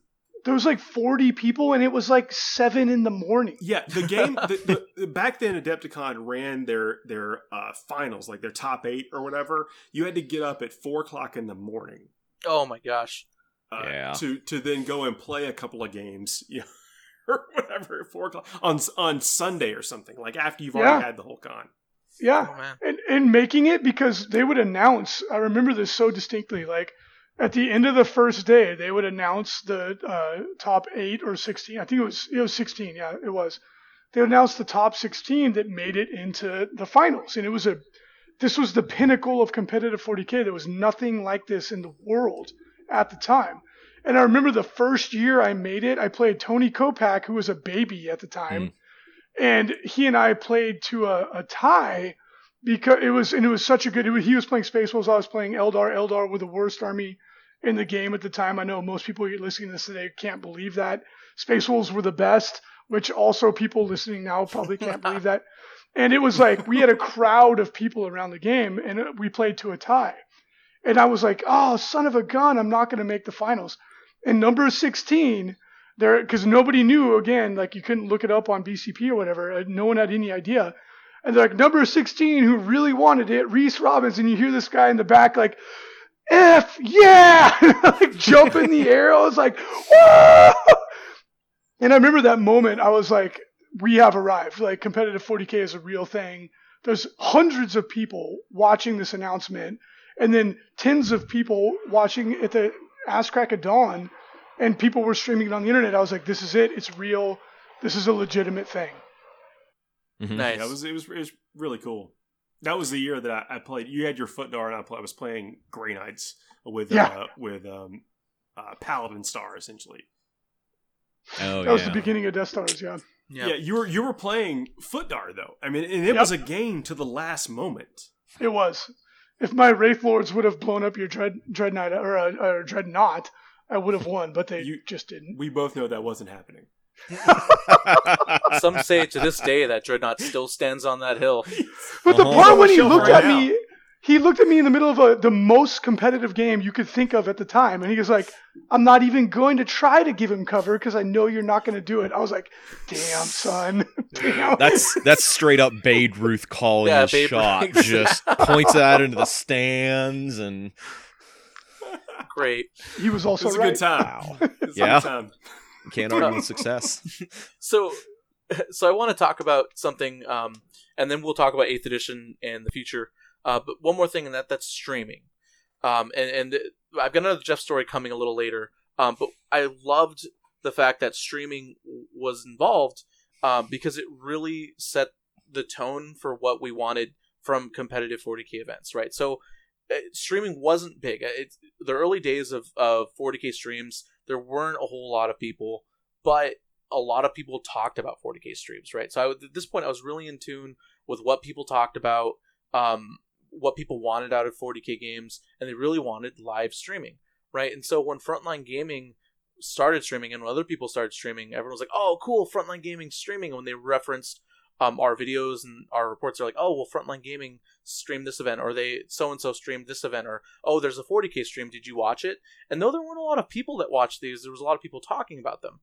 C: there was like 40 people, and it was like seven in the morning.
B: Yeah, the game the, the, the, back then Adepticon ran their their uh, finals, like their top eight or whatever. You had to get up at four o'clock in the morning.
A: Oh my gosh.
B: uh,
D: Yeah.
B: to to then go and play a couple of games, you know, or whatever four o'clock on on Sunday or something. Like after you've already had the whole con.
C: Yeah,
A: Oh man.
C: and and making it because they would announce. I remember this so distinctly. Like at the end of the first day, they would announce the uh, top eight or sixteen. I think it was it was sixteen. Yeah, it was. They announced the top sixteen that made it into the finals, and it was a. This was the pinnacle of competitive 40k. There was nothing like this in the world at the time. And I remember the first year I made it, I played Tony Kopach, who was a baby at the time, hmm. and he and I played to a, a tie because it was and it was such a good. It was, he was playing Space Wolves, I was playing Eldar. Eldar were the worst army in the game at the time. I know most people listening to this today can't believe that. Space Wolves were the best, which also people listening now probably can't believe that. And it was like we had a crowd of people around the game, and we played to a tie. And I was like, "Oh, son of a gun! I'm not going to make the finals." And number 16, there because nobody knew. Again, like you couldn't look it up on BCP or whatever. uh, No one had any idea. And they're like number 16, who really wanted it, Reece Robbins. And you hear this guy in the back like, "F yeah!" like jump in the air. I was like, "Whoa!" And I remember that moment. I was like, "We have arrived. Like competitive 40k is a real thing." There's hundreds of people watching this announcement, and then tens of people watching at the ass crack of dawn, and people were streaming it on the internet. I was like, "This is it. It's real. This is a legitimate thing."
D: Mhm.
A: Nice.
B: Yeah, it was it was it was really cool. That was the year that I, I played. You had your foot dart, and I, play, I was playing Grey Knights with
C: Yeah.
B: uh, with um, uh, Paladin Star essentially.
D: Oh
C: that was the beginning of Death Stars. Yeah.
A: Yeah.
B: Yeah, you were you were playing foot dart though. I mean, and it
C: Yep.
B: was a game to the last moment.
C: It was. If my Wraith Lords would have blown up your Dread Dreadnought or, uh, or Dreadnought, I would have won, but they
B: You-
C: just didn't.
B: We both know that wasn't happening.
A: Some say to this day that Dreadnought still stands on that hill.
C: But the
D: Uh-huh.
C: part when he looked
B: right
C: at me, he looked at me in the middle of a, the most competitive game you could think of at the time, and he was like, "I'm not even going to try to give him cover because I know you're not going to do it." I was like, "Damn, son, damn."
D: That's that's straight up Babe Ruth calling
A: Yeah,
D: his
A: Babe
D: shot.
A: Ruth.
D: Just points it out into the stands and
A: Great.
C: he was
B: It
C: also
B: was a
C: right.
B: good time.
D: wow,
B: It was a
D: Yeah.
B: good time.
D: can't argue with success.
A: So, so I want to talk about something, um, and then we'll talk about Eighth Edition and the future. Uh, but one more thing, and that that's streaming. Um, and and I've got another Jeff story coming a little later. Um, but I loved the fact that streaming was involved um, because it really set the tone for what we wanted from competitive 40k events, right? So uh, streaming wasn't big. Uh, It's the early days of, of 40k streams. There weren't a whole lot of people, but a lot of people talked about 40k streams, right? So I, at this point, I was really in tune with what people talked about, um, what people wanted out of 40k games, and they really wanted live streaming, right? And so when Frontline Gaming started streaming and when other people started streaming, everyone was like, "Oh, cool, Frontline Gaming streaming." When they referenced um, our videos and our reports, they're like, "Oh, well, Frontline Gaming streamed this event, or they so and so streamed this event, or oh, there's a 40k stream. Did you watch it?" And though there weren't a lot of people that watched these, there was a lot of people talking about them,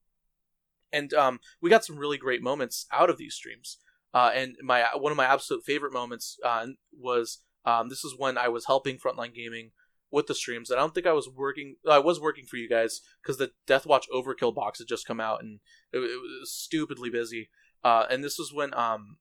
A: and um, we got some really great moments out of these streams. Uh, and my one of my absolute favorite moments uh, was um, this is when I was helping Frontline Gaming with the streams. And I don't think I was working. I was working for you guys because the Death Watch Overkill box had just come out, and it, it was stupidly busy. Uh, and this was when um,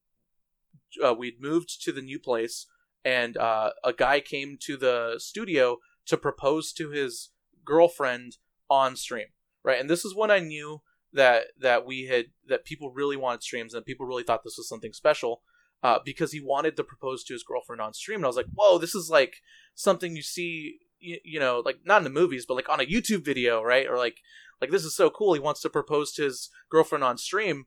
A: uh, we'd moved to the new place, and uh, a guy came to the studio to propose to his girlfriend on stream, right? And this is when I knew that that we had that people really wanted streams and people really thought this was something special. Uh, because he wanted to propose to his girlfriend on stream, and I was like, "Whoa, this is like something you see, you, you know like not in the movies but like on a YouTube video right or like like this is so cool he wants to propose to his girlfriend on stream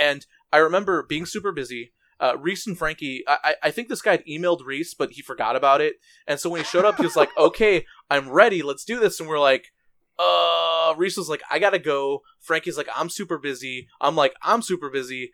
A: and I remember being super busy uh, Reece and Frankie, I, I think this guy had emailed Reece, but he forgot about it. And so when he showed up, he was like, okay, I'm ready. Let's do this. And we're like, uh, Reece was like, I gotta go. Frankie's like, I'm super busy. I'm like, I'm super busy.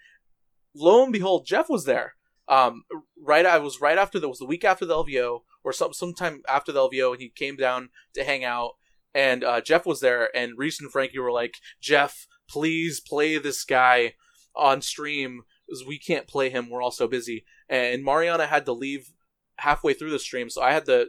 A: Lo and behold, Jeff was there. Um, right, I was right after that was the week after the LVO or some sometime after the LVO, and he came down to hang out. And uh, Jeff was there, and Reece and Frankie were like, Jeff, please play this guy on stream we can't play him. We're all so busy. And Mariana had to leave halfway through the stream, so I had to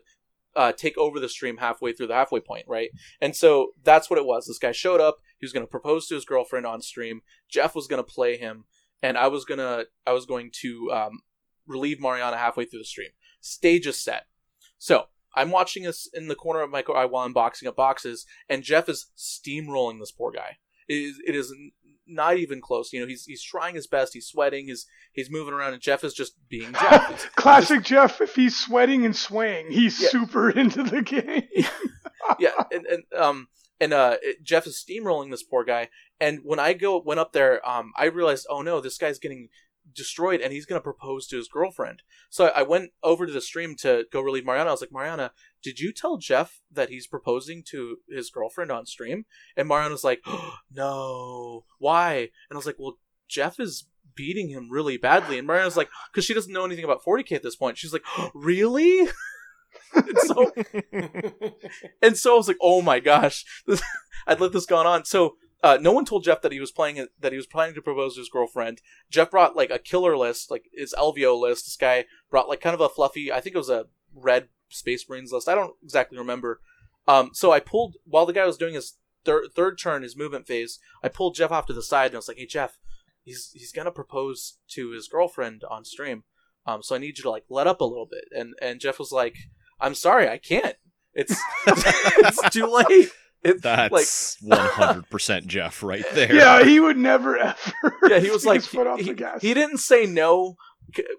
A: uh, take over the stream halfway through the halfway point, right? And so that's what it was. This guy showed up. He was going to propose to his girlfriend on stream. Jeff was going to play him, and I was gonna I was going to um, relieve Mariana halfway through the stream. Stage is set. So I'm watching this in the corner of my car while I'm boxing up boxes, and Jeff is steamrolling this poor guy. It is, it is not even close. You know, he's he's trying his best. He's sweating. He's he's moving around, and Jeff is just being Jeff.
C: Classic just, Jeff. If he's sweating and swaying, he's yeah. super into the game.
A: yeah, and, and um and uh Jeff is steamrolling this poor guy. And when I go went up there, um, I realized, oh no, this guy's getting destroyed and he's going to propose to his girlfriend. So I went over to the stream to go relieve Mariana. I was like, Mariana, did you tell Jeff that he's proposing to his girlfriend on stream? And Mariana's like, oh, no, why? And I was like, well, Jeff is beating him really badly. And Mariana's like, because she doesn't know anything about 40k at this point. She's like, oh, really? and so, and so I was like, oh my gosh, I'd let this go on. So uh, no one told Jeff that he was playing that he was planning to propose to his girlfriend. Jeff brought like a killer list, like his LVO list. This guy brought like kind of a fluffy, I think it was a red Space Marines list. I don't exactly remember. Um, so I pulled while the guy was doing his third third turn, his movement phase. I pulled Jeff off to the side and I was like, "Hey Jeff, he's he's gonna propose to his girlfriend on stream. Um, so I need you to like let up a little bit." And and Jeff was like, "I'm sorry, I can't. It's it's too late."
D: It, That's one hundred percent Jeff right there.
C: Yeah, he would never ever.
A: Yeah, he was like he, he, he, didn't say no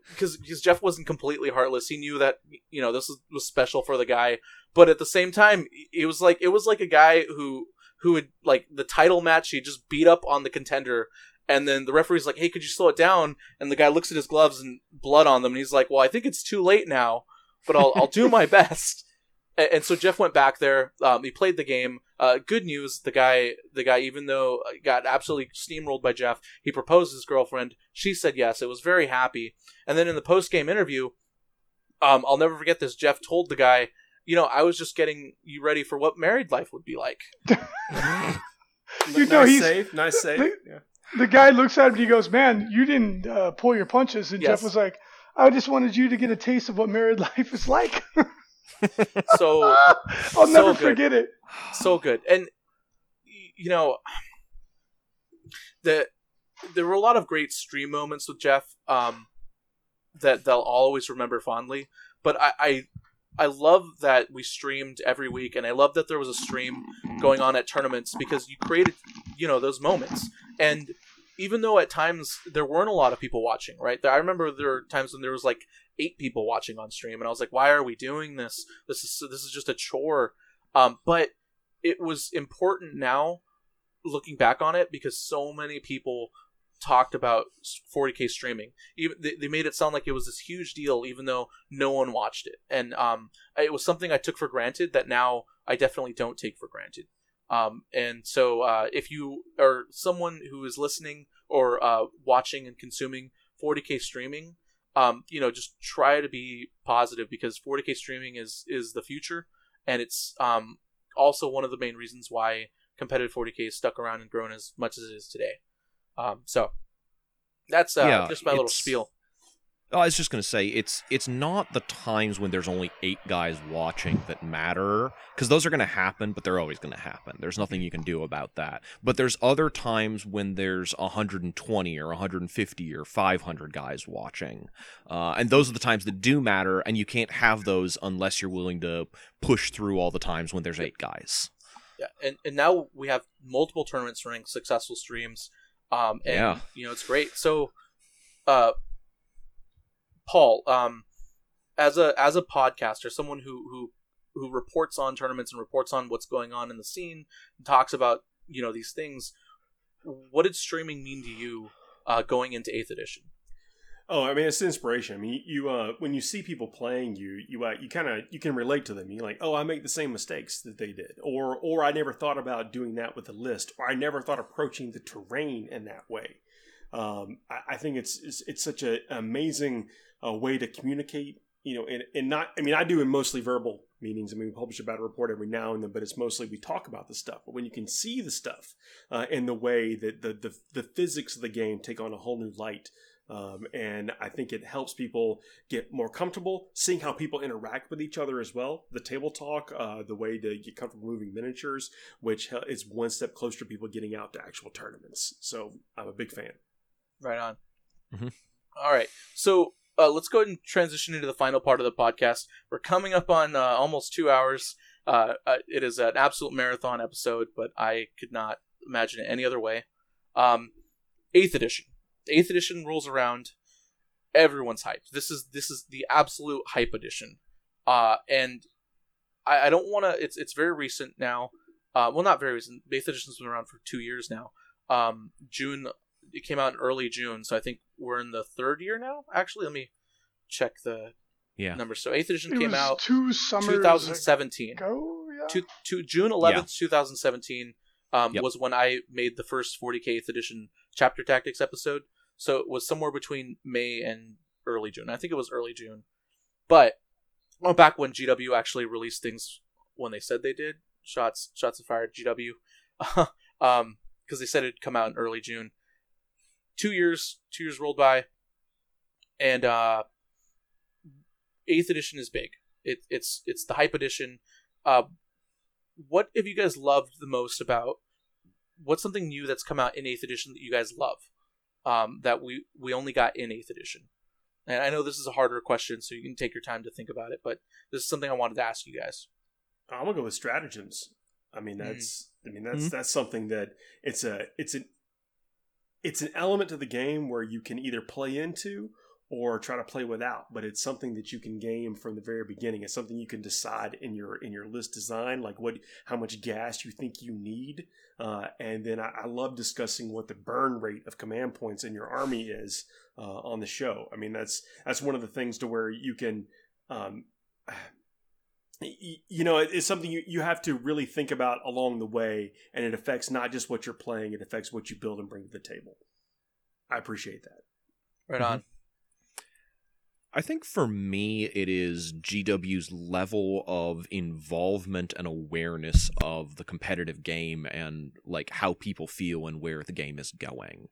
A: because because Jeff wasn't completely heartless. He knew that you know this was, was special for the guy, but at the same time, it was like it was like a guy who who would like the title match. He just beat up on the contender, and then the referee's like, "Hey, could you slow it down?" And the guy looks at his gloves and blood on them, and he's like, "Well, I think it's too late now, but I'll I'll do my best." And, and so Jeff went back there. Um, he played the game. Uh, good news, the guy, the guy, even though got absolutely steamrolled by Jeff, he proposed his girlfriend. She said yes. It was very happy. And then in the post game interview, um, I'll never forget this. Jeff told the guy, "You know, I was just getting you ready for what married life would be like."
C: you know,
B: nice
C: he's
B: save, nice save.
C: The, yeah. the, guy looks at him and he goes, "Man, you didn't uh, pull your punches." And yes. Jeff was like, "I just wanted you to get a taste of what married life is like."
A: so
C: I'll so never good. forget it.
A: So good, and you know, the there were a lot of great stream moments with Jeff um, that they'll always remember fondly. But I, I I love that we streamed every week, and I love that there was a stream going on at tournaments because you created, you know, those moments. And even though at times there weren't a lot of people watching, right? I remember there were times when there was like eight people watching on stream, and I was like, "Why are we doing this? This is this is just a chore." Um, but it was important now, looking back on it, because so many people talked about 40k streaming. Even they, they made it sound like it was this huge deal, even though no one watched it, and um, it was something I took for granted that now I definitely don't take for granted. Um, and so, uh, if you are someone who is listening or uh, watching and consuming 40k streaming, um, you know, just try to be positive because 40k streaming is is the future, and it's um, also one of the main reasons why competitive 40k is stuck around and grown as much as it is today. Um, so that's uh, yeah, just my little spiel.
D: Oh, I was just going to say it's it's not the times when there's only eight guys watching that matter because those are going to happen, but they're always going to happen. There's nothing you can do about that. But there's other times when there's 120 or 150 or 500 guys watching, uh, and those are the times that do matter. And you can't have those unless you're willing to push through all the times when there's eight guys.
A: Yeah, and and now we have multiple tournaments running, successful streams. Um, and yeah. you know it's great. So, uh Paul, um, as a as a podcaster, someone who who who reports on tournaments and reports on what's going on in the scene, talks about you know these things. What did streaming mean to you uh, going into Eighth Edition?
B: Oh, I mean, it's inspiration. I mean, you uh, when you see people playing you, you uh, you kind of you can relate to them. You're like, oh, I make the same mistakes that they did, or or I never thought about doing that with a list, or I never thought approaching the terrain in that way. Um, I, I, think it's, it's it's such an amazing uh, way to communicate. You know, and, and not. I mean, I do in mostly verbal meetings. I mean, we publish about a report every now and then, but it's mostly we talk about the stuff. But when you can see the stuff uh, in the way that the, the the physics of the game take on a whole new light. Um, and I think it helps people get more comfortable seeing how people interact with each other as well. The table talk, uh, the way to get comfortable moving miniatures, which is one step closer to people getting out to actual tournaments. So I'm a big fan.
A: Right on.
D: Mhm.
A: All right. So uh, let's go ahead and transition into the final part of the podcast. We're coming up on uh, almost two hours. Uh, uh, it is an absolute marathon episode, but I could not imagine it any other way. Um, eighth edition. Eighth edition rolls around. Everyone's hyped. This is this is the absolute hype edition. Uh, and I, I don't want to. It's it's very recent now. Uh, well, not very recent. Eighth edition's been around for two years now. Um, June it came out in early June, so I think we're in the third year now. Actually, let me check the
D: Yeah.
A: numbers. So eighth edition
C: It
A: came out
C: two summers
A: 2017.
C: ago. Yeah.
A: To, to June 11th, 2017 um,
D: Yep.
A: was when I made the first 40k 8th edition chapter tactics episode. So it was somewhere between May and early June. I think it was early June. But well, back when GW actually released things when they said they did, shots shots of fire at GW, um, because they said it'd come out in early June. Two years, two years rolled by, and uh, eighth edition is big. It, it's it's the hype edition. Uh, what have you guys loved the most about? What's something new that's come out in eighth edition that you guys love? Um, that we we only got in eighth edition. And I know this is a harder question, so you can take your time to think about it. But this is something I wanted to ask you guys.
B: I'm gonna go with stratagems. I mean, that's I mean that's
D: Mhm.
B: that's something that it's a it's an it's an element to the game where you can either play into or try to play without, but it's something that you can game from the very beginning. It's something you can decide in your in your list design, like what how much gas you think you need, uh, and then I, I love discussing what the burn rate of command points in your army is uh, on the show. I mean, that's that's one of the things to where you can. Um, you know it's something you, you have to really think about along the way and it affects not just what you're playing it affects what you build and bring to the table i appreciate that
A: Right on. Mm-hmm.
D: I think for me, it is GW's level of involvement and awareness of the competitive game and like how people feel and where the game is going.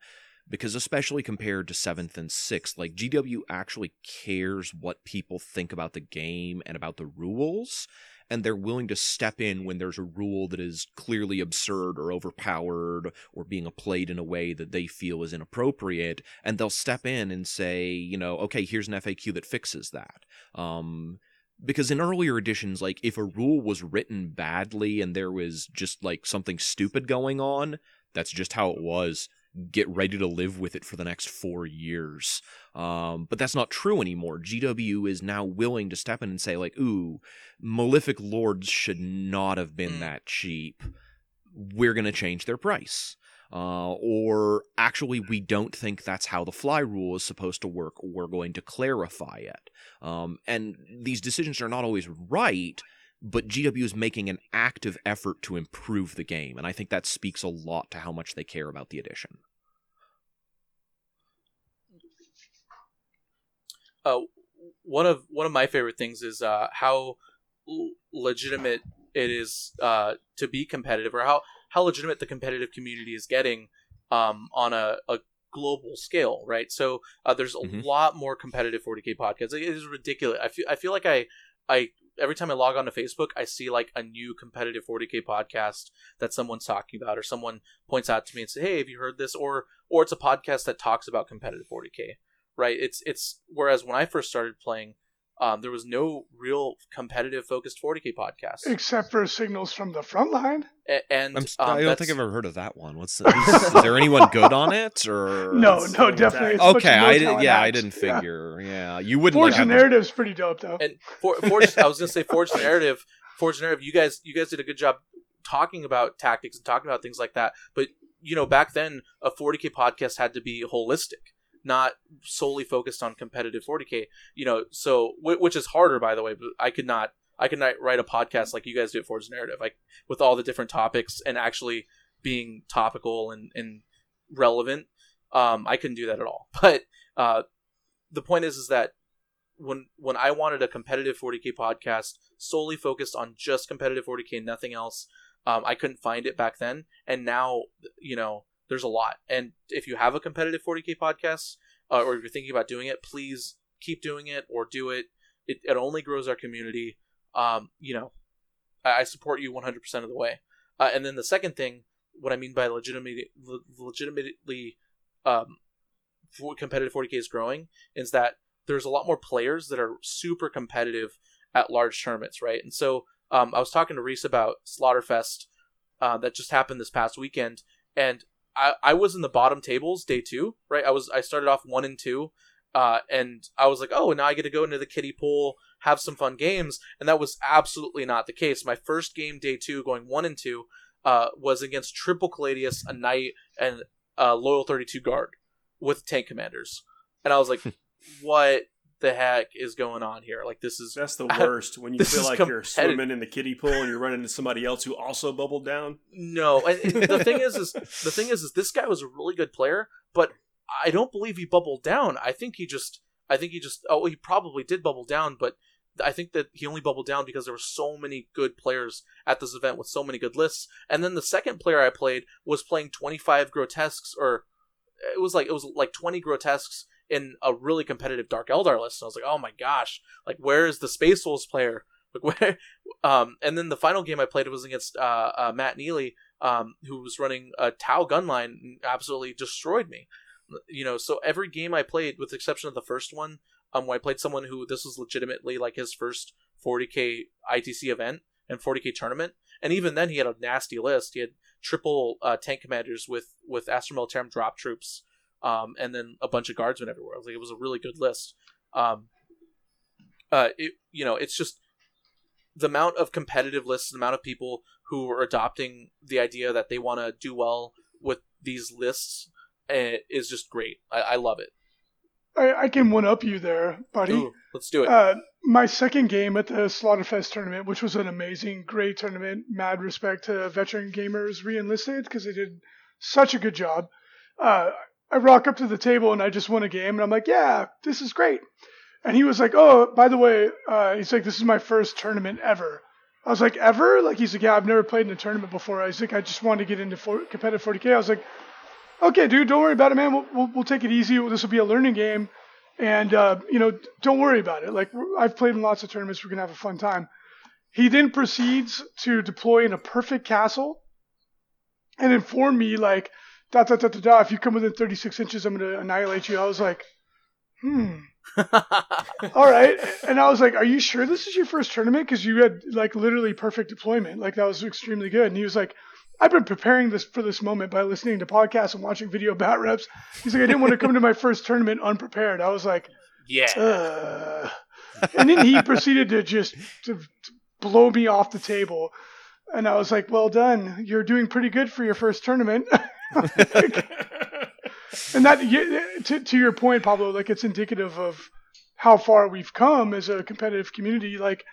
D: Because especially compared to seventh and sixth, like GW actually cares what people think about the game and about the rules, and they're willing to step in when there's a rule that is clearly absurd or overpowered or being played in a way that they feel is inappropriate and they'll step in and say, you know, okay, here's an FAQ that fixes that. Um, because in earlier editions, like if a rule was written badly and there was just like something stupid going on, that's just how it was. Get ready to live with it for the next four years. Um, but that's not true anymore. GW is now willing to step in and say, like, ooh, Malefic Lords should not have been
A: Mm.
D: that cheap. We're going to change their price uh, or actually we don't think that's how the fly rule is supposed to work we're going to clarify it um, and these decisions are not always right but gw is making an active effort to improve the game and i think that speaks a lot to how much they care about the edition
A: uh, one of one of my favorite things is uh, how l- legitimate it is uh, to be competitive, or how how legitimate the competitive community is getting um, on a, a global scale, right? So uh, there's a
D: Mhm.
A: lot more competitive 40k podcasts. It is ridiculous. I feel I feel like I I every time I log on to Facebook, I see like a new competitive 40k podcast that someone's talking about, or someone points out to me and say, "Hey, have you heard this?" Or or it's a podcast that talks about competitive 40k right? It's it's whereas when I first started playing, um, there was no real competitive focused 40k podcast,
C: Except for signals from the front line.
A: A- and
D: I'm,
A: um,
D: i don't think i've ever heard of that one what's is, is there anyone good on it or
C: No, no, definitely. It's
B: bad.
C: a bunch of
D: okay i did
C: talent
D: yeah i didn't figure yeah, you wouldn't like,
C: Forge
D: have
C: and
D: the-
C: narrative's pretty dope though.
A: and for, Forge, I was gonna say Forge Narrative. Forge Narrative, you guys you guys did a good job talking about tactics and talking about things like that. But you know, back then a 40k podcast had to be holistic, not solely focused on competitive 40k. You know, so which is harder, by the way. But I could not I could not write a podcast like you guys do at Forge Narrative, like with all the different topics and actually being topical and and relevant. Um, I couldn't do that at all. But uh, the point is, is that when when I wanted a competitive 40k podcast solely focused on just competitive 40k, nothing else, um, I couldn't find it back then, and now you know there's a lot. And if you have a competitive 40k podcast, uh, or if you're thinking about doing it, please keep doing it or do it. It, it only grows our community. Um, you know, I, I support you 100% of the way. Uh, and then the second thing, what I mean by legitimately, legitimately um, competitive 40k is growing, is that there's a lot more players that are super competitive at large tournaments, right? And so um, I was talking to Reece about Slaughterfest uh, that just happened this past weekend, and I, I was in the bottom tables day two, right? I was I started off one and two, uh, and I was like, oh, now I get to go into the kiddie pool, have some fun games, and that was absolutely not the case. My first game, day two, going one and two, uh, was against Triple Caladius, a knight, and a loyal thirty two guard with tank commanders, and I was like, what the heck is going on here? Like this is
B: that's the worst when you feel like you're swimming in the kiddie pool and you're running into somebody else who also bubbled down.
A: No, and the thing is, is the thing is, is this guy was a really good player, but I don't believe he bubbled down. I think he just, I think he just, oh, he probably did bubble down, but I think that he only bubbled down because there were so many good players at this event with so many good lists. And then the second player I played was playing 25 grotesques, or it was like it was like 20 grotesques in a really competitive Dark Eldar list. And I was like, oh my gosh, like where is the Space Wolves player? Like where? Um, and then the final game I played was against uh, uh, Matt Neely, um, who was running a Tau gunline and absolutely destroyed me. You know, so every game I played, with the exception of the first one, um, when I played someone who this was legitimately like his first 40k ITC event and 40k tournament, and even then he had a nasty list. He had triple uh, tank commanders with with Astra Militarum drop troops um, and then a bunch of guardsmen everywhere. Like it was a really good list. Um, uh, it you know it's just the amount of competitive lists, the amount of people who are adopting the idea that they want to do well with these lists uh, is just great. I, I love it.
C: I, I, can one up you there, buddy. Ooh,
A: let's do it.
C: Uh, my second game at the Slaughterfest tournament, which was an amazing, great tournament. Mad respect to veteran gamers re-enlisted because they did such a good job. Uh, I rock up to the table and I just won a game and I'm like, yeah, this is great. And he was like, oh, by the way, uh, he's like, this is my first tournament ever. I was like, ever? Like, he's like, yeah, I've never played in a tournament before. I was like, I just wanted to get into for- competitive 40K. I was like, okay, dude, don't worry about it, man. We'll, we'll, we'll take it easy. This will be a learning game. And, uh, you know, don't worry about it. Like, I've played in lots of tournaments. We're going to have a fun time. He then proceeds to deploy in a perfect castle and inform me, like, da da da da da. If you come within 36 inches, I'm gonna annihilate you. I was like, hmm. All right. And I was like, are you sure this is your first tournament? Because you had like literally perfect deployment. Like that was extremely good. And he was like, I've been preparing this for this moment by listening to podcasts and watching video bat reps. He's like, I didn't want to come to my first tournament unprepared. I was like,
A: yeah.
C: Uh. And then he proceeded to just to, to blow me off the table. And I was like, well done. You're doing pretty good for your first tournament. and that to, to your point, Pablo, like it's indicative of how far we've come as a competitive community. Like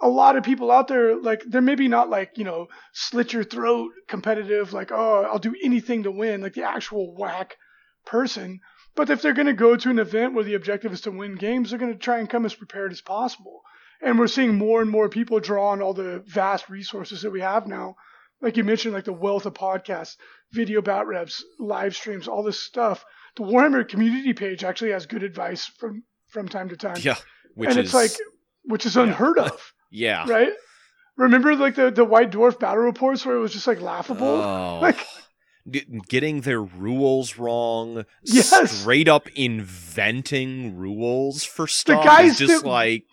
C: a lot of people out there, like they're maybe not like you know slit your throat competitive, like oh I'll do anything to win, like the actual whack person. But if they're going to go to an event where the objective is to win games, they're going to try and come as prepared as possible. And we're seeing more and more people draw on all the vast resources that we have now like you mentioned, like the wealth of podcasts, video bat reps, live streams, all this stuff. The Warhammer community page actually has good advice from from time to time.
D: Yeah,
C: and is, it's like which is unheard yeah. of.
D: yeah,
C: right. Remember like the the White Dwarf battle reports where it was just like laughable,
D: oh.
C: like
D: getting their rules wrong,
C: yes.
D: straight up inventing rules for stuff. The guys just that, like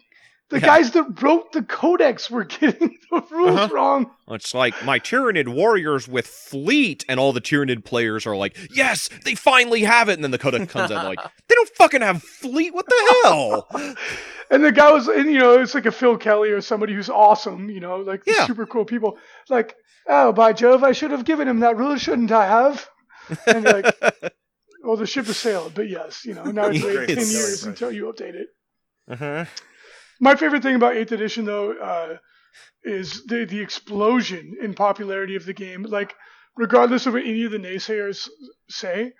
C: the yeah. guys that wrote the codex were getting the rules uh-huh. wrong.
D: It's like my Tyranid warriors with fleet, and all the Tyranid players are like, "Yes, they finally have it." And then the codex comes out like, "They don't fucking have fleet. What the hell?
C: and the guy was, and you know, it's like a Phil Kelly or somebody who's awesome, you know, like
D: Yeah.
C: super cool people. Like, oh, by Jove, I should have given him that rule, shouldn't I have? And like, well, the ship has sailed, but yes, you know, now it's wait
B: Great
C: ten years until you update it.
D: uh-huh.
C: My favorite thing about Eighth Edition, though, uh, is the the explosion in popularity of the game. Like, regardless of what any of the naysayers say,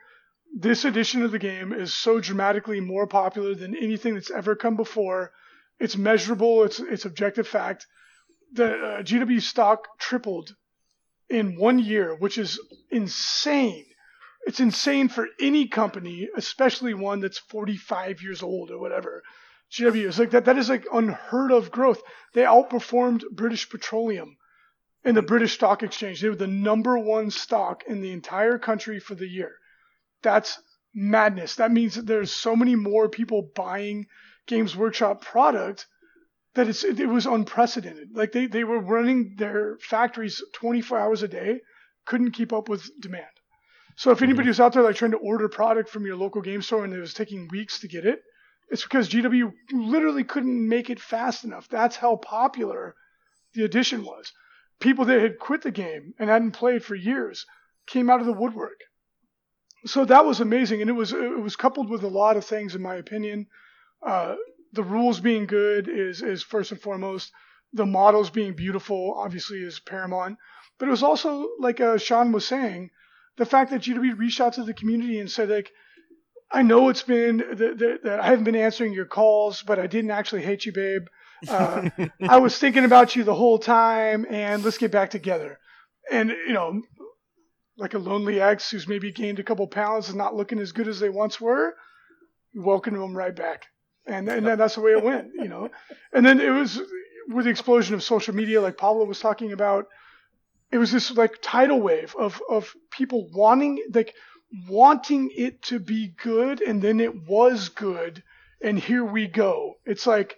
C: this edition of the game is so dramatically more popular than anything that's ever come before. It's measurable. It's it's objective fact. The uh, GW stock tripled in one year, which is insane. It's insane for any company, especially one that's 45 years old or whatever. GW is like that. That is like unheard of growth. They outperformed British Petroleum in the mm. British Stock Exchange. They were the number one stock in the entire country for the year. That's madness. That means that there's so many more people buying Games Workshop product that it's it was unprecedented. Like they, they were running their factories 24 hours a day, couldn't keep up with demand. So if mm-hmm. anybody was out there like trying to order product from your local game store and it was taking weeks to get it, it's because GW literally couldn't make it fast enough. That's how popular the edition was. People that had quit the game and hadn't played for years came out of the woodwork. So that was amazing, and it was it was coupled with a lot of things, in my opinion. Uh, the rules being good is is first and foremost. The models being beautiful, obviously, is paramount. But it was also like uh, Sean was saying, the fact that GW reached out to the community and said like, I know it's been that, I haven't been answering your calls, but I didn't actually hate you, babe. Uh, I was thinking about you the whole time, and let's get back together. And you know, like a lonely ex who's maybe gained a couple pounds and not looking as good as they once were, welcome them right back. And and then that's the way it went, you know. And then it was with the explosion of social media, like Pablo was talking about. It was this like tidal wave of of people wanting like wanting it to be good, and then it was good, and here we go. It's like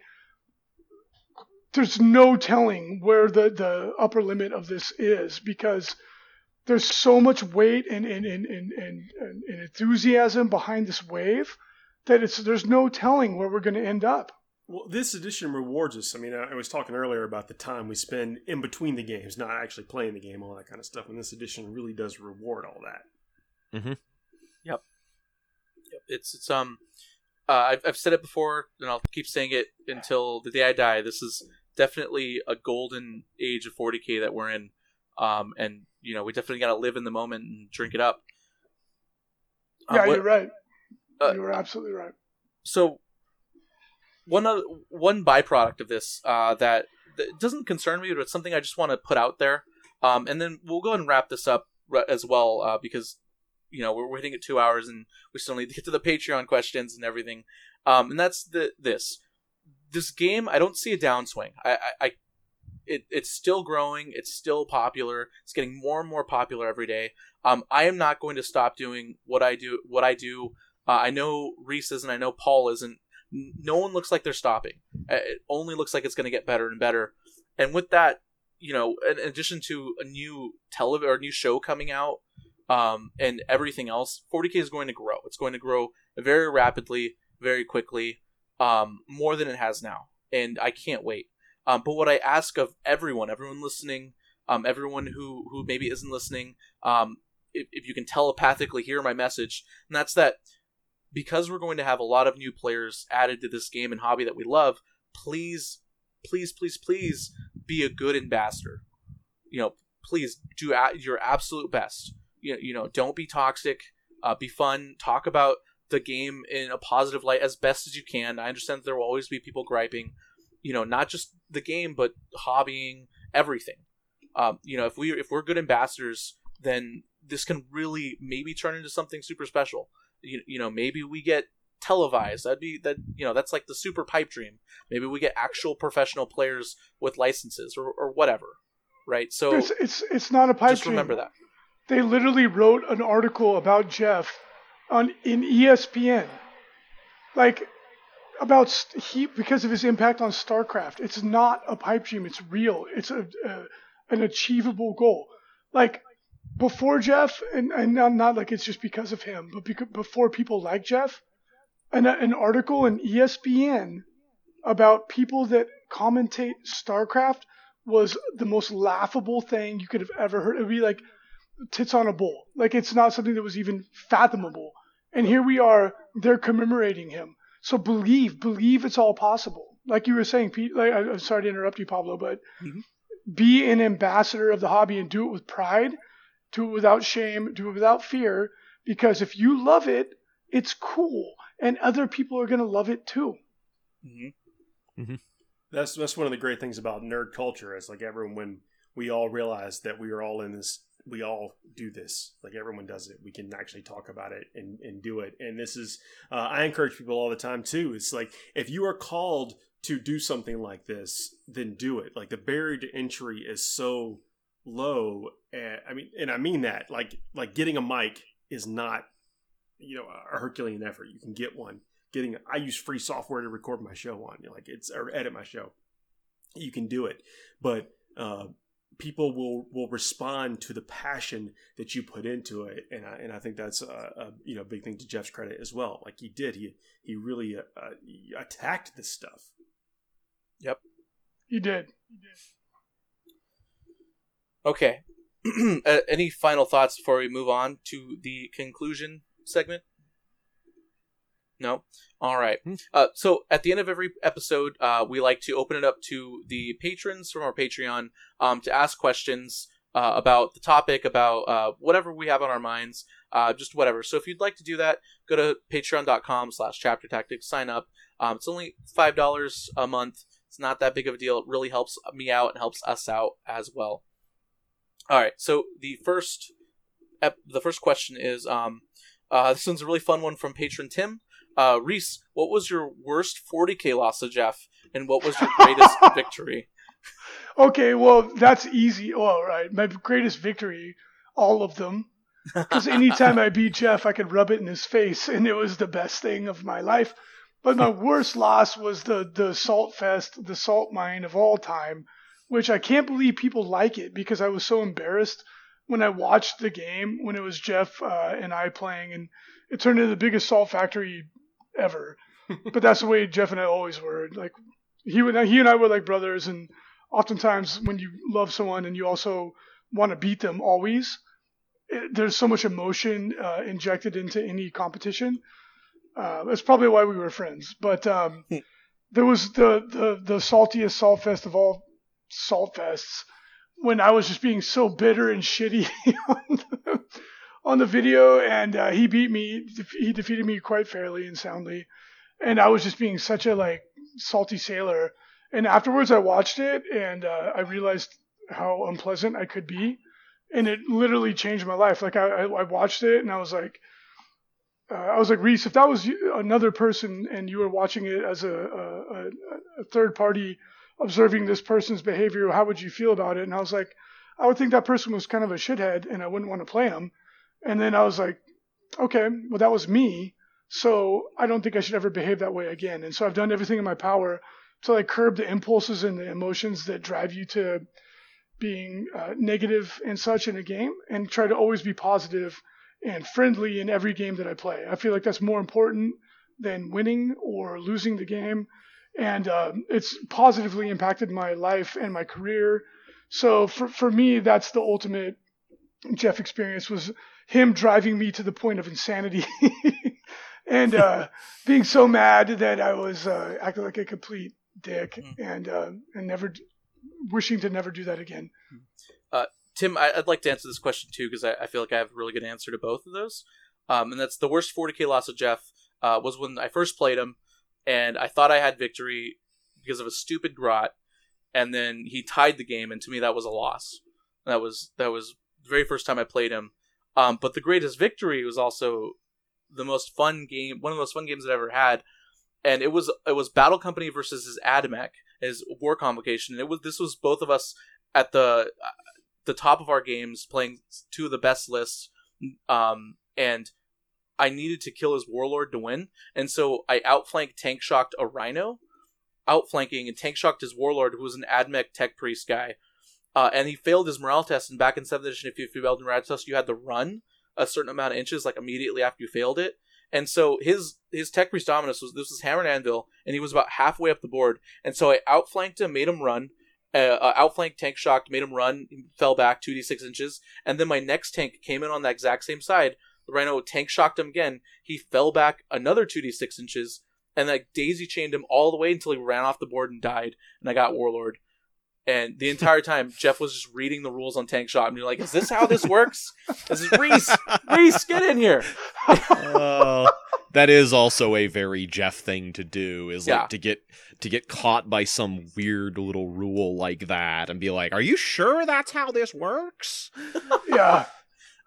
C: there's no telling where the, the upper limit of this is because there's so much weight and, and, and, and, and, and enthusiasm behind this wave that it's there's no telling where we're going to end up.
B: Well, this edition rewards us. I mean, I I was talking earlier about the time we spend in between the games, not actually playing the game, all that kind of stuff. And this edition really does reward all that.
A: Yep, Yep. it's it's um, uh, I've I've said it before, and I'll keep saying it until the day I die. This is definitely a golden age of 40k that we're in, um, and you know we definitely got to live in the moment and drink it up. Um,
C: yeah,
A: what-
C: you're right.
A: uh,
C: you're absolutely right.
A: so one other, one byproduct of this uh, that, that doesn't concern me, but it's something I just want to put out there. Um, and then we'll go ahead and wrap this up ra- as well uh, because you know we're, we're hitting at two hours and we still need to get to the Patreon questions and everything. Um, and that's the this this game. I don't see a downswing. I, I, I it, it's still growing. It's still popular. It's getting more and more popular every day. Um, I am not going to stop doing what I do. What I do. Uh, I know Reece isn't. I know Paul isn't. No one looks like they're stopping. Uh, It only looks like it's going to get better and better. And with that, you know, in addition to a new television or new show coming out, um, and everything else, 40k is going to grow. It's going to grow very rapidly, very quickly, um, more than it has now, and I can't wait. Um, but what I ask of everyone, everyone listening, um, everyone who who maybe isn't listening, um, if, if you can telepathically hear my message, and that's that because we're going to have a lot of new players added to this game and hobby that we love, please, please, please, please be a good ambassador. You know, please do your absolute best. You, you know, don't be toxic. Uh, be fun. Talk about the game in a positive light as best as you can. I understand that there will always be people griping. You know, not just the game, but hobbying, everything. Um, you know, if we if we're good ambassadors, then this can really maybe turn into something super special. You, you know, maybe we get televised. That'd be that. You know, that's like the super pipe dream. Maybe we get actual professional players with licenses or, or whatever, right? So
C: it's, it's it's not a pipe
A: just
C: dream.
A: remember that.
C: They literally wrote an article about Jeff on in ESPN, like about st- he because of his impact on StarCraft. It's not a pipe dream. It's real. It's a, a an achievable goal. Like before Jeff, and, and not, not like it's just because of him, but because, before people like Jeff, an, an article in ESPN about people that commentate StarCraft was the most laughable thing you could have ever heard. It would be like tits on a bull. Like it's not something that was even fathomable. And here we are, they're commemorating him. So believe, believe it's all possible. Like you were saying, Pete. Like, I'm sorry to interrupt you, Pablo, but
A: Mhm.
C: be an ambassador of the hobby and do it with pride, do it without shame, do it without fear. Because if you love it, it's cool, and other people are gonna love it too.
A: hmm
B: That's that's one of the great things about nerd culture is like everyone when we all realize that we are all in this we all do this. Like everyone does it. We can actually talk about it and, and do it. And this is uh, i encourage people all the time too. It's like if you are called to do something like this then do it. Like the barrier to entry is so low and, i mean and i mean that. Like like getting a mic is not you know a herculean effort. You can get one. Getting i use free software to record my show on. Like it's or edit my show. You can do it. But uh, people will will respond to the passion that you put into it and I, and I think that's a, a you know big thing to Jeff's credit as well like he did he he really uh, uh, he attacked this stuff
C: Yep, he did.
A: Okay. Uh, Any final thoughts before we move on to the conclusion segment? No. All right.
D: Hmm.
A: Uh, so at the end of every episode, uh, we like to open it up to the patrons from our Patreon um, to ask questions uh, about the topic, about uh, whatever we have on our minds, uh, just whatever. So if you'd like to do that, go to patreon.com slash chapter tactics, sign up. Um, it's only $5 a month. It's not that big of a deal. It really helps me out and helps us out as well. All right. So the first, ep- the first question is, um, uh, this one's a really fun one from patron Tim. Uh, Reece, what was your worst 40k loss to Jeff, and what was your greatest victory?
C: Okay, well that's easy. Oh, all right, my greatest victory, all of them. Because anytime I beat Jeff, I could rub it in his face, and it was the best thing of my life. But my worst loss was the the Salt Fest, the salt mine of all time, which I can't believe people like it because I was so embarrassed when I watched the game when it was Jeff uh, and I playing, and it turned into the biggest salt factory ever. but that's the way Jeff and I always were. Like he would, he and I were like brothers, and oftentimes when you love someone and you also want to beat them always, it, there's so much emotion uh, injected into any competition. Uh, that's probably why we were friends. But um, there was the, the the saltiest salt fest of all salt fests when I was just being so bitter and shitty on the, video, and uh, he beat me. He defeated me quite fairly and soundly, and I was just being such a like salty sailor. And afterwards, I watched it and uh, I realized how unpleasant I could be, and it literally changed my life. Like I, I, watched it and I was like, uh, I was like Reece, if that was another person and you were watching it as a, a, a third party observing this person's behavior, how would you feel about it? And I was like, I would think that person was kind of a shithead and I wouldn't want to play him. And then I was like, okay, well, that was me. So I don't think I should ever behave that way again. And so I've done everything in my power to like curb the impulses and the emotions that drive you to being uh, negative and such in a game and try to always be positive and friendly in every game that I play. I feel like that's more important than winning or losing the game. And um, it's positively impacted my life and my career. So for, for me, that's the ultimate Jeff experience was him driving me to the point of insanity and uh, being so mad that I was uh, acting like a complete dick
A: Mhm.
C: and uh, and never wishing to never do that again.
A: Tim, I, I'd like to answer this question too because I, I feel like I have a really good answer to both of those. Um, and that's the worst 40k loss of Jeff uh, was when I first played him, and I thought I had victory because of a stupid grot, and then he tied the game, and to me that was a loss. That was that was the very first time I played him. Um, but the greatest victory was also the most fun game, one of the most fun games that I ever had, and it was it was Battle Company versus his Admech, his war convocation. And it was this was both of us at the the top of our games, playing two of the best lists, um, and I needed to kill his warlord to win, and so I outflanked tank shocked a rhino, outflanking and tank shocked his warlord, who was an Admech tech priest guy, uh, and he failed his morale test. And back in seventh edition, if you failed morale test, you had to run a certain amount of inches, like immediately after you failed it. And so his his tech priest dominus was this was hammer and anvil, and he was about halfway up the board. And so I outflanked him, made him run. Uh, uh, outflanked tank shocked, made him run, fell back two d six inches, and then my next tank came in on that exact same side. The rhino tank shocked him again. He fell back another two d six inches, and like daisy chained him all the way until he ran off the board and died. And I got warlord. And the entire time, Jeff was just reading the rules on tank shock, and you're like, "Is this how this works?" This is Reece. Reece, get in here.
D: Uh, that is also a very Jeff thing to do. Is like
A: Yeah.
D: to get to get caught by some weird little rule like that and be like, "Are you sure that's how this works?"
C: yeah.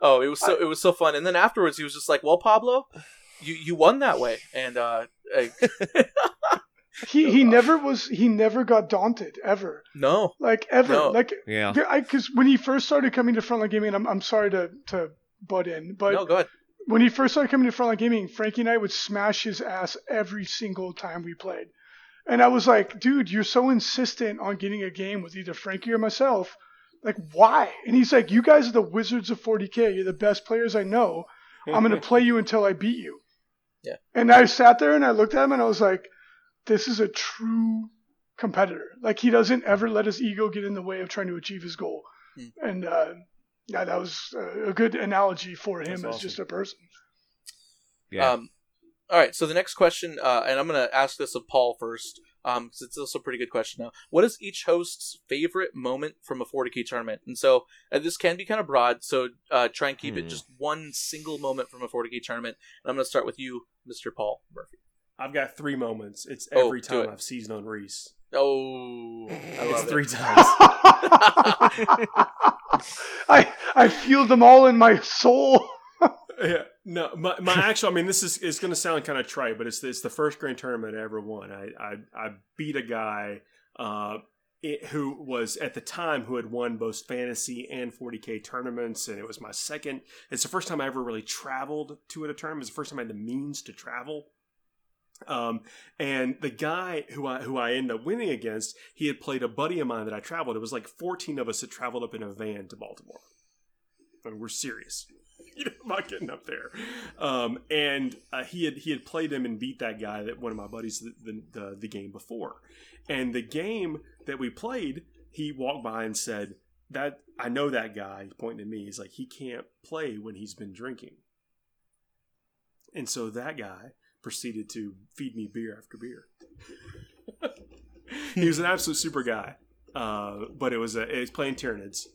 A: Oh, it was so it was so fun. And then afterwards, he was just like, "Well, Pablo, you you won that way." And uh, I,
C: He he never was he never got daunted ever.
A: no,
C: Like ever.
A: No.
C: Like
D: Yeah.
C: because when he first started coming to Frontline Gaming, I'm I'm sorry to to butt in, but
A: no, go ahead.
C: when he first started coming to Frontline Gaming, Frankie and I would smash his ass every single time we played. And I was like, dude, you're so insistent on getting a game with either Frankie or myself. Like, why? And he's like, you guys are the wizards of 40K. You're the best players I know. I'm going to play you until I beat you.
A: Yeah.
C: And I sat there and I looked at him and I was like, this is a true competitor. Like, he doesn't ever let his ego get in the way of trying to achieve his goal.
A: Hmm.
C: And, uh, yeah, that was uh, a good analogy for him
B: That's
C: as
B: awesome.
C: just a person.
D: Yeah.
A: Um, all right. So the next question, uh, and I'm going to ask this of Paul first, um, because it's also a pretty good question now. What is each host's favorite moment from a 40k tournament? And so uh, this can be kind of broad. So uh, try and keep it
D: Hmm.
A: just one single moment from a 40k tournament. And I'm going to start with you, Mr. Paul Murphy.
B: I've got three moments. It's
A: Oh,
B: every
A: do
B: time
A: it.
B: I've seasoned on Reece.
A: Oh, I
B: It's
A: love
B: three times.
C: I I feel them all in my soul.
B: yeah, no, my, my actual. I mean, this is it's going to sound kind of trite, but it's it's the first grand tournament I ever won. I I, I beat a guy uh, it, who was at the time who had won both fantasy and 40k tournaments, and it was my second. It's the first time I ever really traveled to a tournament. It's the first time I had the means to travel. Um, and the guy who I who I ended up winning against, he had played a buddy of mine that I traveled. It was like 14 of us that traveled up in a van to Baltimore. I mean, we're serious. You know, getting up there. Um, and uh, he had he had played him and beat that guy that one of my buddies the, the, the, game before. And the game that we played, he walked by and said, "That I know that guy." Pointing at me. He's like, "He can't play when he's been drinking." And so that guy proceeded to feed me beer after beer. he was an absolute super guy, uh, but it was a, it was playing Tyranids,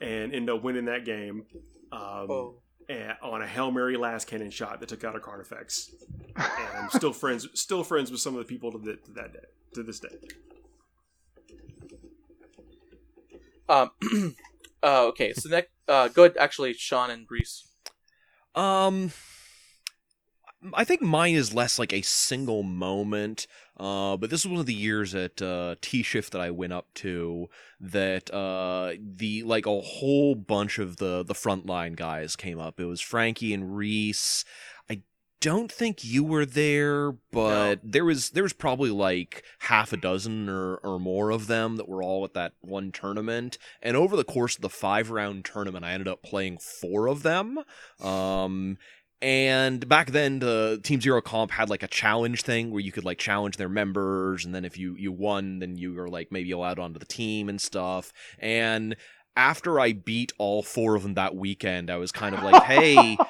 B: and ended up winning that game. Um,
A: Oh.
B: and- on a hail mary last cannon shot that took out a Carnifex, and I'm still friends, still friends with some of the people to, the, to that day, to this day.
A: Um, uh, okay. So next, uh, go ahead. Actually, Sean and Reece.
D: Um, I think mine is less like a single moment. Uh, but this was one of the years at uh, T Shift that I went up to that uh, the like a whole bunch of the the frontline guys came up. It was Frankie and Reece. I don't think you were there, but there was there was probably like half a dozen or, or more of them that were all at that one tournament. And over the course of the five round tournament, I ended up playing four of them. Um, and back then, the Team Zero comp had like a challenge thing where you could like challenge their members, and then if you you won, then you were like maybe allowed onto the team and stuff. And after I beat all four of them that weekend, I was kind of like, hey.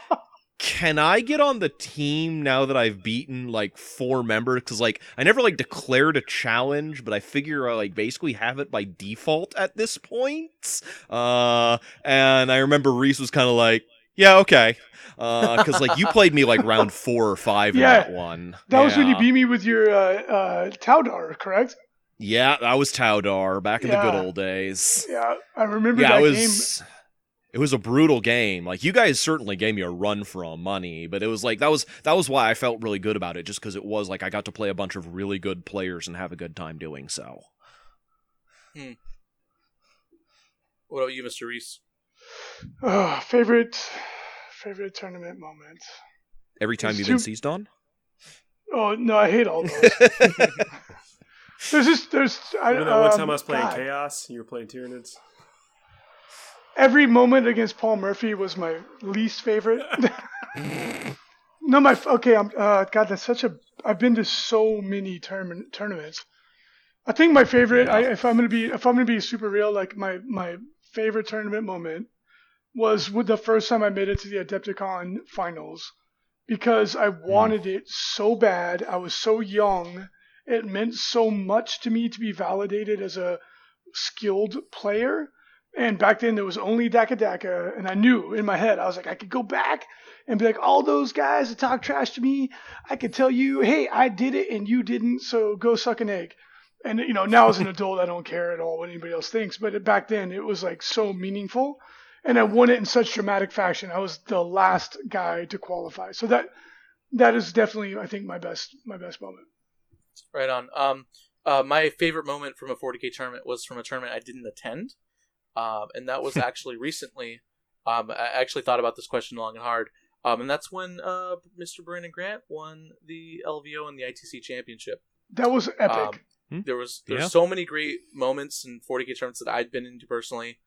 D: Can I get on the team now that I've beaten like four members? Because like I never like declared a challenge, but I figure I like basically have it by default at this point. Uh, and I remember Reece was kind of like, "Yeah, okay," because like you played me like round four or five
C: Yeah.
D: in that one.
C: That was when you beat me with your uh, uh, Taudar, correct?
D: Yeah, that was Taudar back in the good old days.
C: Yeah, I remember
D: Yeah,
C: that
D: it
C: game.
D: was. It was a brutal game. Like you guys certainly gave me a run for all money, but it was like that was that was why I felt really good about it, just because it was like I got to play a bunch of really good players and have a good time doing so. Hmm.
A: What about you, Mr. Reece?
C: Oh, favorite favorite tournament moment.
D: Every time
C: It's
D: you've been seized on.
C: Oh no, I hate all those. there's just there's I,
B: Remember that one
C: um,
B: time I was playing
C: God.
B: Chaos, you were playing Tyranids.
C: Every moment against Paul Murphy was my least favorite. No, my okay. I'm uh, God. That's such a. I've been to so many tournament tournaments. I think my favorite. I, if I'm gonna be if I'm gonna be super real, like my my favorite tournament moment was with the first time I made it to the Adepticon finals because I wanted mm. it so bad. I was so young. It meant so much to me to be validated as a skilled player. And back then there was only Dakka Dakka, and I knew in my head I was like I could go back and be like, all those guys that talk trash to me, I could tell you, hey, I did it and you didn't, so go suck an egg. And you know, now as an adult, I don't care at all what anybody else thinks. But back then, it was like so meaningful, and I won it in such dramatic fashion. I was the last guy to qualify, so that that is definitely, I think, my best my best moment.
A: Right on. Um, uh, my favorite moment from a 40k tournament was from a tournament I didn't attend, um, and that was actually recently. Um, I actually thought about this question long and hard. Um, and that's when uh, Mr. Brandon Grant won the LVO and the ITC championship.
C: That was epic. Um,
A: hmm? There was there's yeah. so many great moments in 40k tournaments that I'd been into personally,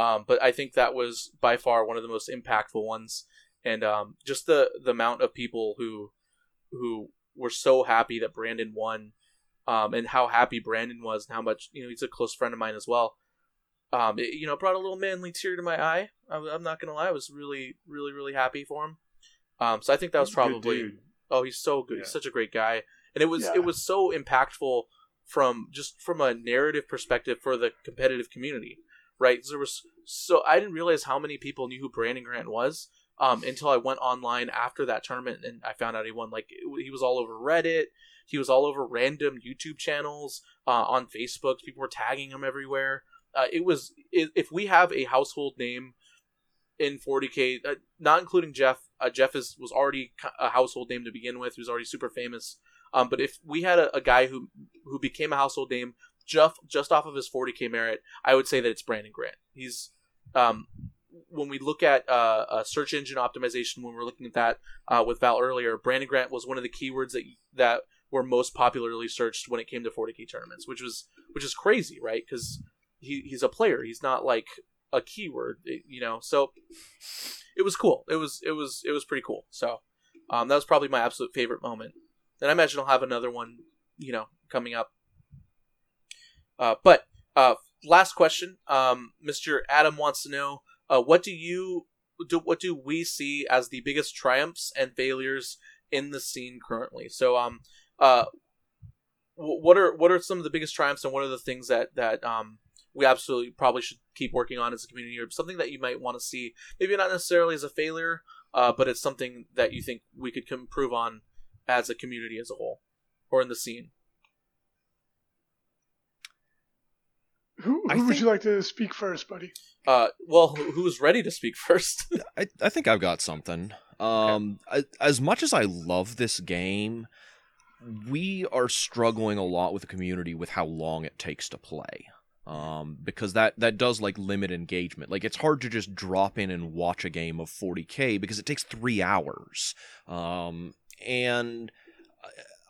A: um, but I think that was by far one of the most impactful ones. And um, just the the amount of people who who were so happy that Brandon won, um, and how happy Brandon was, and how much you know he's a close friend of mine as well. Um, it, you know, brought a little manly tear to my eye. I'm, I'm not gonna lie, I was really, really, really happy for him. Um, so I think that was probably. Oh, he's so good. Yeah. He's such a great guy, and it was yeah. it was so impactful from just from a narrative perspective for the competitive community, right? There was so I didn't realize how many people knew who Brandon Grant was um, until I went online after that tournament and I found out he won. Like he was all over Reddit, he was all over random YouTube channels uh, on Facebook. People were tagging him everywhere. Uh, it was if we have a household name in 40k, uh, not including Jeff. Uh, Jeff is was already a household name to begin with. He was already super famous. Um, but if we had a, a, guy who who became a household name just just off of his 40k merit, I would say that it's Brandon Grant. He's um, when we look at uh, search engine optimization, when we're looking at that uh, with Val earlier, Brandon Grant was one of the keywords that that were most popularly searched when it came to 40k tournaments, which was which is crazy, right? Because he, he's a player. He's not like a keyword, you know. So it was cool. It was it was it was pretty cool. So um, that was probably my absolute favorite moment. And I imagine I'll have another one, you know, coming up. Uh, but uh, last question, um, Mr. Adam wants to know, uh, what do you do? What do we see as the biggest triumphs and failures in the scene currently? So, um, uh, what are what are some of the biggest triumphs and what are the things that that um we absolutely probably should keep working on as a community or something that you might want to see maybe not necessarily as a failure uh, but it's something that you think we could improve on as a community as a whole or in the scene
C: who, who would you like to speak first buddy?
A: Uh, well who's ready to speak first?
D: I, I think i've got something. Um, okay. I, as much as i love this game we are struggling a lot with the community with how long it takes to play. Um, because that that does like limit engagement. Like it's hard to just drop in and watch a game of 40k because it takes three hours, um, and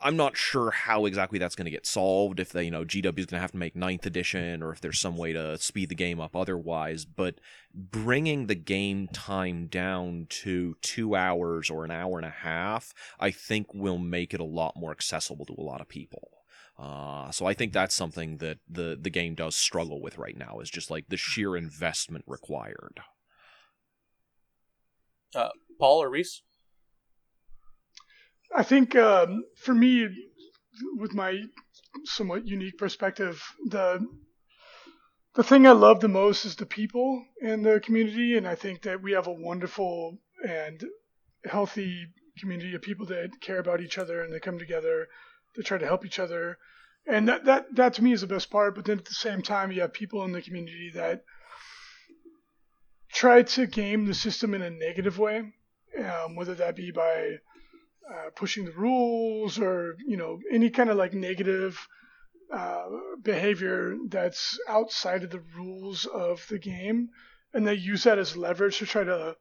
D: I'm not sure how exactly that's going to get solved. If they, you know, GW is going to have to make ninth edition, or if there's some way to speed the game up otherwise. But bringing the game time down to two hours or an hour and a half, I think will make it a lot more accessible to a lot of people. Uh, so I think that's something that the the game does struggle with right now is just like the sheer investment required.
A: Uh, Paul or Reece?
C: I think um, for me, with my somewhat unique perspective, the the thing I love the most is the people in the community, and I think that we have a wonderful and healthy community of people that care about each other and they come together to try to help each other and that that that to me is the best part. But then at the same time, you have people in the community that try to game the system in a negative way, um, whether that be by uh, pushing the rules or you know any kind of like negative uh, behavior that's outside of the rules of the game, and they use that as leverage to try to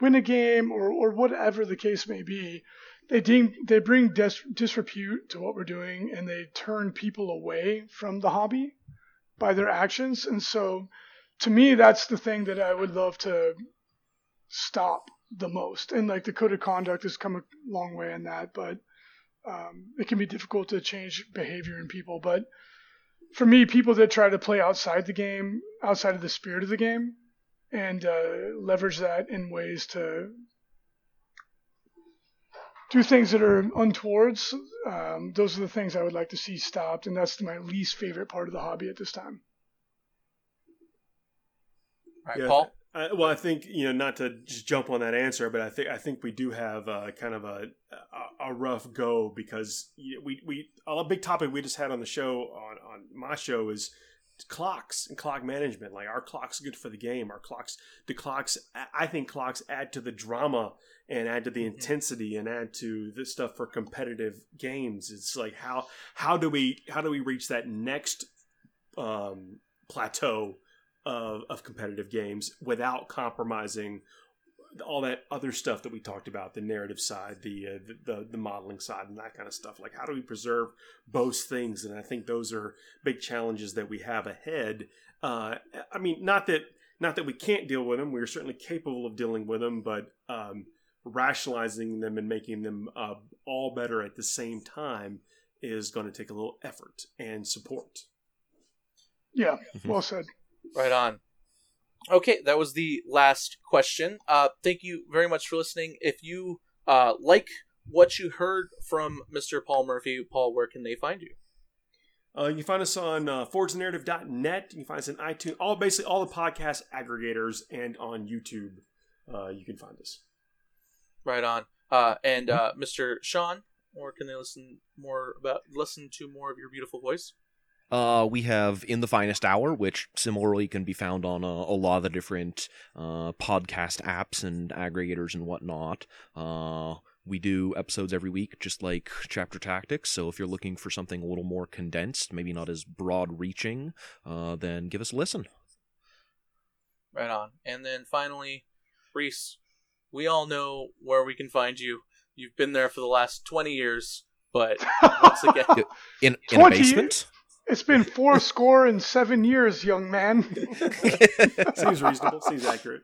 C: win a game or or whatever the case may be they deem, they bring dis, disrepute to what we're doing and they turn people away from the hobby by their actions and so to me that's the thing that i would love to stop the most. And like the code of conduct has come a long way in that, but um, it can be difficult to change behavior in people. But for me, people that try to play outside the game, outside of the spirit of the game, and uh, leverage that in ways to do things that are untowards, um, those are the things I would like to see stopped, and that's my least favorite part of the hobby at this time.
A: All right,
B: Yeah,
A: Paul.
B: Well, I think you know not to just jump on that answer, but I think I think we do have uh, kind of a, a a rough go because we we a big topic we just had on the show on on my show is clocks and clock management. Like our clocks good for the game. Our clocks the clocks I think clocks add to the drama and add to the intensity and add to the stuff for competitive games. It's like how how do we how do we reach that next um, plateau of, of competitive games without compromising all that other stuff that we talked about the narrative side the, uh, the, the the modeling side and that kind of stuff. Like how do we preserve both things? And i think those are big challenges that we have ahead. Uh, i mean not that not that we can't deal with them. We're certainly capable of dealing with them but um, rationalizing them and making them uh, all better at the same time is going to take a little effort and support.
C: Yeah, well said.
A: Right on. Okay, that was the last question. Uh, thank you very much for listening. If you uh, like what you heard from Mr. Paul Murphy, Paul, where can they find you?
B: Uh, you can find us on uh, forgethenarrative.net. You can find us on iTunes, all basically all the podcast aggregators, and on YouTube. Uh, you can find us.
A: Right on. Uh, and uh, Mr. Sean, or can they listen more about listen to more of your beautiful voice?
D: Uh, we have In the Finest Hour, which similarly can be found on a, a lot of the different uh, podcast apps and aggregators and whatnot. Uh, we do episodes every week, just like Chapter Tactics. So if you're looking for something a little more condensed, maybe not as broad reaching, uh, then give us a listen.
A: Right on. And then finally, Reece, we all know where we can find you. You've been there for the last 20 years, but once again,
D: In, in a
C: 20
D: basement?
C: It's been four score and seven years, young man.
B: Seems reasonable. Seems accurate.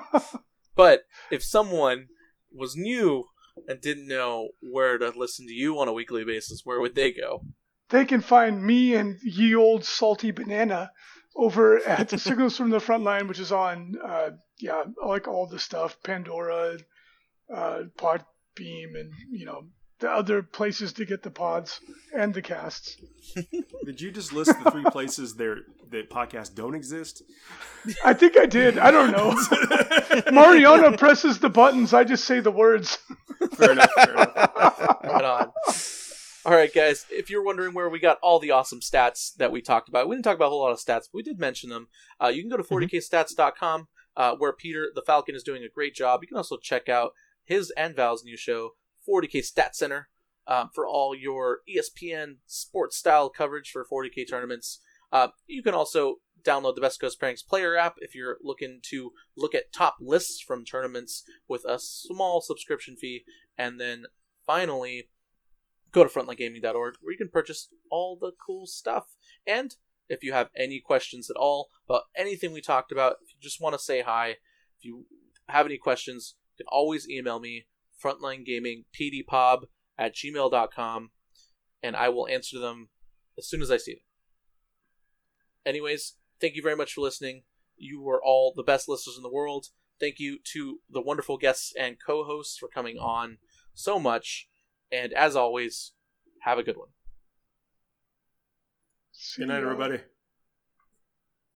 A: but if someone was new and didn't know where to listen to you on a weekly basis, where would they go?
C: they can find me and ye old salty banana over at Signals from the Frontline, which is on, uh, yeah, like all the stuff, Pandora, uh, Podbean, and you know the other places to get the pods and the casts.
B: Did you just list the three places there that podcasts don't exist?
C: I think I did. I don't know. Mariana presses the buttons. I just say the words.
B: Fair enough. Fair enough.
A: Right on. All right, guys. If you're wondering where we got all the awesome stats that we talked about, we didn't talk about a whole lot of stats, but we did mention them. Uh, you can go to 40kstats.com, uh, where Peter the Falcon is doing a great job. You can also check out his and Val's new show, 40k Stat Center, um, for all your ESPN sports style coverage for 40k tournaments. Uh, you can also download the Best Coast Pairings player app if you're looking to look at top lists from tournaments with a small subscription fee. And then finally, go to frontlinegaming.org where you can purchase all the cool stuff. And if you have any questions at all about anything we talked about, if you just want to say hi, if you have any questions, you can always email me, frontlinegamingpdpob at gmail.com, and I will answer them as soon as I see them. Anyways, thank you very much for listening. You were all the best listeners in the world. Thank you to the wonderful guests and co hosts for coming on so much. And as always, have a good one.
B: Good night, everybody.